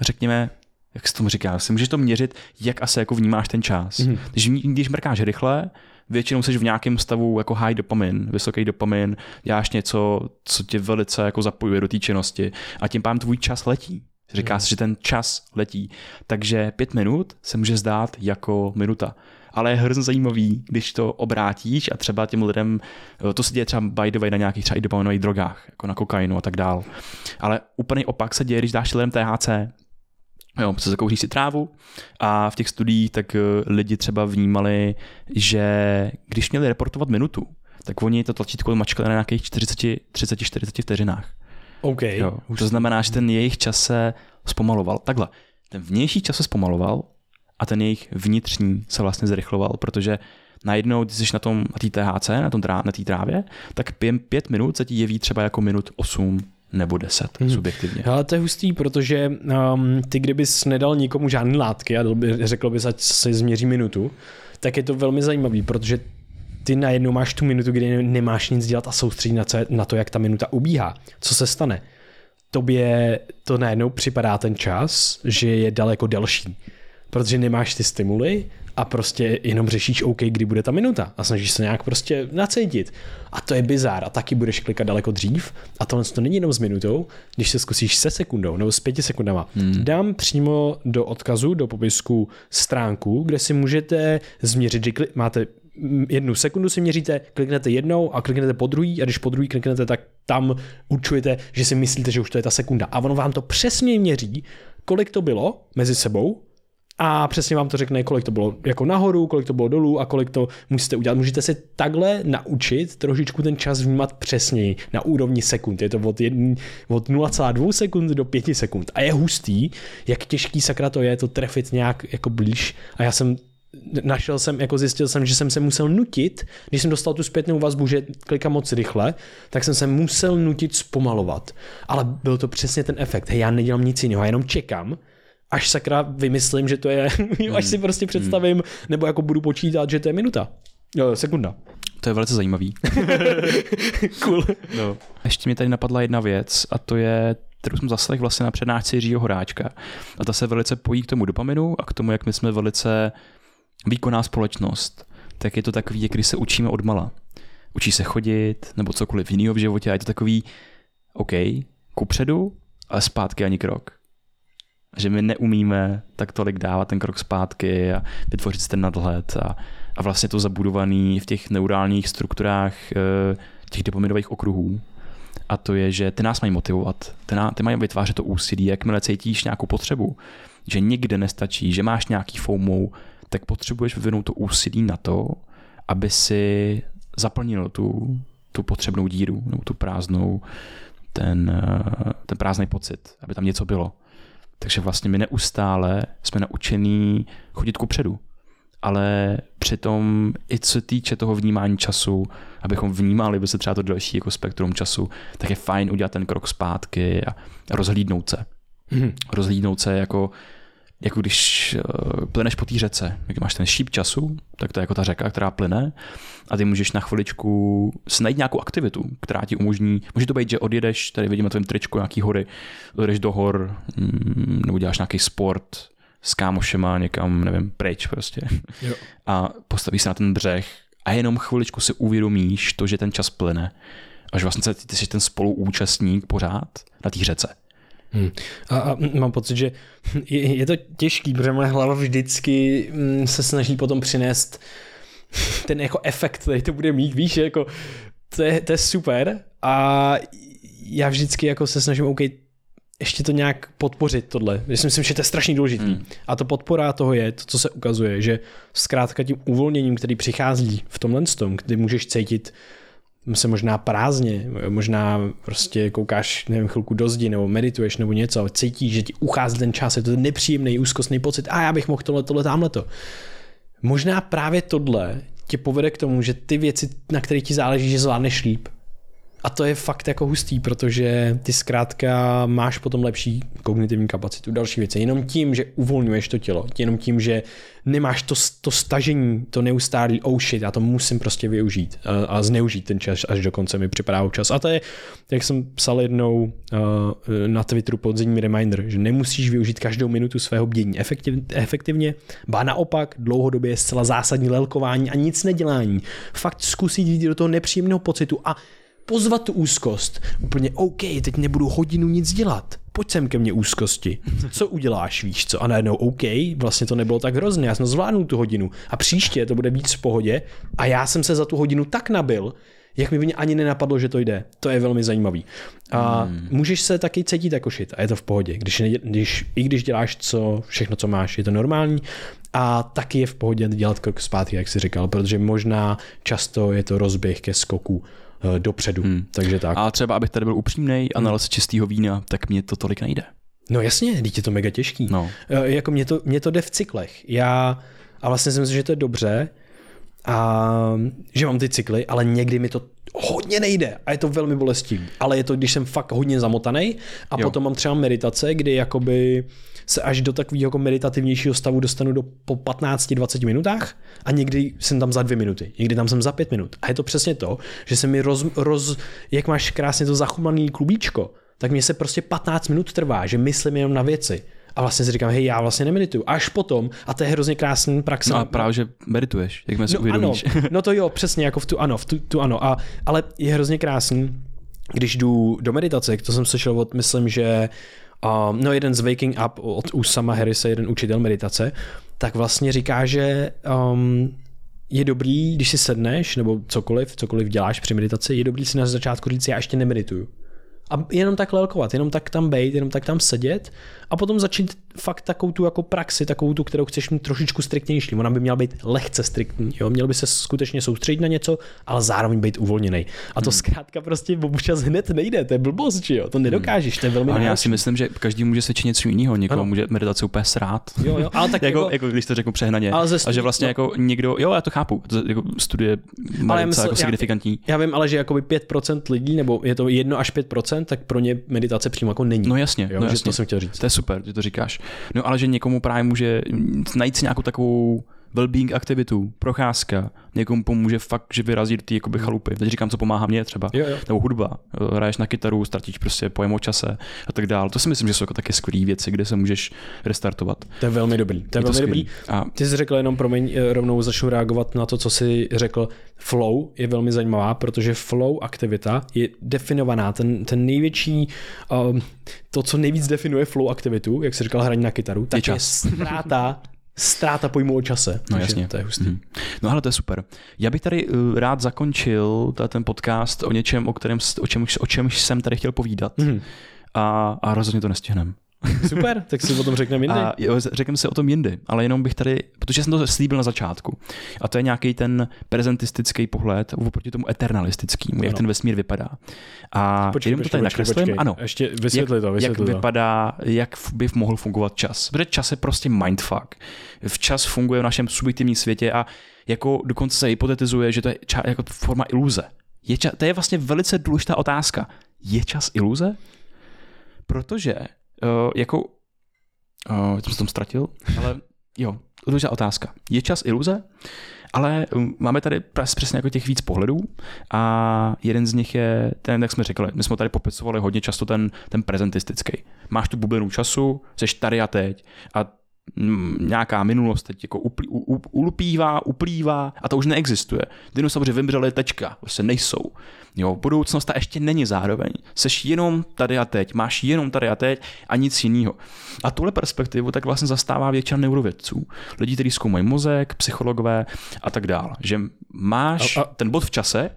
řekněme, jak se tomu říká, si můžeš to měřit, jak asi jako vnímáš ten čas. Mhm. Mm-hmm. Když, když mrkáš rychle, většinou jsi v nějakém stavu jako high dopamin, vysoký dopamin, děláš něco, co tě velice jako zapojuje do té činnosti a tím pádem tvůj čas letí. Říká Mhm. se, že ten čas letí. Takže pět minut se může zdát jako minuta. Ale je hrozně zajímavý, když to obrátíš a třeba těm lidem, to se děje třeba by the way na nějakých třeba i dopaminových drogách, jako na kokainu a tak dál. Ale úplný opak se děje, když dáš lidem THC, Jo, se zakouří si trávu a v těch studiích tak eh, lidi třeba vnímali, že když měli reportovat minutu, tak oni to tlačítko mačkali na nějakých 40, 30, 40 vteřinách. OK. Jo. To znamená, že ten jejich čas se zpomaloval. Takhle, ten vnější čas se zpomaloval a ten jejich vnitřní se vlastně zrychloval, protože najednou, když jsi na tom na té THC, na tom na té trávě, tak pět, pět minut se ti jeví třeba jako minut 8 nebo 10 hmm. subjektivně. Ale to je hustý, protože um, ty kdybys nedal nikomu žádné látky a řekl bys, ať si změří minutu, tak je to velmi zajímavý, protože ty najednou máš tu minutu, kdy nemáš nic dělat a soustředit na, na to, jak ta minuta ubíhá. Co se stane? Tobě to najednou připadá ten čas, že je daleko delší, protože nemáš ty stimuly a prostě jenom řešíš OK, kdy bude ta minuta a snažíš se nějak prostě nacítit. A to je bizár a taky budeš klikat daleko dřív a tohle to není jenom s minutou, když se zkusíš se sekundou nebo s pěti sekundama. Hmm. Dám přímo do odkazu, do popisku stránku, kde si můžete změřit, že máte jednu sekundu si měříte, kliknete jednou a kliknete po druhý a když po druhý kliknete, tak tam určujete, že si myslíte, že už to je ta sekunda. A ono vám to přesně měří, kolik to bylo mezi sebou a přesně vám to řekne, kolik to bylo jako nahoru, kolik to bylo dolů a kolik to musíte udělat. Můžete se takhle naučit trošičku ten čas vnímat přesněji na úrovni sekund. Je to od, jedn, od 0,2 sekund do 5 sekund. A je hustý, jak těžký sakra to je to trefit nějak jako blíž. A já jsem našel jsem, jako zjistil jsem, že jsem se musel nutit, když jsem dostal tu zpětnou vazbu, že klikám moc rychle, tak jsem se musel nutit zpomalovat. Ale byl to přesně ten efekt. Hej, já nedělám nic jiného, já jenom čekám, až sakra vymyslím, že to je, *laughs* až si hmm. prostě představím, hmm. nebo jako budu počítat, že to je minuta. Jo, sekunda. To je velice zajímavý. *laughs* cool. No. Ještě mi tady napadla jedna věc a to je kterou jsem zaslech vlastně na přednášce Jiřího Horáčka. A ta se velice pojí k tomu dopaminu a k tomu, jak my jsme velice výkonná společnost. Tak je to takový, jak když se učíme od mala. Učí se chodit nebo cokoliv jiného v životě a je to takový, OK, kupředu, ale zpátky ani krok že my neumíme tak tolik dávat ten krok zpátky a vytvořit ten nadhled a, a vlastně to zabudovaný v těch neurálních strukturách eh, těch dopaminových okruhů. A to je, že ty nás mají motivovat, ty, ná, ty mají vytvářet to úsilí, jakmile cítíš nějakou potřebu, že nikde nestačí, že máš nějaký FOMO, tak potřebuješ vyvinout to úsilí na to, aby si zaplnil tu, tu potřebnou díru, nebo tu prázdnou, ten, eh, ten prázdný pocit, aby tam něco bylo. Takže vlastně my neustále jsme naučení chodit ku předu. Ale přitom i co se týče toho vnímání času, abychom vnímali by se třeba to další jako spektrum času, tak je fajn udělat ten krok zpátky a rozhlídnout se. Mm-hmm. Rozhlídnout se jako jako když uh, plyneš po té řece, jak máš ten šíp času, tak to je jako ta řeka, která plyne a ty můžeš na chviličku najít nějakou aktivitu, která ti umožní, může to být, že odjedeš, tady vidíme tvém tričku nějaký hory, odjedeš do hor, mm, nebo děláš nějaký sport s kámošema někam, nevím, pryč prostě. *laughs* Jo. A postavíš se na ten břeh a jenom chviličku si uvědomíš to, že ten čas plyne. Až vlastně ty jsi ten spoluúčastník pořád na té řece. Hmm. A, a mám pocit, že *laughs* je, je to těžký, protože moje hlava vždycky mm, se snaží potom přinést *laughs* ten jako efekt, který to bude mít, víš, jako to je, to je super a já vždycky jako se snažím, OK, ještě to nějak podpořit tohle. Já si myslím, že to je strašně důležitý. Hmm. A to podpora toho je to, co se ukazuje, že zkrátka tím uvolněním, který přichází v tomhle tom, kdy můžeš cítit se možná prázdně, možná prostě koukáš, nevím, chvilku do zdi, nebo medituješ, nebo něco, ale cítíš, že ti uchází ten čas, je to ten nepříjemný, úzkostný pocit, a já bych mohl tohle, tohle, tamhle to. Možná právě tohle tě povede k tomu, že ty věci, na které ti záleží, že zvládneš líp. A to je fakt jako hustý, protože ty zkrátka máš potom lepší kognitivní kapacitu, další věci. Jenom tím, že uvolňuješ to tělo, jenom tím, že nemáš to, to stažení, to neustálý oh shit, já to musím prostě využít a, a zneužít ten čas, až do konce mi připadá čas. A to je, jak jsem psal jednou uh, na Twitteru podzimní reminder, že nemusíš využít každou minutu svého bdění efektiv, efektivně, ba naopak dlouhodobě je zcela zásadní lelkování a nic nedělání. Fakt zkusit jít do toho nepříjemného pocitu a pozvat tu úzkost. Úplně OK, teď nebudu hodinu nic dělat. Pojď sem ke mně úzkosti. Co uděláš, víš co? A najednou OK, vlastně to nebylo tak hrozné, já jsem zvládnu tu hodinu. A příště to bude víc v pohodě a já jsem se za tu hodinu tak nabil, Jak mi by mě ani nenapadlo, že to jde. To je velmi zajímavý. A hmm. můžeš se taky cítit jako šit a je to v pohodě. Když, když, I když děláš co, všechno, co máš, je to normální. A taky je v pohodě dělat krok zpátky, jak jsi říkal, protože možná často je to rozběh ke skoku dopředu. Hmm. Takže tak. A třeba, abych tady byl upřímný a nalez čistého vína, tak mě to tolik nejde. No jasně, teď je to mega těžký. No. E, jako mě to, mě to jde v cyklech. Já, a vlastně si myslím, že to je dobře, a že mám ty cykly, ale někdy mi to hodně nejde a je to velmi bolestivý. Ale je to, když jsem fakt hodně zamotaný a jo. potom mám třeba meditace, kdy jakoby se až do takového jako meditativnějšího stavu dostanu do po 15-20 minutách a někdy jsem tam za dvě minuty, někdy tam jsem za pět minut. A je to přesně to, že se mi roz, roz jak máš krásně to zachumaný klubíčko, tak mě se prostě 15 minut trvá, že myslím jenom na věci. A vlastně si říkám, hej, já vlastně nemedituju. Až potom, a to je hrozně krásný praxe. No a právě, že medituješ, jak si no, uvědomíš. Ano, *laughs* no to jo, přesně, jako v tu ano, v tu, tu ano. A, ale je hrozně krásný, když jdu do meditace, to jsem slyšel od, myslím, že um, no jeden z Waking Up od Usama Harrise, jeden učitel meditace, tak vlastně říká, že um, je dobrý, když si sedneš, nebo cokoliv, cokoliv děláš při meditaci, je dobrý si na začátku říct, já ještě nemedituju a jenom tak lelkovat, jenom tak tam být, jenom tak tam sedět a potom začít fakt takovou tu jako praxi, takovou tu, kterou chceš mít trošičku striktnější. Ona by měla být lehce striktní, jo? měl by se skutečně soustředit na něco, ale zároveň být uvolněný. A to hmm. zkrátka prostě občas hned nejde, to je blbost, že jo? To nedokážeš, to je velmi Ale já si myslím, že každý může se něco jiného, někoho může meditace úplně srát. Jo, jo, ale tak *laughs* jako, jako, jako, když to řeknu přehnaně. Ale a že vlastně no. jako někdo, jo, já to chápu, to, jako studie ale mysl, jako signifikantní. Já, já, vím, ale že jakoby 5% lidí, nebo je to 1 až 5%, tak pro ně meditace přímo jako není. No jasně, jo, no jasně. to jsem chtěl říct. To je super, že to říkáš. No ale že někomu právě může najít si nějakou takovou well-being aktivitu, procházka, někomu pomůže fakt, že vyrazí do té jakoby chalupy. Teď říkám, co pomáhá mně třeba. Jo, jo. Nebo hudba, hraješ na kytaru, ztratíš prostě pojem o čase a tak dále. To si myslím, že jsou jako taky skvělé věci, kde se můžeš restartovat. To je velmi dobrý. To je, je velmi to dobrý. A... Ty jsi řekl jenom, promiň, eh, rovnou začnu reagovat na to, co jsi řekl. Flow je velmi zajímavá, protože flow aktivita je definovaná. Ten, ten největší, um, to, co nejvíc definuje flow aktivitu, jak jsi říkal, hraní na kytaru, tak je, je ztráta ztráta pojmu o čase. No jasně. To je hustý. Mm. No ale to je super. Já bych tady uh, rád zakončil ten podcast o něčem, o, kterém, o, čem, o čem jsem tady chtěl povídat. Mm. A, a rozhodně to nestihneme. Super, tak si o tom řekneme jindy. A jo, řekneme si o tom jindy, ale jenom bych tady, protože jsem to slíbil na začátku. A to je nějaký ten prezentistický pohled oproti tomu eternalistickému, jak ten vesmír vypadá. A počkej, jenom to tady nakreslím. Ano. Ještě vysvětli jak, to, vysvětli jak to. vypadá, jak by mohl fungovat čas. Protože čas je prostě mindfuck. V čas funguje v našem subjektivním světě a jako dokonce se hypotetizuje, že to je ča, jako forma iluze. Je čas, to je vlastně velice důležitá otázka. Je čas iluze? Protože uh, jako, uh, jsem se tom ztratil, ale jo, důležitá otázka. Je čas iluze? Ale um, máme tady přesně jako těch víc pohledů a jeden z nich je ten, jak jsme řekli, my jsme tady popisovali hodně často ten, ten prezentistický. Máš tu bublinu času, jsi tady a teď a nějaká minulost teď jako uplý, u, ulpívá, uplývá a to už neexistuje. Dinosauři vymřeli, tečka, prostě nejsou. Jo, budoucnost ta ještě není zároveň. Seš jenom tady a teď, máš jenom tady a teď a nic jiného. A tuhle perspektivu tak vlastně zastává většina neurovědců. Lidí, kteří zkoumají mozek, psychologové a tak dále. Že máš a, a... ten bod v čase,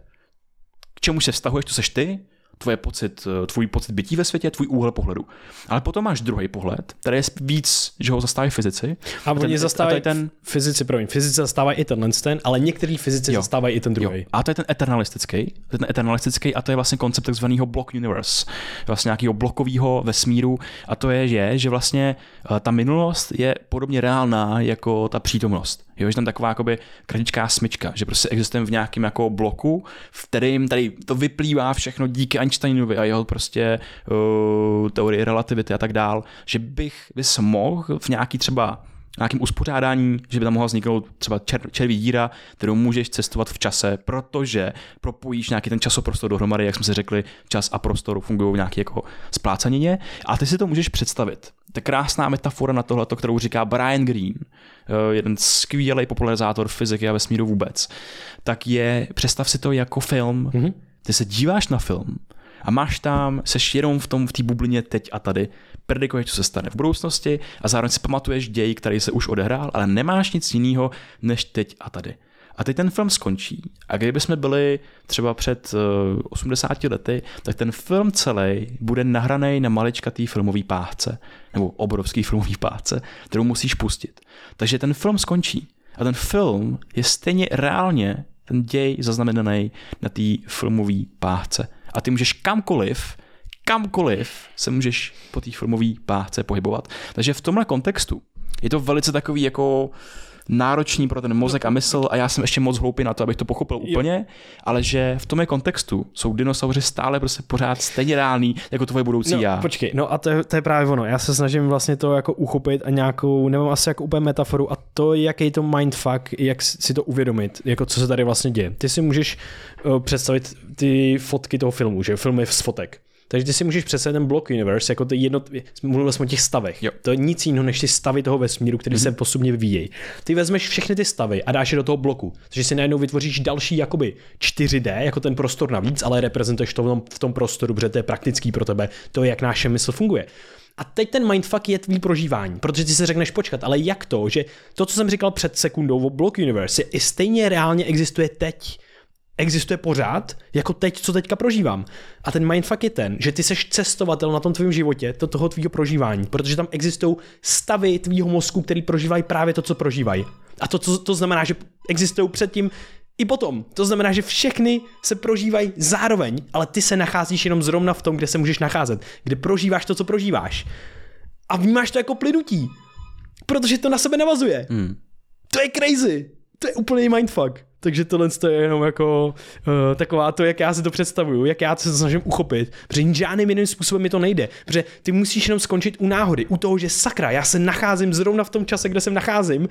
k čemu se vztahuješ, to seš ty, tvoje pocit, eh, tvůj pocit bytí ve světě, tvůj úhel pohledu. Ale potom máš druhý pohled, který je víc, že ho zastávají fyzici. A, a oni zastávají ten fyzici, promiň, fyzici zastávají i tenhle ten, ale některý fyzici jo. zastávají i ten druhý. Jo. A to je ten eternalistický, ten eternalistický a to je vlastně koncept takzvaného block universe, vlastně nějakého blokového vesmíru a to je, že, že vlastně eh, ta minulost je podobně reálná jako ta přítomnost. Jo, že tam taková jakoby kratičká smyčka, že prostě existujeme v nějakém jako bloku, v kterým tady to vyplývá všechno díky Einsteinovi a jeho prostě uh, teorii relativity a tak dál, že bych bys mohl v nějaký třeba nějakým uspořádání, že by tam mohla vzniknout třeba čer, červí díra, kterou můžeš cestovat v čase, protože propojíš nějaký ten časoprostor dohromady, jak jsme si řekli, čas a prostor fungují nějaký jako splácanině a ty si to můžeš představit. To je krásná metafora na tohle, kterou říká Brian Greene, eh, jeden skvělý popularizátor fyziky a vesmíru vůbec. Tak je, představ si to jako film. Mm-hmm. Ty se díváš na film a máš tam, seš jenom v tom, v té bublině teď a tady, predikuješ, co se stane v budoucnosti a zároveň si pamatuješ děj, který se už odehrál, ale nemáš nic jiného než teď a tady. A teď ten film skončí. A kdyby jsme byli třeba před uh, 80 lety, tak ten film celý bude nahraný na maličkatý filmový páhce, nebo obrovský filmový páhce, kterou musíš pustit. Takže ten film skončí. A ten film je stejně reálně ten děj zaznamenaný na té filmové páhce. A ty můžeš kamkoliv, kamkoliv se můžeš po té filmové páhce pohybovat. Takže v tomhle kontextu je to velice takový jako náročný pro ten mozek a mysl a já jsem ještě moc hloupý na to, abych to pochopil úplně, ale že v tom kontextu jsou dinosauři stále prostě pořád stejně reální jako tvoje budoucí no, já. Počkej, no a to je, to je právě ono. Já se snažím vlastně to jako uchopit a nějakou, nemám asi jako úplně metaforu a to, jaký to mindfuck, jak si to uvědomit, jako co se tady vlastně děje. Ty si můžeš uh, představit ty fotky toho filmu, že film je z fotek. Takže ty si můžeš představit ten block universe jako ty jedno, mluvili jsme o těch stavech. Jo. To je nic jiného než ty stavy toho vesmíru, které mm-hmm. se postupně vyvíjejí. Ty vezmeš všechny ty stavy a dáš je do toho bloku. Takže si najednou vytvoříš další jakoby 4D, jako ten prostor navíc, ale reprezentuješ to v tom, v tom prostoru, protože to je praktický pro tebe, to je, jak naše mysl funguje. A teď ten mindfuck je tvý prožívání, protože ty si řekneš, počkat, ale jak to, že to, co jsem říkal před sekundou o Block Universe, je, i stejně reálně existuje teď existuje pořád, jako teď, co teďka prožívám. A ten mindfuck je ten, že ty seš cestovatel na tom tvém životě, to toho tvýho prožívání, protože tam existují stavy tvýho mozku, který prožívají právě to, co prožívají. A to, to, to znamená, že existují předtím i potom. To znamená, že všechny se prožívají zároveň, ale ty se nacházíš jenom zrovna v tom, kde se můžeš nacházet, kde prožíváš to, co prožíváš. A vnímáš to jako plynutí, protože to na sebe navazuje. Hmm. To je crazy. To je úplný mindfuck. Takže tohle je jenom jako uh, taková to, jak já si to představuju, jak já se to snažím uchopit, protože žádným jiným způsobem mi to nejde. Protože ty musíš jenom skončit u náhody, u toho, že sakra, já se nacházím zrovna v tom čase, kde se nacházím,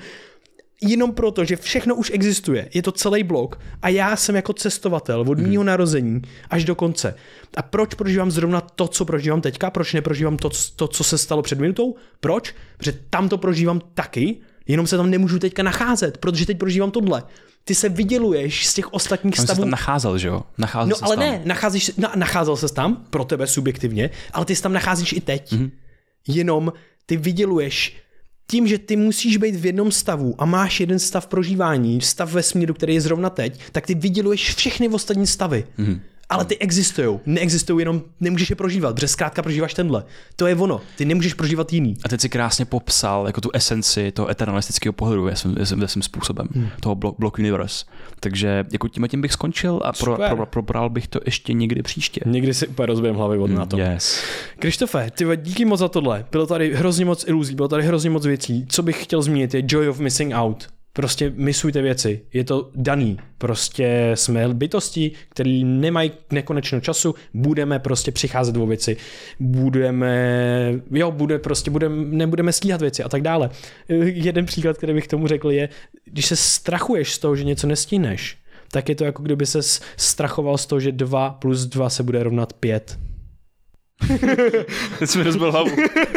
jenom proto, že všechno už existuje, je to celý blok a já jsem jako cestovatel od mýho narození až do konce. A proč prožívám zrovna to, co prožívám teďka? Proč neprožívám to, to co se stalo před minutou? Proč? Protože tam to prožívám taky, jenom se tam nemůžu teďka nacházet, protože teď prožívám tohle ty se vyděluješ z těch ostatních On stavů. Se tam nacházel, že jo? Nacházel no ale tam. ne, nacházíš, na, nacházel se tam, pro tebe subjektivně, ale ty se tam nacházíš i teď. Mm-hmm. Jenom ty vyděluješ tím, že ty musíš být v jednom stavu a máš jeden stav prožívání, stav vesmíru, který je zrovna teď, tak ty vyděluješ všechny ostatní stavy. Mm-hmm ale ty existují. Neexistují jenom, nemůžeš je prožívat, protože zkrátka prožíváš tenhle. To je ono, ty nemůžeš prožívat jiný. A teď si krásně popsal jako tu esenci toho eternalistického pohledu svým, svým způsobem, hmm. toho block, block universe. Takže jako tím tím bych skončil a pro, pro, probral bych to ještě někdy příště. Někdy si úplně rozbijem hlavy od na to. Yes. Krištofe, ty díky moc za tohle. Bylo tady hrozně moc iluzí, bylo tady hrozně moc věcí. Co bych chtěl zmínit je Joy of Missing Out. Prostě misujte věci, je to daný. Prostě jsme bytosti, který nemají nekonečno času, budeme prostě přicházet o věci, budeme, jo, bude prostě, budeme, nebudeme stíhat věci a tak dále. Jeden příklad, který bych tomu řekl je, když se strachuješ z toho, že něco nestíneš, tak je to jako kdyby se strachoval z toho, že 2 plus 2 se bude rovnat 5 Teď jsme rozbil hlavu.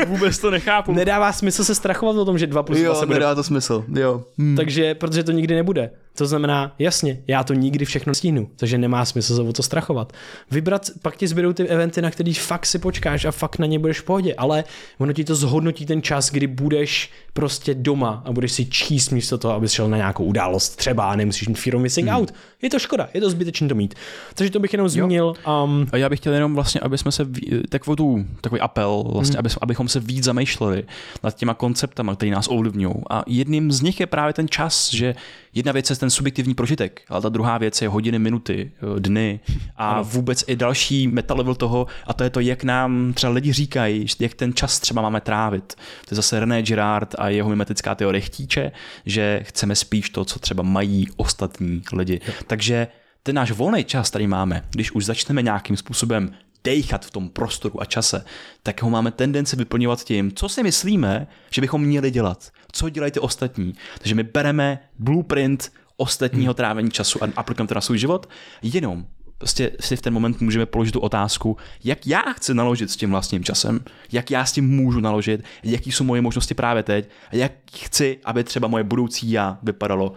Vůbec to nechápu. Nedává smysl se strachovat o tom, že 2 plus 2 jo, se bude... nedá to smysl, jo. Hmm. Takže, protože to nikdy nebude. To znamená, jasně, já to nikdy všechno stíhnu, takže nemá smysl se o to strachovat. Vybrat, pak ti zbydou ty eventy, na který fakt si počkáš a fakt na ně budeš v pohodě, ale ono ti to zhodnotí ten čas, kdy budeš prostě doma a budeš si číst místo toho, abys šel na nějakou událost třeba a nemusíš mít fear of missing hmm. out. Je to škoda, je to zbytečné to mít. Takže to bych jenom zmínil. Um... A já bych chtěl jenom vlastně, aby jsme se, takovou tu, takový apel, vlastně, hmm. aby, abychom se víc zamýšleli nad těma konceptama, které nás ovlivňují. A jedním z nich je právě ten čas, že jedna věc je ten subjektivní prožitek, ale ta druhá věc je hodiny, minuty, dny a vůbec i další metalevel toho a to je to, jak nám třeba lidi říkají, jak ten čas třeba máme trávit. To je zase René Girard a jeho mimetická teorie chtíče, že chceme spíš to, co třeba mají ostatní lidi. Takže ten náš volný čas tady máme, když už začneme nějakým způsobem dejchat v tom prostoru a čase, tak ho máme tendenci vyplňovat tím, co si myslíme, že bychom měli dělat. Co dělají ty ostatní. Takže my bereme blueprint ostatního hmm. trávení času a aplikujeme to na svůj život, jenom prostě si v ten moment můžeme položit tu otázku, jak já chci naložit s tím vlastním časem, jak já s tím můžu naložit, jaký jsou moje možnosti právě teď a jak chci, aby třeba moje budoucí já vypadalo.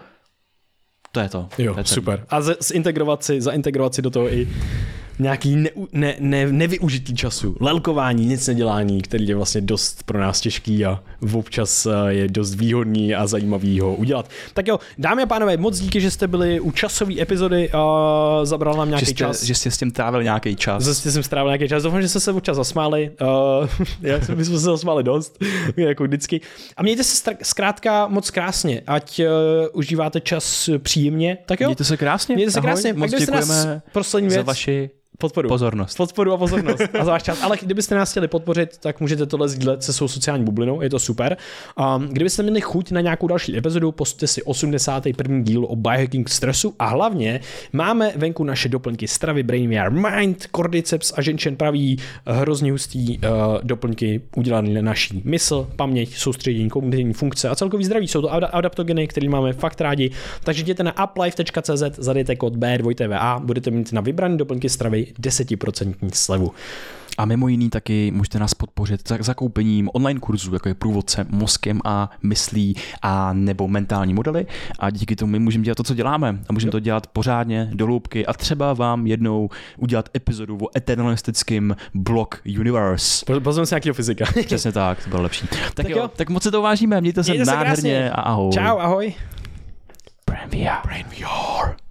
To je to. Jo, to je super. A z, zintegrovat si, zaintegrovat si do toho i nějaký ne, ne, ne, nevyužitý času, lelkování, nic nedělání, který je vlastně dost pro nás těžký a občas eh, je dost výhodný a zajímavý ho udělat. Tak jo, dámy a pánové, moc díky, že jste byli u časové epizody a zabral nám nějaký že jste, čas. Že jste s tím trávil nějaký čas. Zase jsem strávil nějaký čas. Doufám, že jste se občas zasmáli. Uh, *laughs* já jsem, my jsme se zasmáli dost, *laughs* jako vždycky. A mějte se zkrátka moc krásně, ať uh, užíváte čas příjemně. Tak jo, Mějte se krásně. mějte se Ahoj, krásně. Moc kdybyste nás, děkujeme poslední za věc, vaši podporu. pozornost. Podporu a pozornost *laughs* a za váš čas. Ale kdybyste nás chtěli podpořit, tak můžete tohle sdílet se svou sociální bublinou, je to super. Um, kdybyste měli chuť na nějakou další epizodu, pusťte si 81. díl o biohacking stresu a hlavně máme venku naše doplňky stravy Brain VR Mind, Cordyceps a Ženčen praví hrozně hustý uh, doplňky udělané na naší mysl, paměť, soustředění, kognitivní funkce a celkový zdraví. Jsou to ad- adaptogeny, které máme fakt rádi. Takže jděte na uplife.cz, zadejte kód B2TVA, budete mít na vybrané doplňky stravy 10% slevu. A mimo jiný taky můžete nás podpořit za zakoupením online kurzu, jako je průvodce mozkem a myslí a nebo mentální modely. A díky tomu my můžeme dělat to, co děláme. A můžeme to dělat pořádně, do hloubky a třeba vám jednou udělat epizodu o eternalistickém block universe. Pozveme se nějakého fyzika. *laughs* Přesně tak, to bylo lepší. Tak, Tak jo, jo. tak moc se to vážíme, mějte se Mějte se nádherně krásně. a ahoj. Čau, ahoj. Brain VR. Brain VR.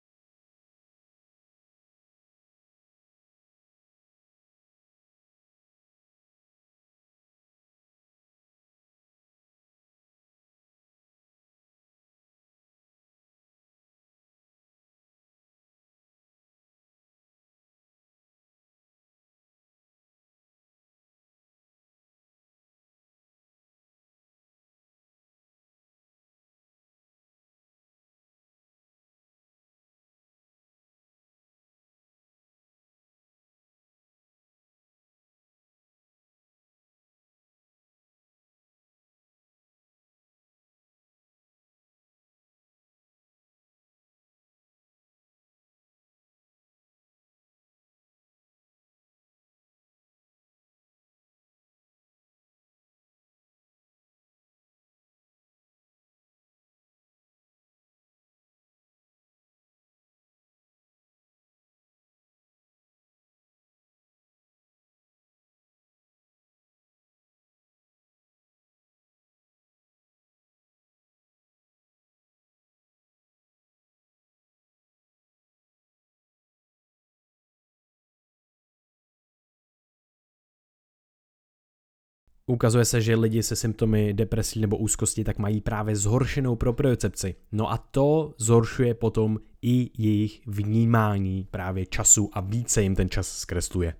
Ukazuje se, že lidi se symptomy depresí nebo úzkosti tak mají právě zhoršenou propriocepci. No a to zhoršuje potom i jejich vnímání právě času a více jim ten čas zkresluje.